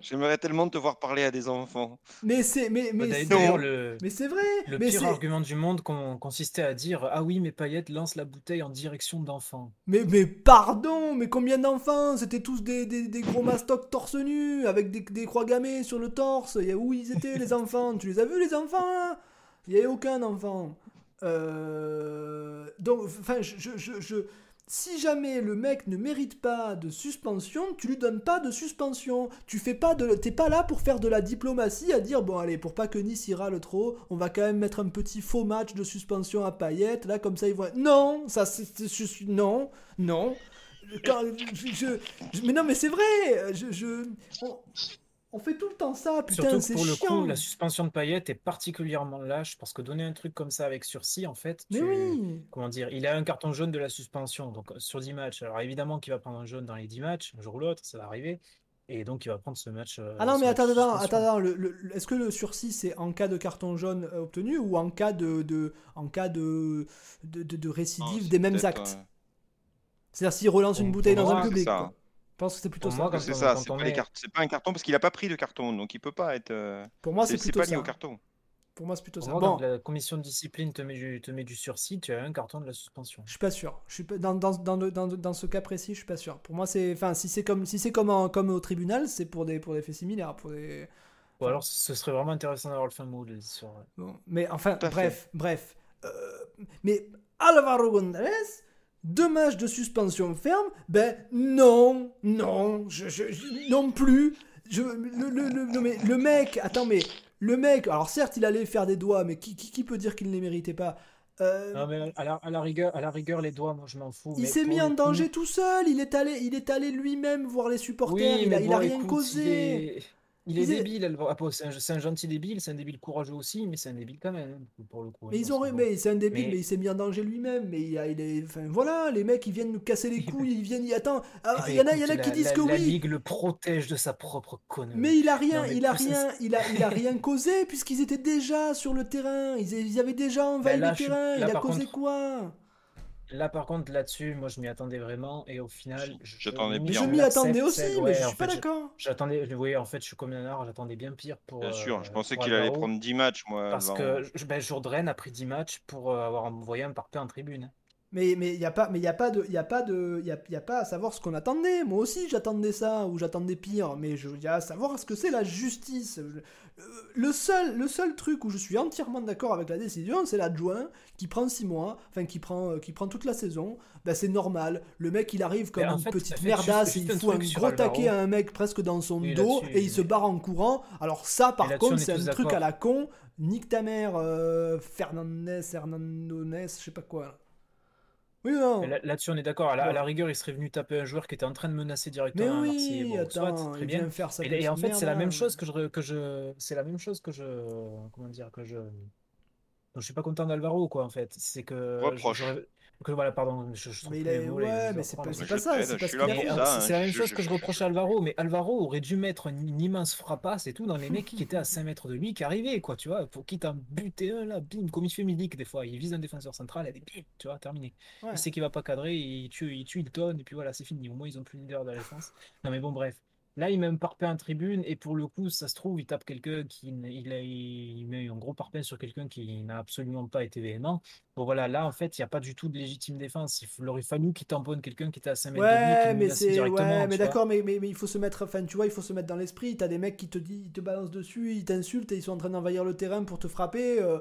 J'aimerais tellement te voir parler à des enfants. Mais c'est. Mais, mais, Bah, c'est- le, mais c'est vrai. le mais pire argument du monde con- consistait à dire Ah oui, mais Payet lance la bouteille en direction d'enfants. Mais, mais pardon, mais combien d'enfants? C'était tous des, des, des gros mastocs torse nu, avec des, des croix gammées sur le torse. Et où ils étaient, les enfants? Tu les as vus, les enfants là? Il n'y avait aucun enfant. Euh, donc, enfin, je, je, je- je- si jamais le mec ne mérite pas de suspension, tu lui donnes pas de suspension. Tu fais pas de, t'es pas là pour faire de la diplomatie à dire bon allez pour pas que Nice y râle trop, on va quand même mettre un petit faux match de suspension à Payet là comme ça ils vont. Non, ça c'est, non, non. Quand- je, mais non mais c'est vrai. Je, je- on fait tout le temps ça, putain, Surtout que c'est pour le chiant. coup, la suspension de Payet est particulièrement lâche parce que donner un truc comme ça avec sursis, en fait, Mais tu- oui. comment dire, il a un carton jaune de la suspension, donc euh, sur 10 matchs. Alors évidemment qu'il va prendre un jaune dans les 10 matchs, un jour ou l'autre, ça va arriver. Et donc il va prendre ce match. euh, Ah non, mais attends, attends, attends, attends, le- le- le- est-ce que le sursis c'est en cas de carton jaune euh, obtenu ou en cas de, de en cas de, de, de- de Non, récidive des mêmes actes? euh, C'est-à-dire s'il relance une bouteille dans un c'est public. ça. quoi. Je pense que c'est plutôt Pour ça. moi, C'est ça, pas, les est- cart- c'est pas un carton parce qu'il a pas pris de carton, donc il peut pas être. euh, Pour moi, c'est plutôt pas lié ça. au carton. Pour moi, c'est plutôt Pour ça. moi, Bon, la commission de discipline te met du, te met du sursis, tu as un carton de la suspension. je suis pas sûr. Je suis pas, dans, dans, dans, le- dans, dans ce cas précis, je suis pas sûr. Pour moi, c'est, enfin, si c'est comme, si c'est comme, comme au tribunal, c'est pour des, pour des faits similaires, pour des. Ou alors, ce serait vraiment intéressant d'avoir le fin mot de- sur. Bon, mais enfin, fait. bref, bref. Euh, mais Alvaro González, deux matchs de suspension ferme, ben non, non, je, je- je- non plus. Je, le, le, le, mais le mec, attends, mais le mec, alors certes, il allait faire des doigts, mais qui, qui, qui peut dire qu'il ne les méritait pas? Euh, Non, mais à la, à la rigueur, à la rigueur, les doigts, moi je m'en fous. Il s'est mis en coup- danger tout seul, il est allé, il est allé lui-même voir les supporters, Oui, il, a, rien écoute, causé. Il est, il est Il est- débile. Ah, bon, c'est un, gentil débile, c'est un débile courageux aussi, mais c'est un débile quand même, pour le coup. Mais hein, ils parce ont, bon. mais c'est un débile, Mais- mais il s'est mis en danger lui-même. Mais il, a- il est, enfin voilà, les mecs ils viennent nous casser les (laughs) couilles, ils viennent, y attends, ah, ben, il y en a, il y en a qui la- disent la- que La oui. Ligue le protège de sa propre connerie. Mais il a rien, Non, mais il a rien, il a, il a (laughs) rien causé puisqu'ils étaient déjà sur le terrain. Ils, ils avaient déjà envahi Ben là, le suis- terrain. là, il a causé contre- quoi? Là, par contre, là-dessus, moi je m'y attendais vraiment, et au final. Je- j'attendais pire, Je m'y attendais aussi, mais je suis pas fait, d'accord. J'attendais, vous voyez, en fait, je suis comme un art, j'attendais bien pire pour. Bien sûr, euh, je pensais pour qu'il allait prendre 10 matchs, moi. Parce que je- ben, Jourdain a pris 10 matchs pour euh, avoir envoyé un parpé en tribune. Mais mais il y a pas mais il y a pas de il y a pas de il y a, y a pas à savoir ce qu'on attendait. Moi aussi j'attendais ça ou j'attendais pire. Mais je il y a à savoir ce que c'est la justice. Euh, Le seul le seul truc où je suis entièrement d'accord avec la décision, c'est l'adjoint qui prend 6 mois, enfin qui prend euh, qui prend toute la saison. Ben c'est normal. Le mec il arrive comme une fait- petite merdasse, il fout un gros taquet à un mec presque dans son dos et il se barre en courant. Alors ça par contre on est c'est un truc à la con. Nique ta mère, euh, Fernandez, Hernandez, je sais pas quoi. Oui ou non Mais là- Là-dessus, on est d'accord. À, la- à Bon. la rigueur, il serait venu taper un joueur qui était en train de menacer Mais directement un Marseillais. oui, Bon, soit, attends, très il bien. vient faire ça. Et, et en fait, c'est la même chose que je, que je, c'est la même chose que je, comment dire, que je, dont je suis pas content d'Alvaro, quoi, en fait. C'est que, je- Reproche. Que voilà, pardon, je, je trouve Mais il est- mots, ouais, mais c'est pas- c'est pas ça, c'est parce c'est la même je- chose je- que je reproche à Alvaro, mais Alvaro aurait dû mettre une, une immense frappasse et tout dans les mecs qui étaient à 5 mètres de lui qui arrivaient, quoi, tu vois, pour quitte à en buter un, là, bim, comme il fait Milik des fois, il vise un défenseur central et des bim, tu vois, terminé. Ouais. Il sait qu'il va pas cadrer, il tue, il tue Hilton, et puis voilà, c'est fini. Au moins, ils ont plus de leader de la défense. Non, mais bon, bref. Là, il met un parpaing en tribune et pour le coup, ça se trouve, il tape quelqu'un qui il, a, il met un gros parpaing sur quelqu'un qui n'a absolument pas été véhément. Bon voilà, là en fait, il n'y a pas du tout de légitime défense. Il, aurait fallu qu'il tamponne quelqu'un qui était à 5 mètres de lui, Ouais, qui le mais c'est directement. ouais, mais d'accord, mais, mais, mais il faut se mettre, enfin, tu vois, il faut se mettre dans l'esprit. T'as des mecs qui te disent, ils te balancent dessus, ils t'insultent et ils sont en train d'envahir le terrain pour te frapper. euh,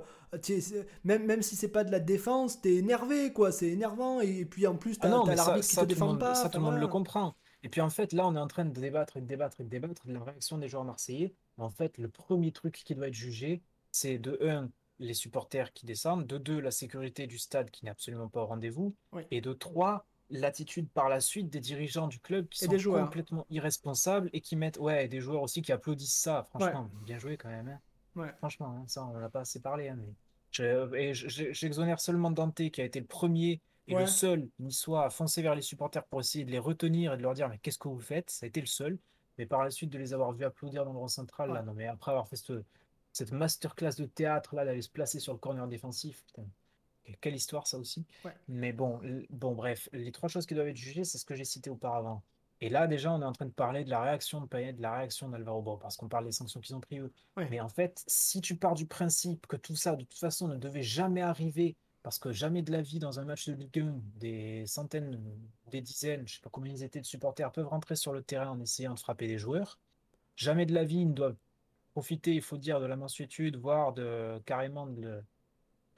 même, même si c'est pas de la défense, t'es énervé, quoi. C'est énervant et puis en plus Ah t'as ça, l'arbitre qui ça, te défend monde, pas. ça, tout le monde le comprend. Et puis en fait, là, on est en train de débattre et de débattre et de débattre de la réaction des joueurs marseillais. En fait, le premier truc qui doit être jugé, c'est de un, les supporters qui descendent, de deux, la sécurité du stade qui n'est absolument pas au rendez-vous, Oui. et de trois, l'attitude par la suite des dirigeants du club qui Et sont des joueurs. complètement irresponsables et qui mettent, ouais, et des joueurs aussi qui applaudissent ça. Franchement, bien joué quand même. hein. Ouais. Franchement, hein, ça, on n'en a pas assez parlé. hein, mais je- et je- je- j'exonère seulement Dante qui a été le premier et Ouais. le seul niçois à foncer vers les supporters pour essayer de les retenir et de leur dire mais qu'est-ce que vous faites? Ça a été le seul. Mais par la suite de les avoir vus applaudir dans le rond central, là, non mais après avoir fait cette, cette masterclass de théâtre là, d'aller se placer sur le corner défensif, putain, quelle histoire ça aussi. Ouais. Mais bon, bon bref, les trois choses qui doivent être jugées, c'est ce que j'ai cité auparavant. Et là déjà, on est en train de parler de la réaction de Payet, de la réaction d'Alvaro Bon, parce qu'on parle des sanctions qu'ils ont prises eux. Mais en fait, si tu pars du principe que tout ça, de toute façon, ne devait jamais arriver, parce que jamais de la vie dans un match de Ligue 1, des centaines, des dizaines, je sais pas combien ils étaient de supporters, peuvent rentrer sur le terrain en essayant de frapper des joueurs. Jamais de la vie, ils ne doivent profiter, il faut dire, de la mansuétude, voire de carrément de,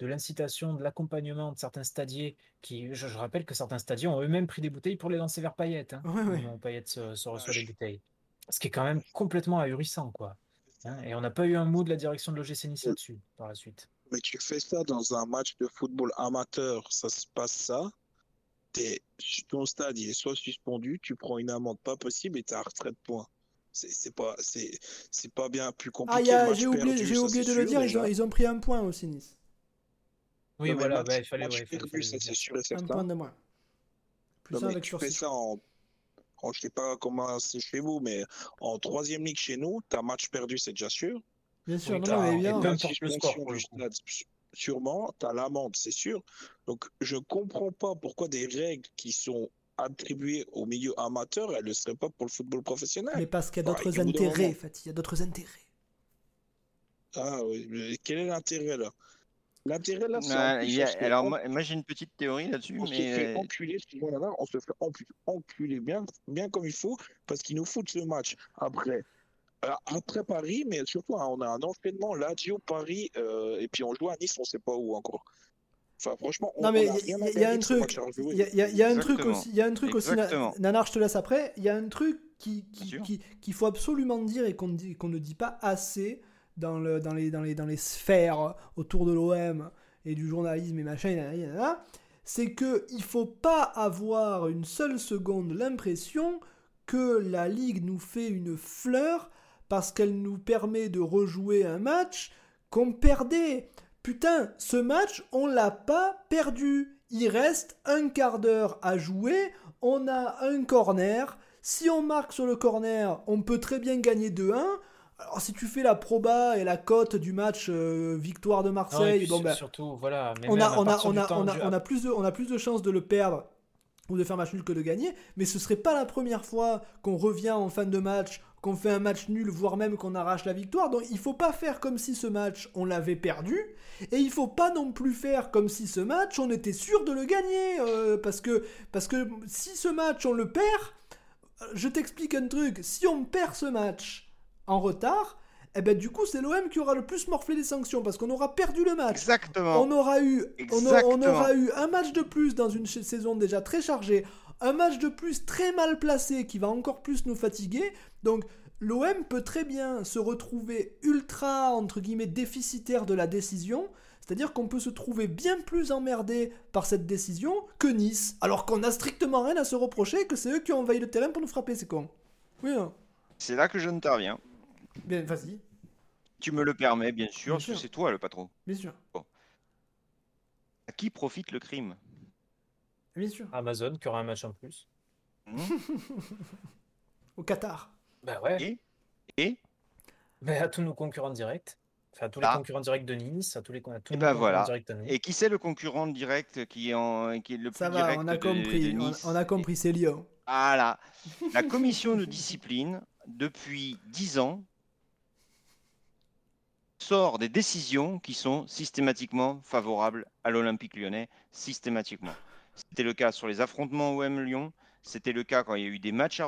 l'incitation, de l'accompagnement de certains stadiers qui, je, je rappelle que certains stadiers ont eux-mêmes pris des bouteilles pour les lancer vers Payet. Hein, Ouais, ouais. Payet se, se reçoit Ah, des bouteilles. Ce qui est quand même complètement ahurissant, quoi. Hein, et on n'a pas eu un mot de la direction de l'OGC Nice là-dessus, par la suite. Mais tu fais ça dans un match de football amateur, ça se passe ça. T'es, ton stade, il est soit suspendu, tu prends une amende pas possible et t'as un retrait de points. C'est pas, c'est, c'est pas bien plus Ah, compliqué. il y a- le match j'ai oublié, perdu, ça, oublié c'est de le sûr, dire, ils ont, ils ont pris un point aussi, Nice. Oui, Non, voilà, match- bah, il fallait, ouais, perdu, ça le sûr et Un certain. point de moins. Plus Non, un mais avec tu sur fais ça en, en- je sais pas comment c'est chez vous, mais en troisième ligue chez nous, t'as match perdu, c'est déjà sûr. Bien sûr, non, mais peu La importe le score, du stade, sûrement, t'as l'amende, c'est sûr. Donc, je comprends pas pourquoi des règles qui sont attribuées au milieu amateur, elles ne seraient pas pour le football professionnel. Mais parce qu'il y a Ouais, d'autres intérêts, moment. Fatih, il y a d'autres intérêts. Ah oui, mais quel est l'intérêt là? L'intérêt là, c'est Ah, en on fait alors en- moi, j'ai une petite théorie là-dessus, on se mais fait euh, enculer, on se fait encu- enculer bien, bien comme il faut, parce qu'ils nous foutent le match après. Euh, Après Paris, mais surtout, hein, on a un enchaînement Lazio, Paris, euh, et puis on joue à Nice, on sait pas où encore. Enfin, franchement, on, Non, mais il y, a un truc, il y a, un truc aussi, il y a un truc aussi. Nanar, je te laisse après, il y a un truc qui, Bien qui, sûr. qui- qu'il faut absolument dire et qu'on ne dit- qu'on ne dit pas assez dans, le, dans, les, dans, les, dans les sphères autour de l'OM et du journalisme et machin, c'est que il faut pas avoir une seule seconde l'impression que la Ligue nous fait une fleur parce qu'elle nous permet de rejouer un match qu'on perdait. Putain, ce match, on l'a pas perdu. Il reste un quart d'heure à jouer. On a un corner. Si on marque sur le corner, on peut très bien gagner 2-1. Alors si tu fais la proba et la cote du match euh, victoire de Marseille, bon ben, surtout, voilà. mais on même a, à on, a, partir on, du a, temps on, a, du- on a plus de, on a plus de chances de le perdre ou de faire match nul que de gagner, mais ce serait pas la première fois qu'on revient en fin de match, qu'on fait un match nul, voire même qu'on arrache la victoire. Donc il faut pas faire comme si ce match on l'avait perdu, et il faut pas non plus faire comme si ce match on était sûr de le gagner, euh, parce que parce que si ce match on le perd, euh, je t'explique un truc, si on perd ce match en retard, eh ben du coup c'est l'OM qui aura le plus morflé les sanctions parce qu'on aura perdu le match. exactement. On aura, eu, on, a- on Exactement. aura eu un match de plus dans une saison déjà très chargée, un match de plus très mal placé qui va encore plus nous fatiguer. Donc l'OM peut très bien se retrouver ultra, entre guillemets, déficitaire de la décision. C'est-à-dire qu'on peut se trouver bien plus emmerdé par cette décision que Nice, alors qu'on a strictement rien à se reprocher, que c'est eux qui ont envahi le terrain pour nous frapper, c'est con. Oui, hein. C'est là que j'interviens. Bien, vas-y, Tu me le permets, bien sûr, Bien parce que sûr. c'est toi le patron. bien sûr, À qui profite le crime? Bien sûr. Amazon qui aura un match en plus. Hmm (laughs) Au Qatar. Bah ouais. Et Et Mais à tous nos concurrents directs. Enfin, à tous les Ah. concurrents directs de Nice, à tous les, à tous Et nos concurrents voilà. directs à nous. Et qui c'est le concurrent direct qui est, en, qui est le plus Ça va, direct on a de- compris, de on, Nice on a compris, c'est Lyon. Voilà. La (laughs) commission de discipline depuis 10 ans, sort des décisions qui sont systématiquement favorables à l'Olympique lyonnais, systématiquement. C'était le cas sur les affrontements OM-Lyon, c'était le cas quand il y a eu des matchs,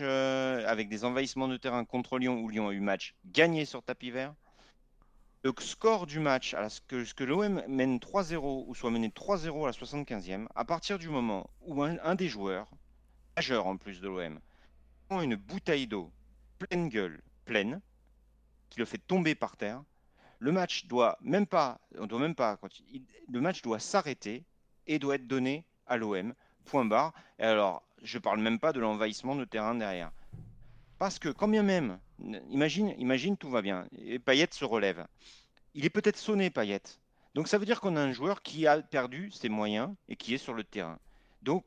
euh, avec des envahissements de terrain contre Lyon, où Lyon a eu match gagné sur tapis vert. Le score du match, que, que l'OM mène 3-0 ou soit mené 3-0 à la 75e, à partir du moment où un, des joueurs, majeur en plus de l'OM, prend une bouteille d'eau pleine gueule, pleine, qui le fait tomber par terre, le match doit même pas, on doit même pas, le match doit s'arrêter et doit être donné à l'OM point barre. Et alors, je parle même pas de l'envahissement de terrain derrière. Parce que quand bien même, imagine, imagine tout va bien, et Payet se relève. Il est peut-être sonné, Payet. Donc ça veut dire qu'on a un joueur qui a perdu ses moyens et qui est sur le terrain. Donc,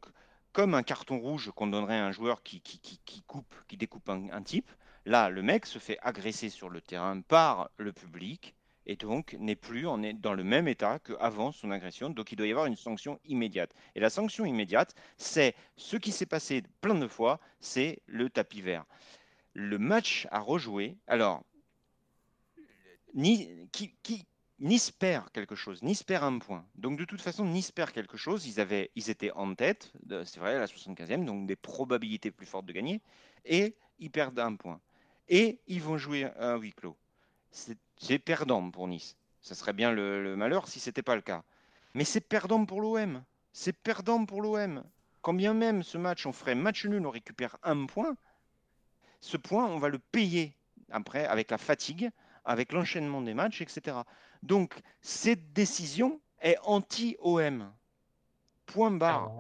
comme un carton rouge qu'on donnerait à un joueur qui, qui, qui, coupe, qui découpe un type, là, le mec se fait agresser sur le terrain par le public et donc n'est plus est dans le même état qu'avant son agression. Donc il doit y avoir une sanction immédiate. Et la sanction immédiate, c'est ce qui s'est passé plein de fois, c'est le tapis vert. Le match a rejoué. Alors, ni, qui, qui, perd quelque chose, Nice perd un point. Donc de toute façon, Nice perd quelque chose. Ils, avaient, ils étaient en tête, c'est vrai, à la 75e, donc des probabilités plus fortes de gagner. Et ils perdent un point. Et ils vont jouer un huis clos c'est perdant pour Nice. Ça serait bien le, malheur si ce n'était pas le cas. Mais c'est perdant pour l'OM. C'est perdant pour l'OM. Quand bien même ce match, on ferait match nul, on récupère un point, ce point, on va le payer après avec la fatigue, avec l'enchaînement des matchs, etc. Donc, cette décision est anti-OM. Point barre.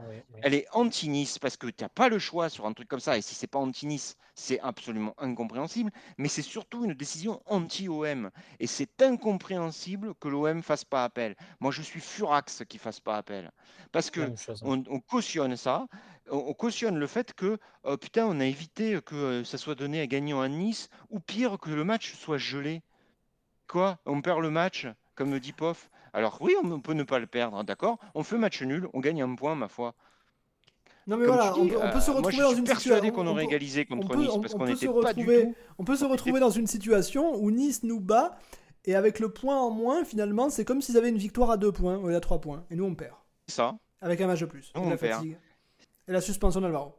Elle est anti-Nice parce que tu n'as pas le choix sur un truc comme ça. Et si c'est pas anti-Nice, c'est absolument incompréhensible. Mais c'est surtout une décision anti-OM. Et c'est incompréhensible que l'OM fasse pas appel. Moi, je suis furax qu'il fasse pas appel. Parce que hein. on, cautionne ça. On, cautionne le fait que, oh, putain, on a évité que euh, ça soit donné à gagnant à Nice. Ou pire, que le match soit gelé. Quoi? On perd le match, comme me dit Poff. Alors oui, on peut ne pas le perdre, d'accord On fait match nul, on gagne un point, ma foi. Non mais voilà, on, peut, se retrouver dans une situation. qu'on aurait égalisé contre Nice parce qu'on était pas du tout. On peut se retrouver dans une situation où Nice nous bat et avec le point en moins, finalement, c'est comme s'ils avaient une victoire à deux points lieu à trois points et nous on perd. Ça. Avec un match de plus. et la fatigue. Et la suspension d'Alvaro.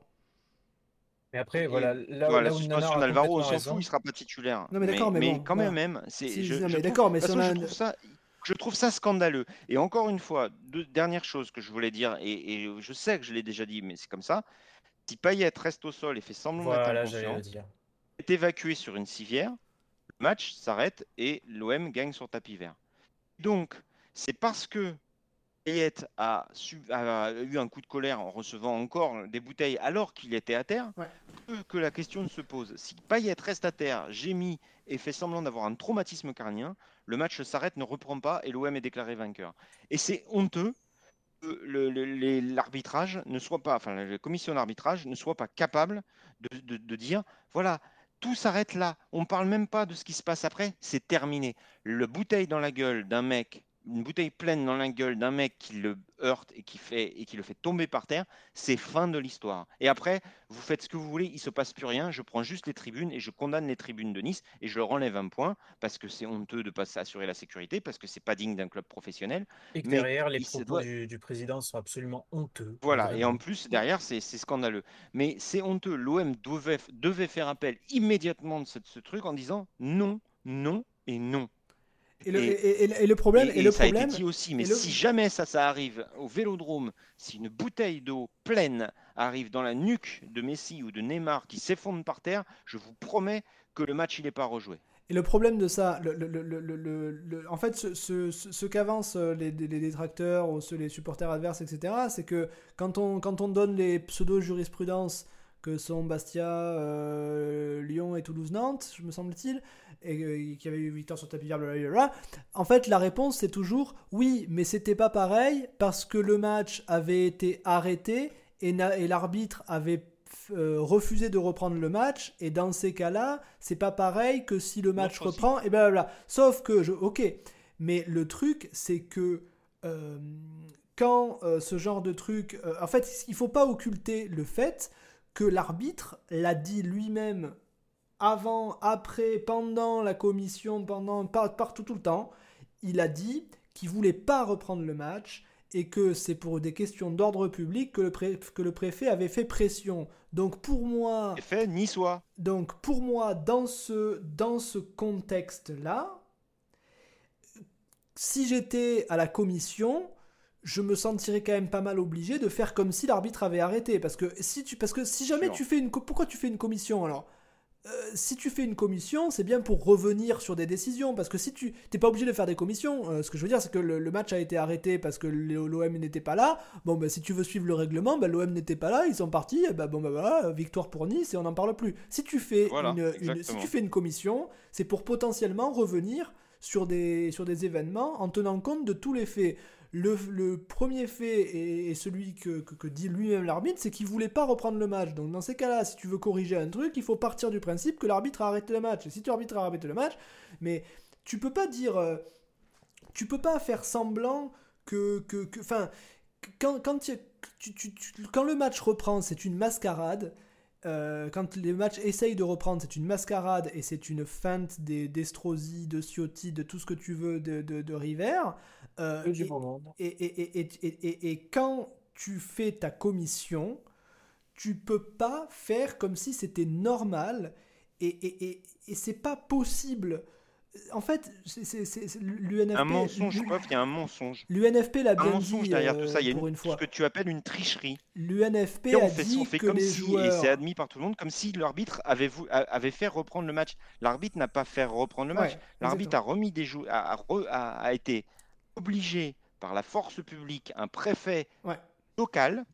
Mais après, voilà, là, voilà, la suspension d'Alvaro, on s'en fout, il sera pas titulaire. Non mais d'accord, mais, quand même, même, c'est. je, d'accord, mais si on a... je trouve ça scandaleux. Et encore une fois, deux dernières choses que je voulais dire, et, je sais que je l'ai déjà dit, mais c'est comme ça. Si Payet reste au sol et fait semblant d'être est évacué sur une civière, le match s'arrête et l'OM gagne sur tapis vert. Donc, c'est parce que Payet a, eu un coup de colère en recevant encore des bouteilles alors qu'il était à terre que, la question se pose. Si Payet reste à terre, gémit et fait semblant d'avoir un traumatisme carnien, le match s'arrête, ne reprend pas et l'OM est déclaré vainqueur. Et c'est honteux que l'arbitrage ne soit pas, la commission d'arbitrage ne soit pas capable de, dire, voilà, tout s'arrête là. On ne parle même pas de ce qui se passe après, c'est terminé. Le bouteille dans la gueule d'un mec une bouteille pleine dans la gueule d'un mec qui le heurte et qui, fait, et qui le fait tomber par terre, c'est fin de l'histoire. Et après, vous faites ce que vous voulez, il se passe plus rien, je prends juste les tribunes et je condamne les tribunes de Nice et je leur enlève un point parce que c'est honteux de ne pas assurer la sécurité, parce que c'est pas digne d'un club professionnel. Et que derrière, les propos du, président sont absolument honteux. Voilà, et en plus, derrière, c'est scandaleux. Mais c'est honteux. L'OM devait, devait faire appel immédiatement de ce, ce truc en disant non, non et non. Et le, et, le problème, et, le ça problème, a été dit aussi, mais si jamais ça, ça arrive au Vélodrome, si une bouteille d'eau pleine arrive dans la nuque de Messi ou de Neymar qui s'effondre par terre, je vous promets que le match il n'est pas rejoué. Et le problème de ça, le, en fait, ce, ce, ce qu'avancent les, les, détracteurs ou les supporters adverses, etc., c'est que quand on, quand on donne les pseudo-jurisprudences que sont Bastia, euh, Lyon et Toulouse-Nantes, je me semble-t-il, et euh, qui avait eu victoire sur tapis vert, En fait, la réponse c'est toujours oui, mais c'était pas pareil parce que le match avait été arrêté et, et l'arbitre avait euh, refusé de reprendre le match. Et dans ces cas-là, c'est pas pareil que si le match reprend et ben voilà. Sauf que je, ok, mais le truc c'est que quand ce genre de truc, en fait, il faut pas occulter le fait que l'arbitre l'a dit lui-même avant, après, pendant la commission, pendant par- partout tout le temps, il a dit qu'il voulait pas reprendre le match et que c'est pour des questions d'ordre public que le, pré- que le préfet avait fait pression. Donc pour moi, Fait niçois. donc pour moi, dans ce, dans ce contexte-là, si j'étais à la commission, je me sentirais quand même pas mal obligé de faire comme si l'arbitre avait arrêté. Parce que si, tu, parce que si jamais tu fais une... Pourquoi tu fais une commission alors? Euh, si tu fais une commission, c'est bien pour revenir sur des décisions. Parce que si tu t'es pas obligé de faire des commissions, euh, ce que je veux dire, c'est que le, le match a été arrêté parce que l'OM n'était pas là. Bon, bah, si tu veux suivre le règlement, bah, l'OM n'était pas là, ils sont partis. et bah, bon, bah voilà, victoire pour Nice et on n'en parle plus. Si tu fais Voilà, une, une- si tu fais une commission, c'est pour potentiellement revenir sur des, sur des événements en tenant compte de tous les faits. Le, premier fait et, et celui que, dit lui-même l'arbitre, c'est qu'il voulait pas reprendre le match. Donc dans ces cas-là, si tu veux corriger un truc, il faut partir du principe que l'arbitre a arrêté le match. Et si tu l'arbitre a arrêté le match, mais tu peux pas dire, euh, tu peux pas faire semblant que, enfin, quand, quand, tu- quand le match reprend, c'est une mascarade. Euh, quand les matchs essayent de reprendre, c'est une mascarade et c'est une feinte des d'Estrosi, de Ciotti, de tout ce que tu veux de, de River. Euh, Que du et- et, et, et, et, et, et- et quand tu fais ta commission, tu peux pas faire comme si c'était normal et, et, et, et c'est pas possible. En fait, c'est- l'UNFP. Un mensonge, preuve qu'il y a un mensonge. L'UNFP l'a Un bien mensonge dit derrière euh, tout ça. Il y a une, une fois. ce que tu appelles une tricherie. L'UNFP a fait, dit on fait que comme les si, et c'est admis par tout le monde, comme si l'arbitre avait, avait fait reprendre le match. L'arbitre n'a pas fait reprendre le match. Ouais, L'arbitre a remis des jou- a, a re- a- a été obligé par la force publique, un préfet Ouais. local,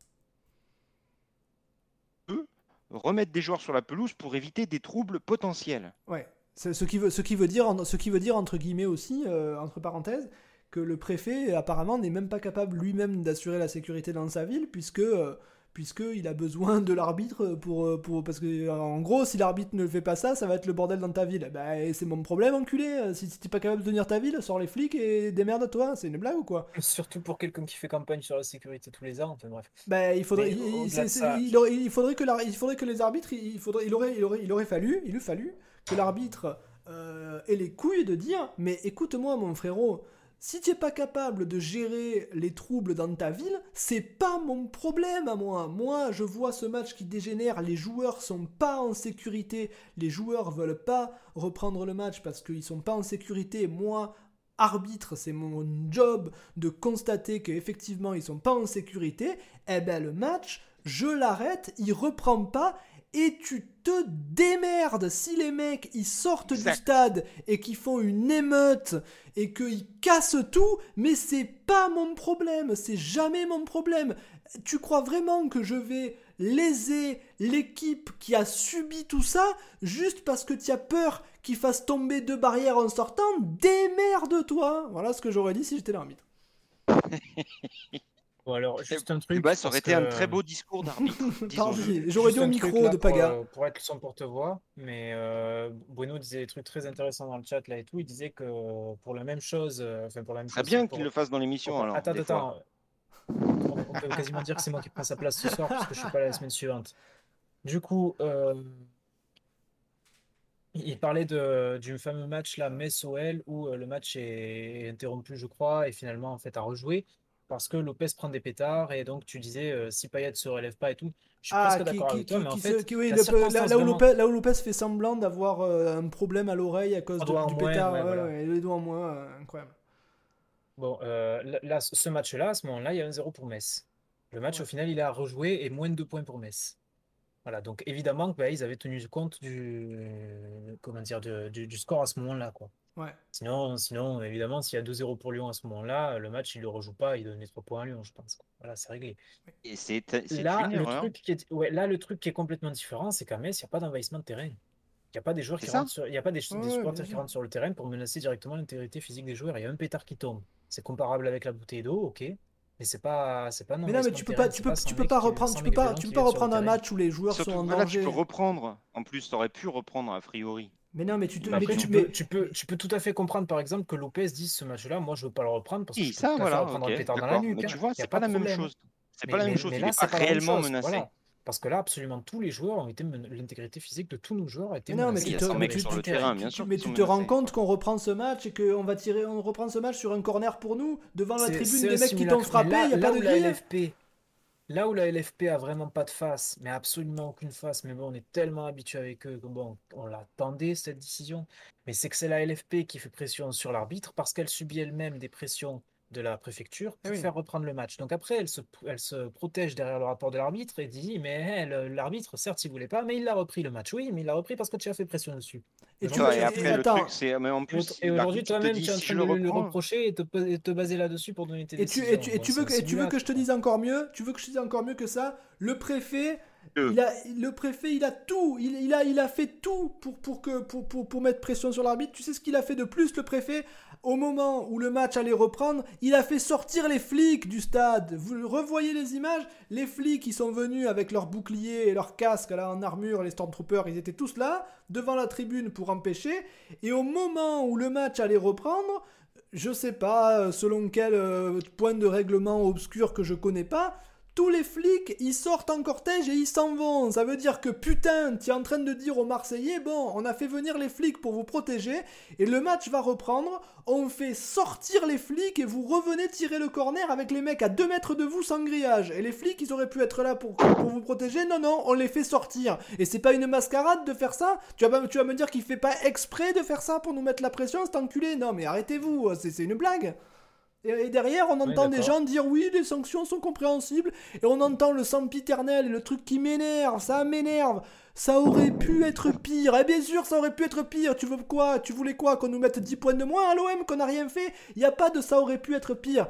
peut remettre des joueurs sur la pelouse pour éviter des troubles potentiels. Ouais. C'est Ce qui, veut, ce, qui veut dire, en- ce qui veut dire, entre guillemets aussi, euh, entre parenthèses, que le préfet, apparemment, n'est même pas capable lui-même d'assurer la sécurité dans sa ville, puisque, euh, puisqu'il a besoin de l'arbitre pour, euh, pour. Parce que, euh, en gros, si l'arbitre ne fait pas ça, ça va être le bordel dans ta ville. Bah, c'est mon problème, enculé. Euh, Si, si t'es pas capable de tenir ta ville, sors les flics et démerde-toi. C'est une blague ou quoi? Surtout pour quelqu'un qui fait campagne sur la sécurité tous les ans. Enfin bref. Bah, il faudrait, il, ça- il aurait, il que il faudrait que les arbitres, il faudrait, il aurait, il aurait, il aurait fallu, il eût fallu que l'arbitre euh, ait les couilles de dire, mais écoute-moi mon frérot, si tu es pas capable de gérer les troubles dans ta ville, c'est pas mon problème à moi. Moi, je vois ce match qui dégénère, les joueurs sont pas en sécurité, les joueurs veulent pas reprendre le match parce qu'ils sont pas en sécurité. Moi, arbitre, c'est mon job de constater qu'effectivement ils sont pas en sécurité, eh ben le match, je l'arrête, il reprend pas et tu te démerdes si les mecs ils sortent Exact. du stade et qu'ils font une émeute et qu'ils cassent tout, mais c'est pas mon problème, c'est jamais mon problème. Tu crois vraiment que je vais léser l'équipe qui a subi tout ça juste parce que tu as peur qu'ils fassent tomber deux barrières en sortant? Démerde-toi Voilà ce que j'aurais dit si j'étais l'arbitre. (laughs) Bon alors juste un truc. bah, ça aurait été un très beau discours d'arbitre. (laughs) J'aurais dit au micro là, de pour, Paga. euh, Pour être son porte-voix, mais euh, Bruno disait des trucs très intéressants dans le chat là et tout. Il disait que pour la même chose, euh, enfin pour la même serait chose, bien pour- qu'il le fasse dans l'émission pour- alors. Attends, attends. On, on peut quasiment dire que c'est moi qui prends sa place ce soir parce que je suis pas là la semaine suivante. Du coup, euh, il parlait de, du fameux match là, Metz-OL, où euh, le match est interrompu, je crois, et finalement en fait a rejoué parce que Lopez prend des pétards et donc tu disais euh, si Payet se relève pas et tout. Je suis Ah, presque d'accord avec toi, qui- mais en qui fait, se- qui- oui, la le- là, où vraiment- Lopez, là où Lopez fait semblant d'avoir euh, un problème à l'oreille à cause de- du moins, pétard, ouais, ouais, voilà. ouais, les doigts en moins, euh, incroyable. Bon, là, ce match-là, à ce moment-là, il y a un 0 pour Metz. Le match, au final, il a rejoué et moins de 2 points pour Metz. Voilà, donc évidemment, bah, ils avaient tenu compte du, comment dire, du score à ce moment-là, quoi. Ouais. Sinon, sinon, évidemment, s'il y a 2-0 pour Lyon à ce moment-là, le match, il ne le rejoue pas, il donne les 3 points à Lyon, je pense. Voilà, c'est réglé. Et c'est Là, une le erreur. truc qui est, ouais, là, le truc qui est complètement différent, c'est qu'à Metz, il n'y a pas d'envahissement de terrain. Il n'y a pas des joueurs qui rentrent sur, il y a pas des, des Ouais, supporters qui rentrent sur le terrain pour menacer directement l'intégrité physique des joueurs. Il y a un pétard qui tombe. C'est comparable avec la bouteille d'eau, ok. Mais c'est pas, c'est pas un Mais non, mais tu peux terrain, pas, tu peux, tu 100 peux pas reprendre, 100 tu peux pas, tu peux pas reprendre un match où les joueurs Surtout sont en là, tu danger. peux reprendre. En plus, tu aurais pu reprendre a priori. Mais non, mais tu te, Mais mais Après, tu, tu mais- peux, tu, peux, tu peux tout à fait comprendre, par exemple, que Lopez dise ce match-là, moi, je veux pas le reprendre parce que Oui, je peux ça, voilà, reprendre ok, un pétard dans la nuque. Mais hein. tu vois, Y a c'est pas la même chose. C'est Mais- pas la même mais- chose. mais Il là, est c'est pas réellement chose, menacé. voilà. Parce que là, absolument tous les joueurs ont été men- l'intégrité physique de tous nos joueurs a été Mais non, mais menacée. y tu te, 100 mais tu- tu- terrain, bien sûr mais tu te rends compte qu'on reprend ce match et qu'on va tirer, on reprend ce match sur un corner pour nous, devant la tribune des mecs qui t'ont frappé, Mais il n'y a pas de. LFP, là où la LFP a vraiment pas de face, mais absolument aucune face, mais bon, on est tellement habitué avec eux que bon, on l'attendait cette décision. Mais c'est que c'est la LFP qui fait pression sur l'arbitre parce qu'elle subit elle-même des pressions de la préfecture Eh pour oui. faire reprendre le match. Donc après, elle se, elle se protège derrière le rapport de l'arbitre et dit, mais eh, l'arbitre, certes, il voulait pas, mais il l'a repris le match. Oui, mais il l'a repris parce que tu as fait pression dessus. Et Tu tu vois, et et après, le attends, truc, c'est. Mais en Et, plus, et aujourd'hui, toi-même, tu es en train de le reprocher et te, et te baser là-dessus pour donner tes Et tu, décisions. et tu, et veux que, et tu veux que je te dise encore mieux? Tu veux que je te dise encore mieux que ça? Le préfet, il a, le préfet, il a tout. Il, il a, il a fait tout pour, pour, que, pour, pour, pour mettre pression sur l'arbitre. Tu sais ce qu'il a fait de plus, le préfet? Au moment où le match allait reprendre, il a fait sortir les flics du stade. Vous revoyez les images? Les flics, ils sont venus avec leurs boucliers et leurs casques là, en armure, les Stormtroopers, ils étaient tous là, devant la tribune pour empêcher. Et au moment où le match allait reprendre, je sais pas selon quel euh, point de règlement obscur que je connais pas, tous les flics ils sortent en cortège et ils s'en vont. Ça veut dire que putain, tu es en train de dire aux Marseillais, bon, on a fait venir les flics pour vous protéger et le match va reprendre. On fait sortir les flics et vous revenez tirer le corner avec les mecs à 2 mètres de vous sans grillage. Et les flics ils auraient pu être là pour, vous protéger. Non, non, on les fait sortir. Et c'est pas une mascarade de faire ça tu vas, tu vas me dire qu'il fait pas exprès de faire ça pour nous mettre la pression, cet enculé Non, mais arrêtez-vous, c'est une blague. Et, derrière, on entend des gens dire oui, les sanctions sont compréhensibles. Et on entend le sempiternel et le truc qui m'énerve, ça m'énerve. Ça aurait pu être pire. Et bien sûr, ça aurait pu être pire. Tu veux quoi? Tu voulais quoi? Qu'on nous mette 10 points de moins à l'OM Qu'on n'a rien fait? Il n'y a pas de ça aurait pu être pire.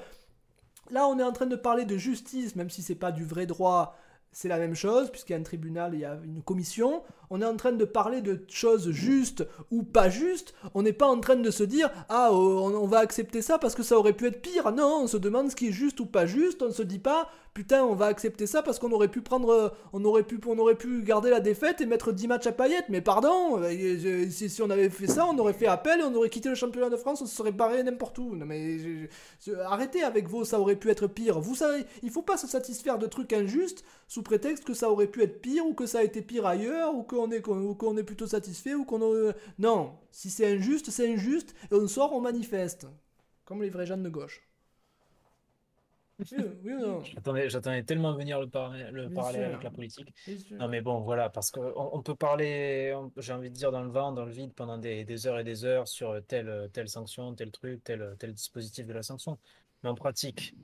Là, on est en train de parler de justice, même si c'est pas du vrai droit. C'est la même chose, puisqu'il y a un tribunal, il y a une commission. On est en train de parler de choses justes ou pas justes. On n'est pas en train de se dire Ah, euh, on, va accepter ça parce que ça aurait pu être pire. Non, on se demande ce qui est juste ou pas juste. On ne se dit pas Putain, on va accepter ça parce qu'on aurait pu prendre. On aurait pu, on aurait pu garder la défaite et mettre 10 matchs à paillettes. Mais pardon, euh, si, on avait fait ça, on aurait fait appel et on aurait quitté le championnat de France, on se serait barré n'importe où. Non, mais arrêtez avec vos ça aurait pu être pire. Vous savez, il faut pas se satisfaire de trucs injustes sous prétexte que ça aurait pu être pire ou que ça a été pire ailleurs ou qu'on est, ou qu'on est plutôt satisfait ou qu'on aurait- non si c'est injuste c'est injuste et on sort on manifeste comme les vrais gens de gauche (laughs) oui, oui ou non J'attendais, tellement venir le, par- le parallèle sûr. avec la politique. Non mais bon, voilà, parce qu'on on peut parler, j'ai envie de dire dans le vent, dans le vide pendant des, des heures et des heures sur telle, telle sanction, tel truc, tel, tel dispositif de la sanction. Mais en pratique,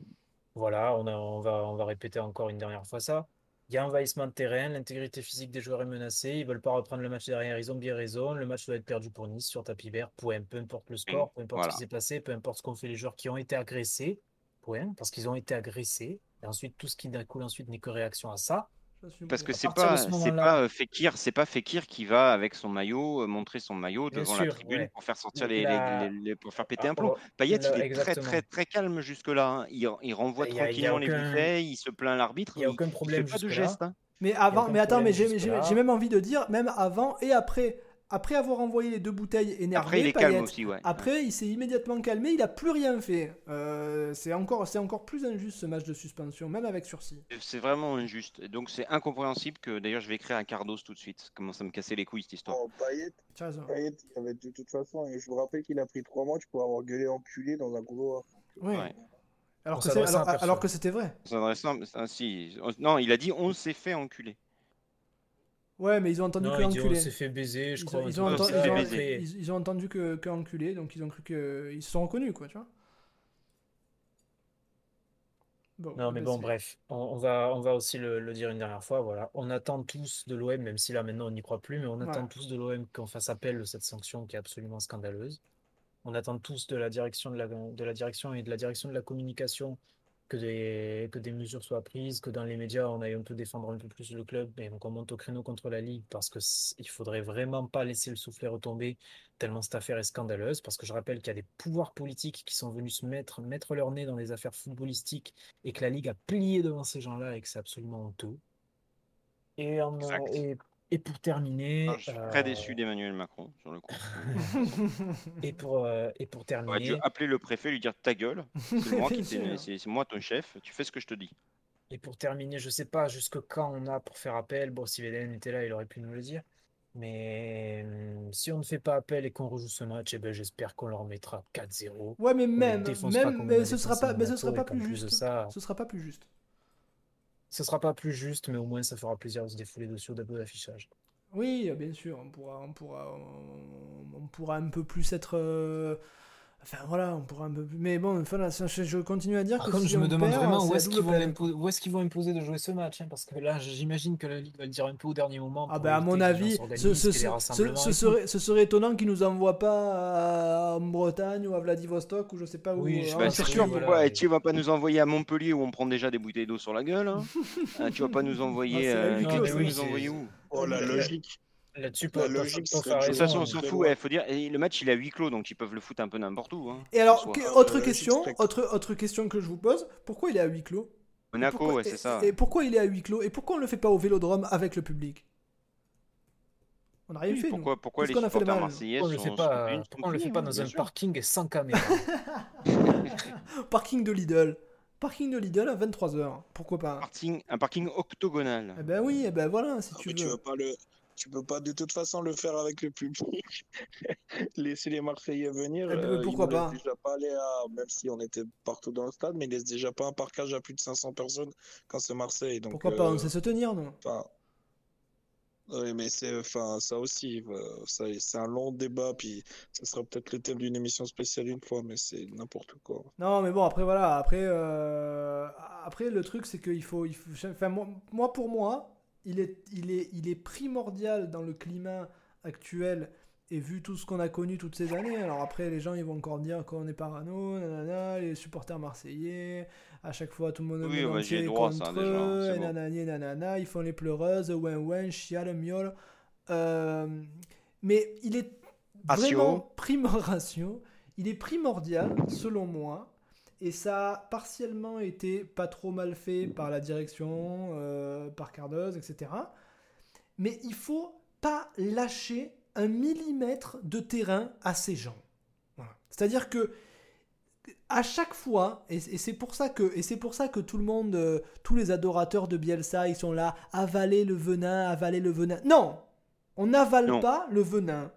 voilà, on, a- on va, on va répéter encore une dernière fois ça. Il y a envahissement de terrain, l'intégrité physique des joueurs est menacée, ils veulent pas reprendre le match derrière, ils ont bien raison, le match doit être perdu pour Nice sur tapis vert, point, peu importe le score, peu importe ce qui s'est passé, peu importe ce qu'ont fait les joueurs qui ont été agressés, point, parce qu'ils ont été agressés, et ensuite tout ce qui découle ensuite n'est que réaction à ça. Parce que c'est pas, ce c'est pas euh, Fekir, c'est pas Fekir qui va avec son maillot euh, montrer son maillot devant la tribune ouais. pour faire sortir les, la- les- les- pour faire péter Ah, un plomb. oh, Payet, il est très exactement. très très calme jusque là. hein. Il, il renvoie Il a- il a tranquillement les bouteilles, il se plaint l'arbitre. Il y a il- aucun il problème fait pas de gestes. hein. mais avant mais attends mais j'ai même envie de dire même avant et après après avoir envoyé les deux bouteilles énervées Après, il est Payet, calme aussi, ouais. Après, il s'est immédiatement calmé, il a plus rien fait. Euh, c'est encore, c'est encore plus injuste ce match de suspension, même avec sursis. C'est vraiment injuste. Et donc c'est incompréhensible que d'ailleurs je vais écrire à Cardos tout de suite. Ça commence à me casser les couilles cette histoire. Oh, Payet. Payet, il avait de toute façon, et je vous rappelle qu'il a pris trois matchs pour avoir gueulé enculé dans un couloir. Ouais. Ouais. Alors, que alors, que c'était vrai. Ah, si. Non, il a dit on s'est fait enculer. Ouais, mais ils ont entendu Non, que on s'est fait baiser, je Ils crois. ont, ils ont entendu, ils ont- ils- ils entendu que, que enculé, donc ils ont cru que ils se sont reconnus, quoi, tu vois. Bon, Non, mais ben, bon, bref, on, on va, on va aussi le, le dire une dernière fois. Voilà, on attend tous de l'OM, même si là maintenant on n'y croit plus, mais on attend Ouais. tous de l'OM qu'on fasse appel de cette sanction qui est absolument scandaleuse. On attend tous de la direction de la, de la direction et de la direction de la communication que des, que des mesures soient prises, que dans les médias on aille un peu défendre un peu plus le club et qu'on monte au créneau contre la Ligue parce que il faudrait vraiment pas laisser le soufflet retomber tellement cette affaire est scandaleuse. Parce que je rappelle qu'il y a des pouvoirs politiques qui sont venus se mettre, mettre leur nez dans les affaires footballistiques et que la Ligue a plié devant ces gens-là et que c'est absolument honteux. Et, en- et, et pour terminer, Ah, je suis très euh, déçu d'Emmanuel Macron sur le coup. (laughs) et pour, euh, et pour dû terminer, appeler le préfet, lui dire ta gueule. (laughs) C'est moi, qui c'est c'est moi ton chef. Tu fais ce que je te dis. Et pour terminer, je sais pas jusque quand on a pour faire appel. Bon, si VDN était là, il aurait pu nous le dire. Mais hum, si on ne fait pas appel et qu'on rejoue ce match, eh ben, j'espère qu'on leur mettra 4-0. Ouais, mais même, même mais ce sera pas, mais ce sera pas plus juste. ça- Ce sera pas plus juste. Ce sera pas plus juste, mais au moins ça fera plaisir de se défouler dessus au tableau d'affichage. Oui, bien sûr, on pourra, on pourra, on, on pourra un peu plus être. Enfin voilà, on pourra un peu plus. Mais bon, enfin, là, je, je continue à dire Par que contre, si je me on demande perd, vraiment où est-ce qu'ils vont, imposer, où est-ce qu'ils vont imposer de jouer ce match, hein, parce que là, j'imagine que la Ligue va le dire un peu au dernier moment. Ah bah à mon avis, ce, serait, ce serait étonnant qu'ils nous envoient pas à- en Bretagne ou à Vladivostok ou je sais pas où. Oui, je pas, c'est Turquie. sûr, pourquoi Et tu vas pas nous envoyer à Montpellier où on prend déjà des bouteilles d'eau sur la gueule hein Hein, (laughs) Tu vas pas nous envoyer. Ah, euh, vas ça. nous envoyer où? Oh, La- logique. Là-dessus, La pas- pas- logique de toute façon, on s'en fout. Il faut dire, et le match il est à huis clos, donc ils peuvent le foutre un peu n'importe où. hein. Et alors, que- autre la question, autre, autre question que je vous pose, pourquoi il est à huis clos? Monaco, pourquoi- ouais, c'est ça. Et pourquoi il est à huis clos? Et pourquoi on le fait pas au Vélodrome avec le public? On n'a rien Oui, fait, pourquoi, pourquoi les a supporters marseillais Pourquoi on le fait pas, sont pourquoi on le fait pas hein, dans un parking sans caméra (laughs) Parking de Lidl. Parking de Lidl à 23h. Pourquoi pas? Parking- un parking octogonal. Eh ben oui, eh ben voilà, si Ah, tu mais veux. tu veux pas le, tu peux pas de toute façon le faire avec le public. (laughs) Laisser les Marseillais venir. Eh ben, euh, pourquoi pas déjà pas aller à, même si on était partout dans le stade, mais ils laissent déjà pas un parcage à plus de 500 personnes quand c'est Marseille. Donc, Pourquoi pas On euh, sait se tenir, non oui, mais c'est, enfin, ça aussi, euh, c'est un long débat, puis ça sera peut-être le thème d'une émission spéciale une fois, mais c'est n'importe quoi. Non, mais bon, après, voilà. Après, euh, après le truc, c'est qu'il faut. Il faut enfin, moi, pour moi, il est, il, est, il est primordial dans le climat actuel et vu tout ce qu'on a connu toutes ces années. Alors après, les gens, ils vont encore dire qu'on est parano, nanana, les supporters marseillais, à chaque fois, tout le monde Oui, bah, est droit, ça, contre déjà, eux, et nanani, nanana, ils font les pleureuses, ouin ouin, chial, miaule. Euh, mais il est Ratio. vraiment primordial, il est primordial, selon moi, et ça a partiellement été pas trop mal fait par la direction, euh, par Cardoz, etc. Mais il faut pas lâcher un millimètre de terrain à ces gens. Voilà. C'est-à-dire que à chaque fois, et, c'est pour ça que et c'est pour ça que tout le monde, euh, tous les adorateurs de Bielsa, ils sont là, avaler le venin, avaler le venin. Non, on n'avale pas le venin.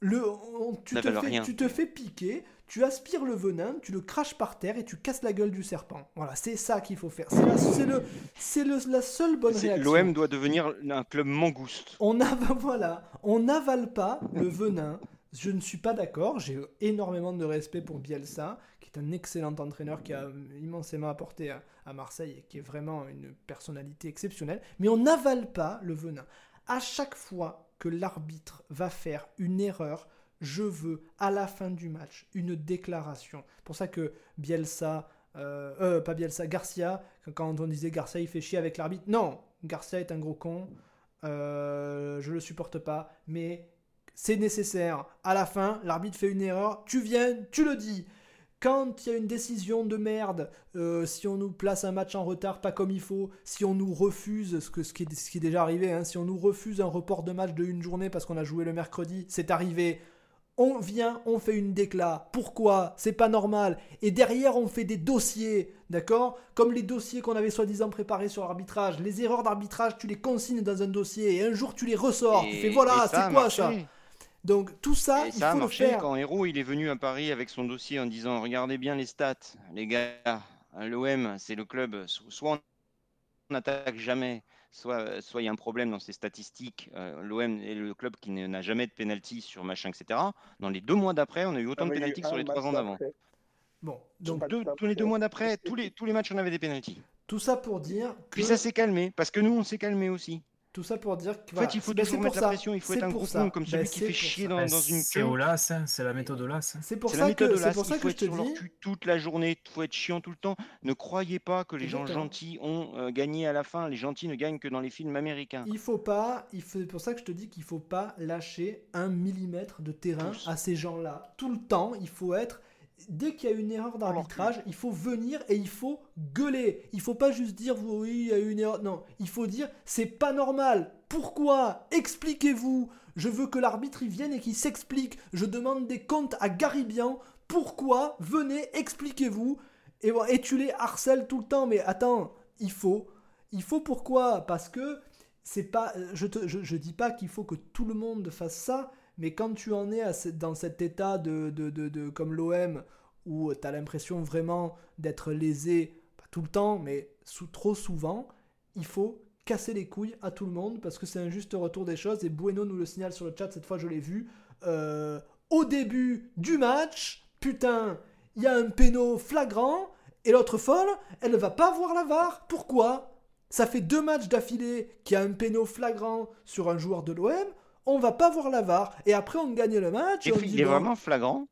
Le, on- tu, te fais, tu te fais piquer, tu aspires le venin, tu le craches par terre et tu casses la gueule du serpent. Voilà, c'est ça qu'il faut faire. C'est la, c'est le, c'est le- la seule bonne réaction. L'OM doit devenir un club mangouste. On n'avale (laughs) voilà, on n'avale pas le venin. Je ne suis pas d'accord. J'ai énormément de respect pour Bielsa, qui est un excellent entraîneur qui a immensément apporté à, à Marseille et qui est vraiment une personnalité exceptionnelle. Mais on n'avale pas le venin. À chaque fois que l'arbitre va faire une erreur, je veux à la fin du match une déclaration. Pour ça que Bielsa, euh, euh, pas Bielsa, Garcia, quand on disait Garcia il fait chier avec l'arbitre, non, Garcia est un gros con. Euh, je le supporte pas, mais c'est nécessaire. À la fin, l'arbitre fait une erreur, tu viens, tu le dis. Quand il y a une décision de merde, euh, si on nous place un match en retard pas comme il faut, si on nous refuse, ce, que, ce, qui, est, déjà arrivé, hein, si on nous refuse un report de match de une journée parce qu'on a joué le mercredi, c'est arrivé. On vient, on fait une décla. Pourquoi? C'est pas normal. Et derrière, on fait des dossiers, d'accord? Comme les dossiers qu'on avait soi-disant préparés sur l'arbitrage. Les erreurs d'arbitrage, tu les consignes dans un dossier et un jour tu les ressors. tu fais voilà, c'est quoi ça? Donc tout ça, Et il ça a faut le faire. quand Héros il est venu à Paris avec son dossier en disant regardez bien les stats, les gars, l'OM c'est le club, so- soit on n'attaque jamais, soit soit il y a un problème dans ses statistiques. Euh, L'OM est le club qui n'a jamais de penalty sur machin, etc. Dans les deux mois d'après, on a eu autant de penalty que sur les trois ans d'avant. Bon, donc Deux- tous les deux mois d'après, tous les, tous les matchs on avait des penalties. tout ça pour dire que Puis ça s'est calmé, parce que nous on s'est calmé aussi. Tout ça pour dire que En voilà, fait, il faut ben, toujours c'est mettre pour la ça. pression, il faut C'est être un pour gros con comme Ben, celui qui c'est fait chier ça. dans, dans une C'est queue. Olas, hein, c'est la méthode Olas. hein. C'est pour C'est ça que c'est pour ça il que faut je être te sur leur dis. cul toute la journée, il faut être chiant tout le temps. Ne croyez pas que les gens gentils ont euh, gagné à la fin. Les gentils ne gagnent que dans les films américains. Il faut pas, il faut- c'est pour ça que je te dis qu'il faut pas lâcher un millimètre de terrain Tous. à ces gens-là. Tout le temps, il faut être. Dès qu'il y a une erreur d'arbitrage, il faut venir et il faut gueuler. Il faut pas juste dire oui, il y a eu une erreur. Non, il faut dire c'est pas normal. Pourquoi? Expliquez-vous. Je veux que l'arbitre vienne et qu'il s'explique. Je demande des comptes à Garibian. Pourquoi? Venez, expliquez-vous. Et, tu les harcèles tout le temps. Mais attends, Il faut. Il faut pourquoi? Parce que c'est pas. Je, te, je, je dis pas qu'il faut que tout le monde fasse ça, mais quand tu en es dans cet état de, comme l'OM, où tu as l'impression vraiment d'être lésé, pas tout le temps, mais trop souvent, il faut casser les couilles à tout le monde parce que c'est un juste retour des choses. Et Bueno nous le signale sur le chat, cette fois je l'ai vu. Euh, au début du match, putain, il y a un péno flagrant et l'autre folle, elle ne va pas voir la VAR. Pourquoi? Ça fait deux matchs d'affilée qu'il y a un péno flagrant sur un joueur de l'OM. On va pas voir la VAR et après on gagne le match. et Et on puis, dit, il est bon, vraiment flagrant.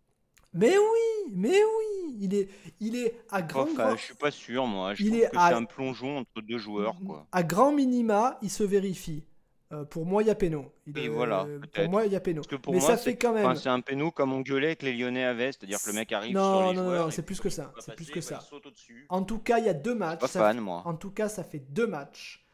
Mais oui, mais oui, il est, il est à grand, Enfin, je suis pas sûr, moi. Je Il trouve est que à- c'est un plongeon entre deux joueurs, quoi. à grand minima, il se vérifie. Euh, pour moi, il y a péno. Il est- voilà, Pour peut-être. moi, il y a péno. Parce que pour Mais moi, ça c'est fait quand même. enfin, c'est un péno comme on gueulait que les Lyonnais avaient, c'est-à-dire que le mec arrive Non, sur les non, non, joueurs. non, et c'est plus que ça, c'est plus que bah, ça. En tout cas, il y a deux matchs. pas fan, fait- moi. En tout cas, ça fait deux matchs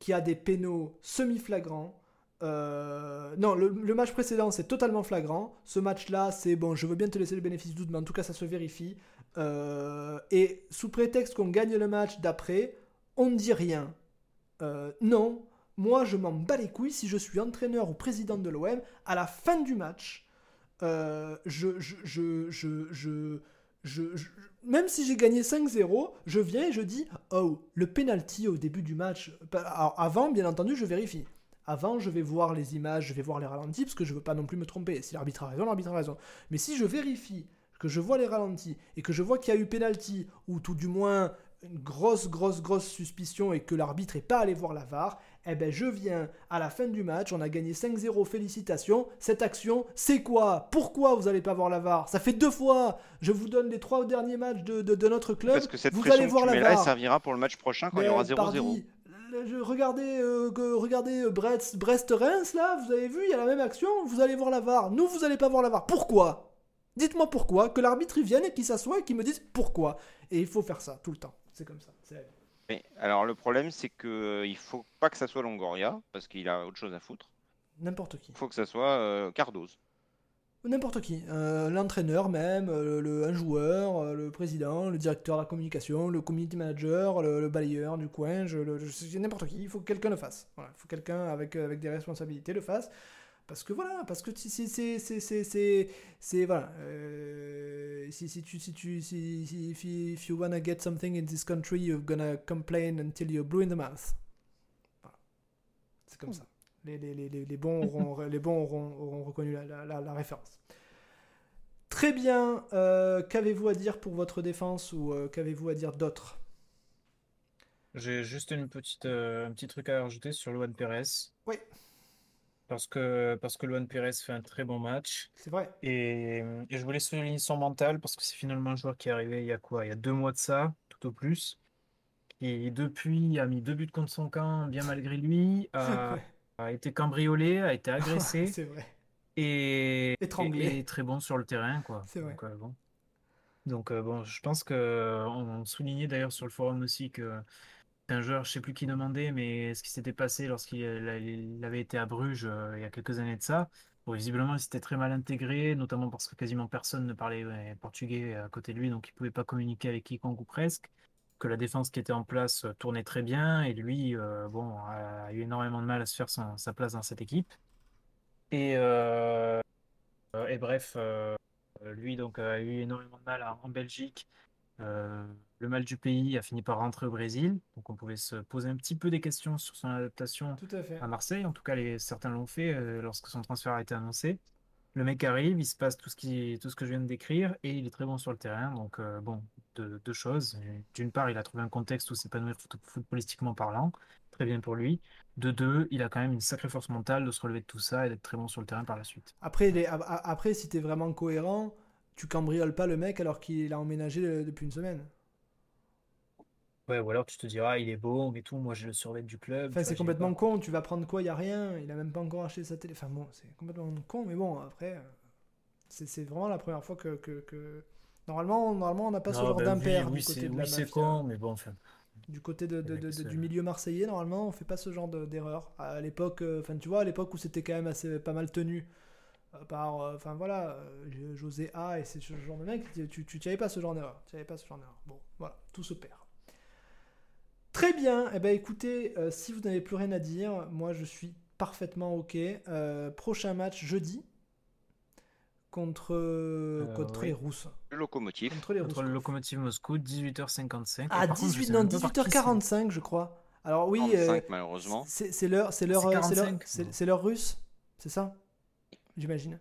qui a des pénaux semi-flagrants. Euh, non, le, match précédent, c'est totalement flagrant. Ce match-là, c'est bon, je veux bien te laisser le bénéfice du doute, mais en tout cas, ça se vérifie. Euh, et sous prétexte qu'on gagne le match d'après, on ne dit rien. Euh, non, moi, je m'en bats les couilles si je suis entraîneur ou président de l'OM. À la fin du match, je, je, je, je, même si j'ai gagné 5-0, je viens et je dis Oh, le penalty au début du match. Avant, bien entendu, je vérifie. Avant, je vais voir les images, je vais voir les ralentis, parce que je veux pas non plus me tromper. Si l'arbitre a raison, l'arbitre a raison. Mais si je vérifie que je vois les ralentis et que je vois qu'il y a eu penalty, ou tout du moins une grosse, grosse, grosse suspicion et que l'arbitre est pas allé voir la VAR, eh ben je viens à la fin du match, on a gagné 5-0, félicitations. Cette action, c'est quoi? Pourquoi vous allez pas voir la VAR? Ça fait deux fois. Je vous donne les trois derniers matchs de, de- de notre club. Parce que cette vous pression allez que voir tu la mets là, elle VAR. servira pour le match prochain quand il y aura 0-0. Le- je- regardez, euh, regardez euh, Brest, Brest-Reims, là, vous avez vu, il y a la même action, vous allez voir la VAR. Nous, vous allez pas voir la VAR. Pourquoi? Dites-moi pourquoi, que l'arbitre il vienne et qu'il s'assoie et qu'il me dise pourquoi. Et il faut faire ça tout le temps. C'est comme ça. c'est. Mais, alors le problème, c'est que euh, il faut pas que ça soit Longoria, parce qu'il a autre chose à foutre. N'importe qui. Il faut que ça soit euh, Cardoz. N'importe qui. Euh, L'entraîneur même, euh, le, un joueur, euh, le président, le directeur de la communication, le community manager, le, le balayeur du coin, je, le- je- n'importe qui. Il faut que quelqu'un le fasse. Voilà. Il faut que quelqu'un avec, avec des responsabilités le fasse. Parce que voilà, parce que si c'est c'est voilà euh, si si tu si tu si, si if, you, if you wanna get something in this country you're gonna complain until you're blue in the mouth. Voilà. C'est comme ça. Les, les, les, les, les bons auront les bons auront, auront reconnu la, la, la, la référence. Très bien. euh, Qu'avez-vous à dire pour votre défense ou euh, qu'avez-vous à dire d'autre? J'ai juste une petite, euh, un petit truc à rajouter sur Luan Pérez. Oui. Parce que, parce que Luan Pérez fait un très bon match. C'est vrai. Et, et je voulais souligner son mental parce que c'est finalement un joueur qui est arrivé il y a quoi? Il y a deux mois de ça, tout au plus. Qui depuis a mis deux buts contre son camp, bien malgré lui, (laughs) Ouais. A été cambriolé, a été (laughs) agressé C'est vrai. et, Étranglé. et- et très bon sur le terrain, quoi. C'est vrai. Donc, euh, bon. Donc, euh, bon, je pense que on, on soulignait d'ailleurs sur le forum aussi que un joueur, je sais plus qui demandait, mais ce qui s'était passé lorsqu'il il avait été à Bruges euh, il y a quelques années de ça. Bon, visiblement, il s'était très mal intégré, notamment parce que quasiment personne ne parlait ouais, portugais à côté de lui, donc il pouvait pas communiquer avec quiconque ou presque. Que la défense qui était en place euh, tournait très bien, et lui, euh, bon, a eu énormément de mal à se faire son- sa place dans cette équipe. Et, euh, et bref, lui donc a eu énormément de mal à- en Belgique. Le mal du pays a fini par rentrer au Brésil, donc on pouvait se poser un petit peu des questions sur son adaptation Tout à fait. à Marseille. En tout cas, les, certains l'ont fait lorsque son transfert a été annoncé. Le mec arrive, il se passe tout ce qui, tout que je viens de décrire et il est très bon sur le terrain. Donc, euh, bon, deux, choses. D'une part, il a trouvé un contexte où s'épanouir foot- footballistiquement parlant. Très bien pour lui. De deux, il a quand même une sacrée force mentale de se relever de tout ça et d'être très bon sur le terrain par la suite. Après, les- après si t'es vraiment cohérent, tu cambrioles pas le mec alors qu'il a emménagé euh, depuis une semaine. Ouais, ou alors tu te diras, il est beau, mais tout, moi j'ai le survêt du club. Enfin, c'est complètement pas. con. Tu vas prendre quoi Il a rien. Il a même pas encore acheté sa télé. Enfin bon, c'est complètement con. Mais bon, après, euh, c'est vraiment la première fois que, que, que- Normalement, normalement, on n'a pas ce genre ben d'impair oui, du côté de la oui, c'est con, mais bon, enfin. Du côté de, du milieu marseillais, normalement, on fait pas ce genre de- d'erreur. À l'époque, euh, enfin, tu vois, à l'époque où c'était quand même assez pas mal tenu euh, par, euh, enfin voilà, euh, José A et c'est ce genre de mec, tu tu tu- tu avais pas ce genre d'erreur. Tu avais pas ce genre d'erreur. Bon, voilà, tout se perd. Très bien. Eh ben, écoutez, euh, si vous n'avez plus rien à dire, moi je suis parfaitement ok. Euh, prochain match jeudi contre, contre oui. les Rousses. Le locomotive. Contre les Contre le Rousses. Locomotive Moscou, 18h55. À Et par contre, je 18, sais non, même pas par qui c'est. 18h45, je crois. Alors oui, 45, euh, malheureusement. c'est c'est l'heure, c'est l'heure, C'est euh, c'est l'heure, 45. c'est- c'est l'heure russe, c'est ça? J'imagine.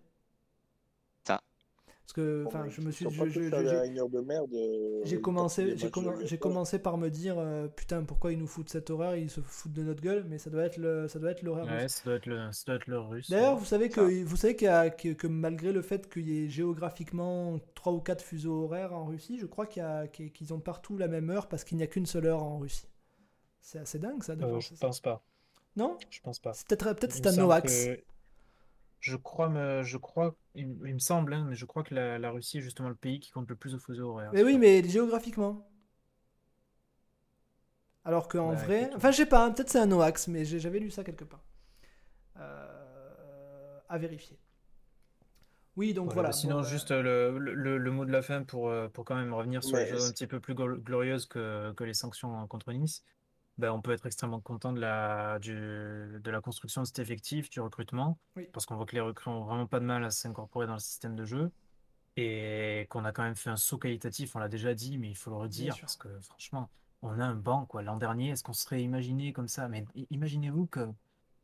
Ça. Parce que, Bon, enfin, je me suis, je- j'ai- euh, J'ai commencé, j'ai commen- UEFA. commencé par me dire euh, putain pourquoi ils nous foutent cette horaire, ils se foutent de notre gueule, mais ça doit être le, ça doit être l'horaire. Ouais, russe. ça doit être le, ça doit être le russe. D'ailleurs, vous savez Ça. que vous savez qu'il y a- que, que malgré le fait qu'il y ait géographiquement trois ou quatre fuseaux horaires en Russie, je crois qu'il y a- qu'il- qu'ils ont partout la même heure parce qu'il n'y a qu'une seule heure en Russie. C'est assez dingue ça de Euh, je ça. pense pas. Non? Je pense pas. Peut-être peut-être c'est un Noax. que- Je crois, me... je crois, il, me- il me semble, hein, mais je crois que la, la Russie est justement le pays qui compte le plus de fuseaux horaires. Mais oui, mais géographiquement. Alors qu'en Bah, vrai, enfin je sais pas, hein, peut-être c'est un Noax, mais j'avais lu ça quelque part. Euh, à vérifier. Oui, donc Ouais, voilà. bah, sinon, bon, juste le, le- le- le mot de la fin pour, euh, pour quand même revenir sur Mais les choses un petit peu plus glo- glorieuses que, que les sanctions contre Nice. Ben, on peut être extrêmement content de la, du, de la construction de cet effectif, du recrutement, Oui. parce qu'on voit que les recrues ont vraiment pas de mal à s'incorporer dans le système de jeu et qu'on a quand même fait un saut qualitatif, on l'a déjà dit, mais il faut le redire, parce que franchement, on a un banc, quoi. L'an dernier, est-ce qu'on serait imaginé comme ça? Mais imaginez-vous que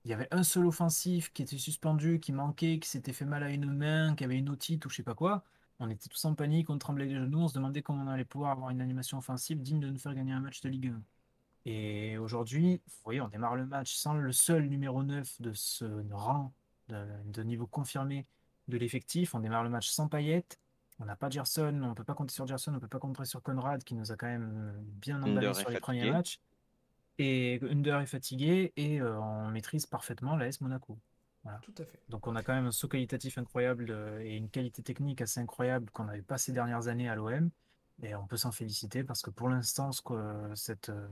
il y avait un seul offensif qui était suspendu, qui manquait, qui s'était fait mal à une main, qui avait une otite ou je sais pas quoi. On était tous en panique, on tremblait les genoux, on se demandait comment on allait pouvoir avoir une animation offensive digne de nous faire gagner un match de Ligue 1. Et aujourd'hui, vous voyez, on démarre le match sans le seul numéro 9 de ce rang de, de niveau confirmé de l'effectif. On démarre le match sans Payet. On n'a pas Gerson, on ne peut pas compter sur Gerson, on ne peut pas compter sur Conrad qui nous a quand même bien emballé Under sur les premiers matchs. Et Under est fatigué et euh, on maîtrise parfaitement l'AS Monaco. Tout à fait. Donc on a quand même un saut qualitatif incroyable euh, et une qualité technique assez incroyable qu'on n'avait pas ces dernières années à l'OM. Et on peut s'en féliciter parce que pour l'instant, ce que- cette, euh,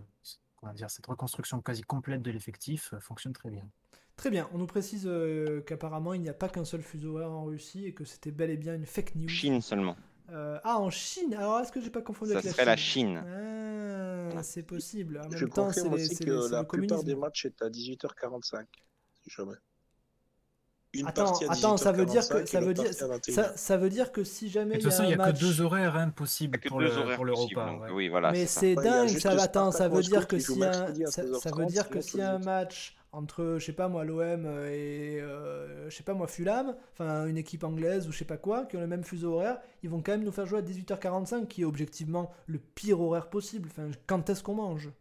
comment dire, cette reconstruction quasi complète de l'effectif euh, fonctionne très bien. Très bien. On nous précise euh, qu'apparemment il n'y a pas qu'un seul fuseau horaire en Russie et que c'était bel et bien une fake news. Chine seulement. Euh, ah, en Chine. Alors est-ce que j'ai pas confondu Ça avec serait la la Chine Chine. Ah, c'est possible. En Je même temps, c'est confirme aussi que les- la plupart des matchs est à 18h45. Si jamais. Une Attends, partie à attends, ça veut dire que 18h45 ça veut dire partie à 21h. ça, ça veut dire que si jamais de il toute y façon, a il n'y un a que match, deux horaires hein, y possibles pour deux le, horaires pour le possibles, repas. donc ouais. oui, voilà, mais c'est y dingue. Ça, attends, ça veut dire que si un, ça, ça veut 16h30, dire que si un match entre, je sais pas moi, l'OM et euh, je sais pas moi, Fulham, enfin une équipe anglaise ou je sais pas quoi, qui ont le même fuseau horaire, ils vont quand même nous faire jouer à 18h45, qui est objectivement le pire horaire possible. Enfin, quand est-ce qu'on mange?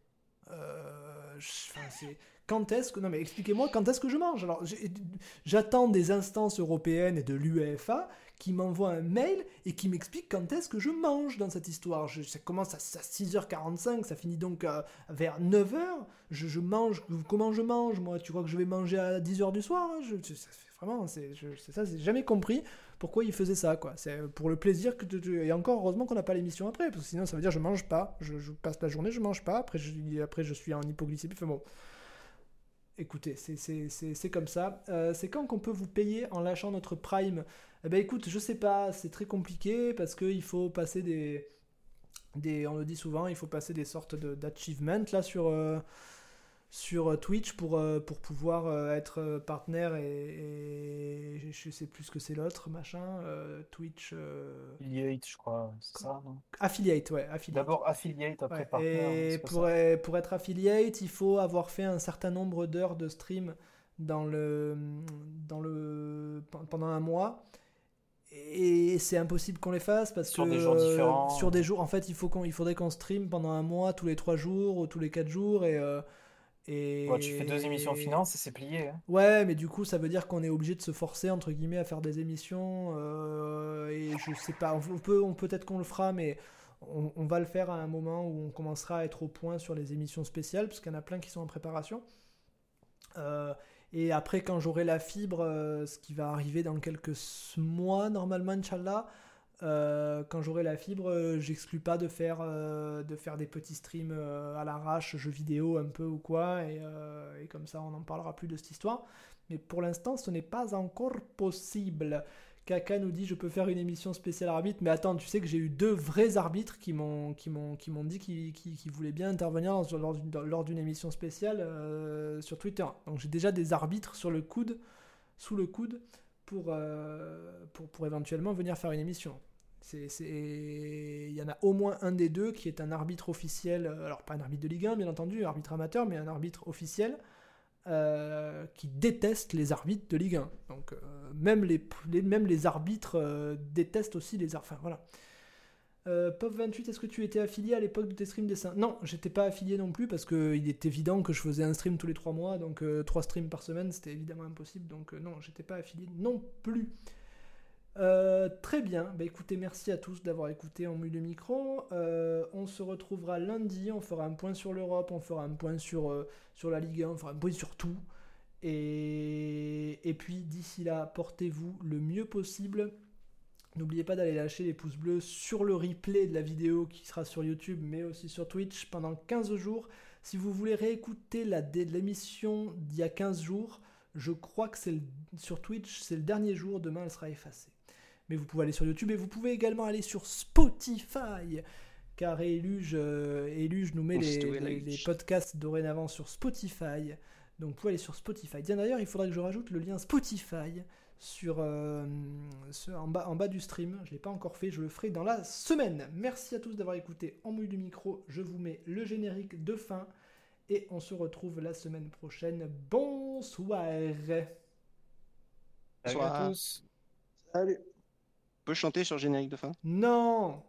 Euh, je- enfin, c'est quand est-ce que non mais expliquez-moi quand est-ce que je mange. Alors j'attends des instances européennes et de l'UEFA qui m'envoient un mail et qui m'expliquent quand est-ce que je mange dans cette histoire. Ça commence à, à 6h45 ça finit donc à- vers 9h je, mange comment je mange moi? Tu crois que je vais manger à 10h du soir hein? Je, ça vraiment c'est ça j'ai jamais compris pourquoi ils faisaient ça quoi. C'est pour le plaisir que et encore heureusement qu'on n'a pas l'émission après parce que sinon ça veut dire je mange pas je, je passe la journée je mange pas après je, après je suis en hypoglycémie enfin bon Écoutez, c'est- comme ça. Euh, c'est quand qu'on peut vous payer en lâchant notre Prime? Eh ben écoute, je sais pas, c'est très compliqué parce qu'il faut passer des. On le dit souvent, il faut passer des sortes de- d'achievements là sur, euh, sur euh, Twitch pour, euh, pour pouvoir euh, être partenaire et, et je sais plus ce que c'est l'autre, machin. Twitch... Affiliate, je crois, c'est ça, non? Affiliate, ouais, affiliate. D'abord affiliate, après Ouais, partenaire. et pour, ça e- pour être affiliate, il faut avoir fait un certain nombre d'heures de stream dans le, dans le, pendant un mois. Et c'est impossible qu'on les fasse parce Sur que des jours différents. sur des jours, en fait, il faut qu'on, il faudrait qu'on stream pendant un mois, tous les trois jours ou tous les quatre jours et euh, et Ouais, tu fais deux émissions finance et c'est plié. hein. Ouais, mais du coup, ça veut dire qu'on est obligé de se forcer entre guillemets à faire des émissions. euh, et je sais pas, on peut, on peut-être qu'on le fera, mais on, on va le faire à un moment où on commencera à être au point sur les émissions spéciales, parce qu'il y en a plein qui sont en préparation. Euh, et après, quand j'aurai la fibre, euh, ce qui va arriver dans quelques mois normalement, Inch'Allah, euh, quand j'aurai la fibre, euh, j'exclus pas de faire, euh, de faire des petits streams à l'arrache, jeux vidéo un peu ou quoi, et, comme ça on n'en parlera plus de cette histoire. Mais pour l'instant, ce n'est pas encore possible. Kaka nous dit je peux faire une émission spéciale arbitre, mais attends, tu sais que j'ai eu deux vrais arbitres qui m'ont qui m'ont qui m'ont dit qu'ils qu'ils- qu'ils voulaient bien intervenir dans- lors d'une émission spéciale sur Twitter. Donc j'ai déjà des arbitres sur le coude, sous le coude, pour euh, pour, pour éventuellement venir faire une émission. Il y en a au moins un des deux qui est un arbitre officiel, euh, alors pas un arbitre de Ligue 1 bien entendu, un arbitre amateur, mais un arbitre officiel euh, qui déteste les arbitres de Ligue 1. Donc même, les, même les arbitres détestent aussi les arbitres. Enfin voilà. Euh, Pop28, est-ce que tu étais affilié à l'époque de tes streams dessins Non, j'étais pas affilié non plus parce qu'il est évident que je faisais un stream tous les trois mois, donc euh, trois streams par semaine, c'était évidemment impossible. Donc euh, non, j'étais pas affilié non plus. Euh, très bien, bah écoutez, merci à tous d'avoir écouté en mue le micro. Euh, on se retrouvera lundi, on fera un point sur l'Europe, on fera un point sur, euh, la Ligue 1, on fera un point sur tout. Et puis d'ici là, portez-vous le mieux possible. N'oubliez pas d'aller lâcher les pouces bleus sur le replay de la vidéo qui sera sur YouTube, mais aussi sur Twitch pendant 15 jours. Si vous voulez réécouter l'émission d'il y a 15 jours, je crois que c'est sur Twitch, c'est le dernier jour, demain elle sera effacée. Mais vous pouvez aller sur YouTube et vous pouvez également aller sur Spotify. Car Eluge, euh, Eluge nous met les, Spotify. les- les podcasts dorénavant sur Spotify. Donc vous pouvez aller sur Spotify. D'ailleurs, il faudrait que je rajoute le lien Spotify sur, euh, ce- en, bas, en bas du stream. Je ne l'ai pas encore fait, je le ferai dans la semaine. Merci à tous d'avoir écouté En mouille du micro. Je vous mets le générique de fin. Et on se retrouve la semaine prochaine. Bonsoir. Salut à Bonsoir. tous. Allez. On peut chanter sur le générique de fin? Non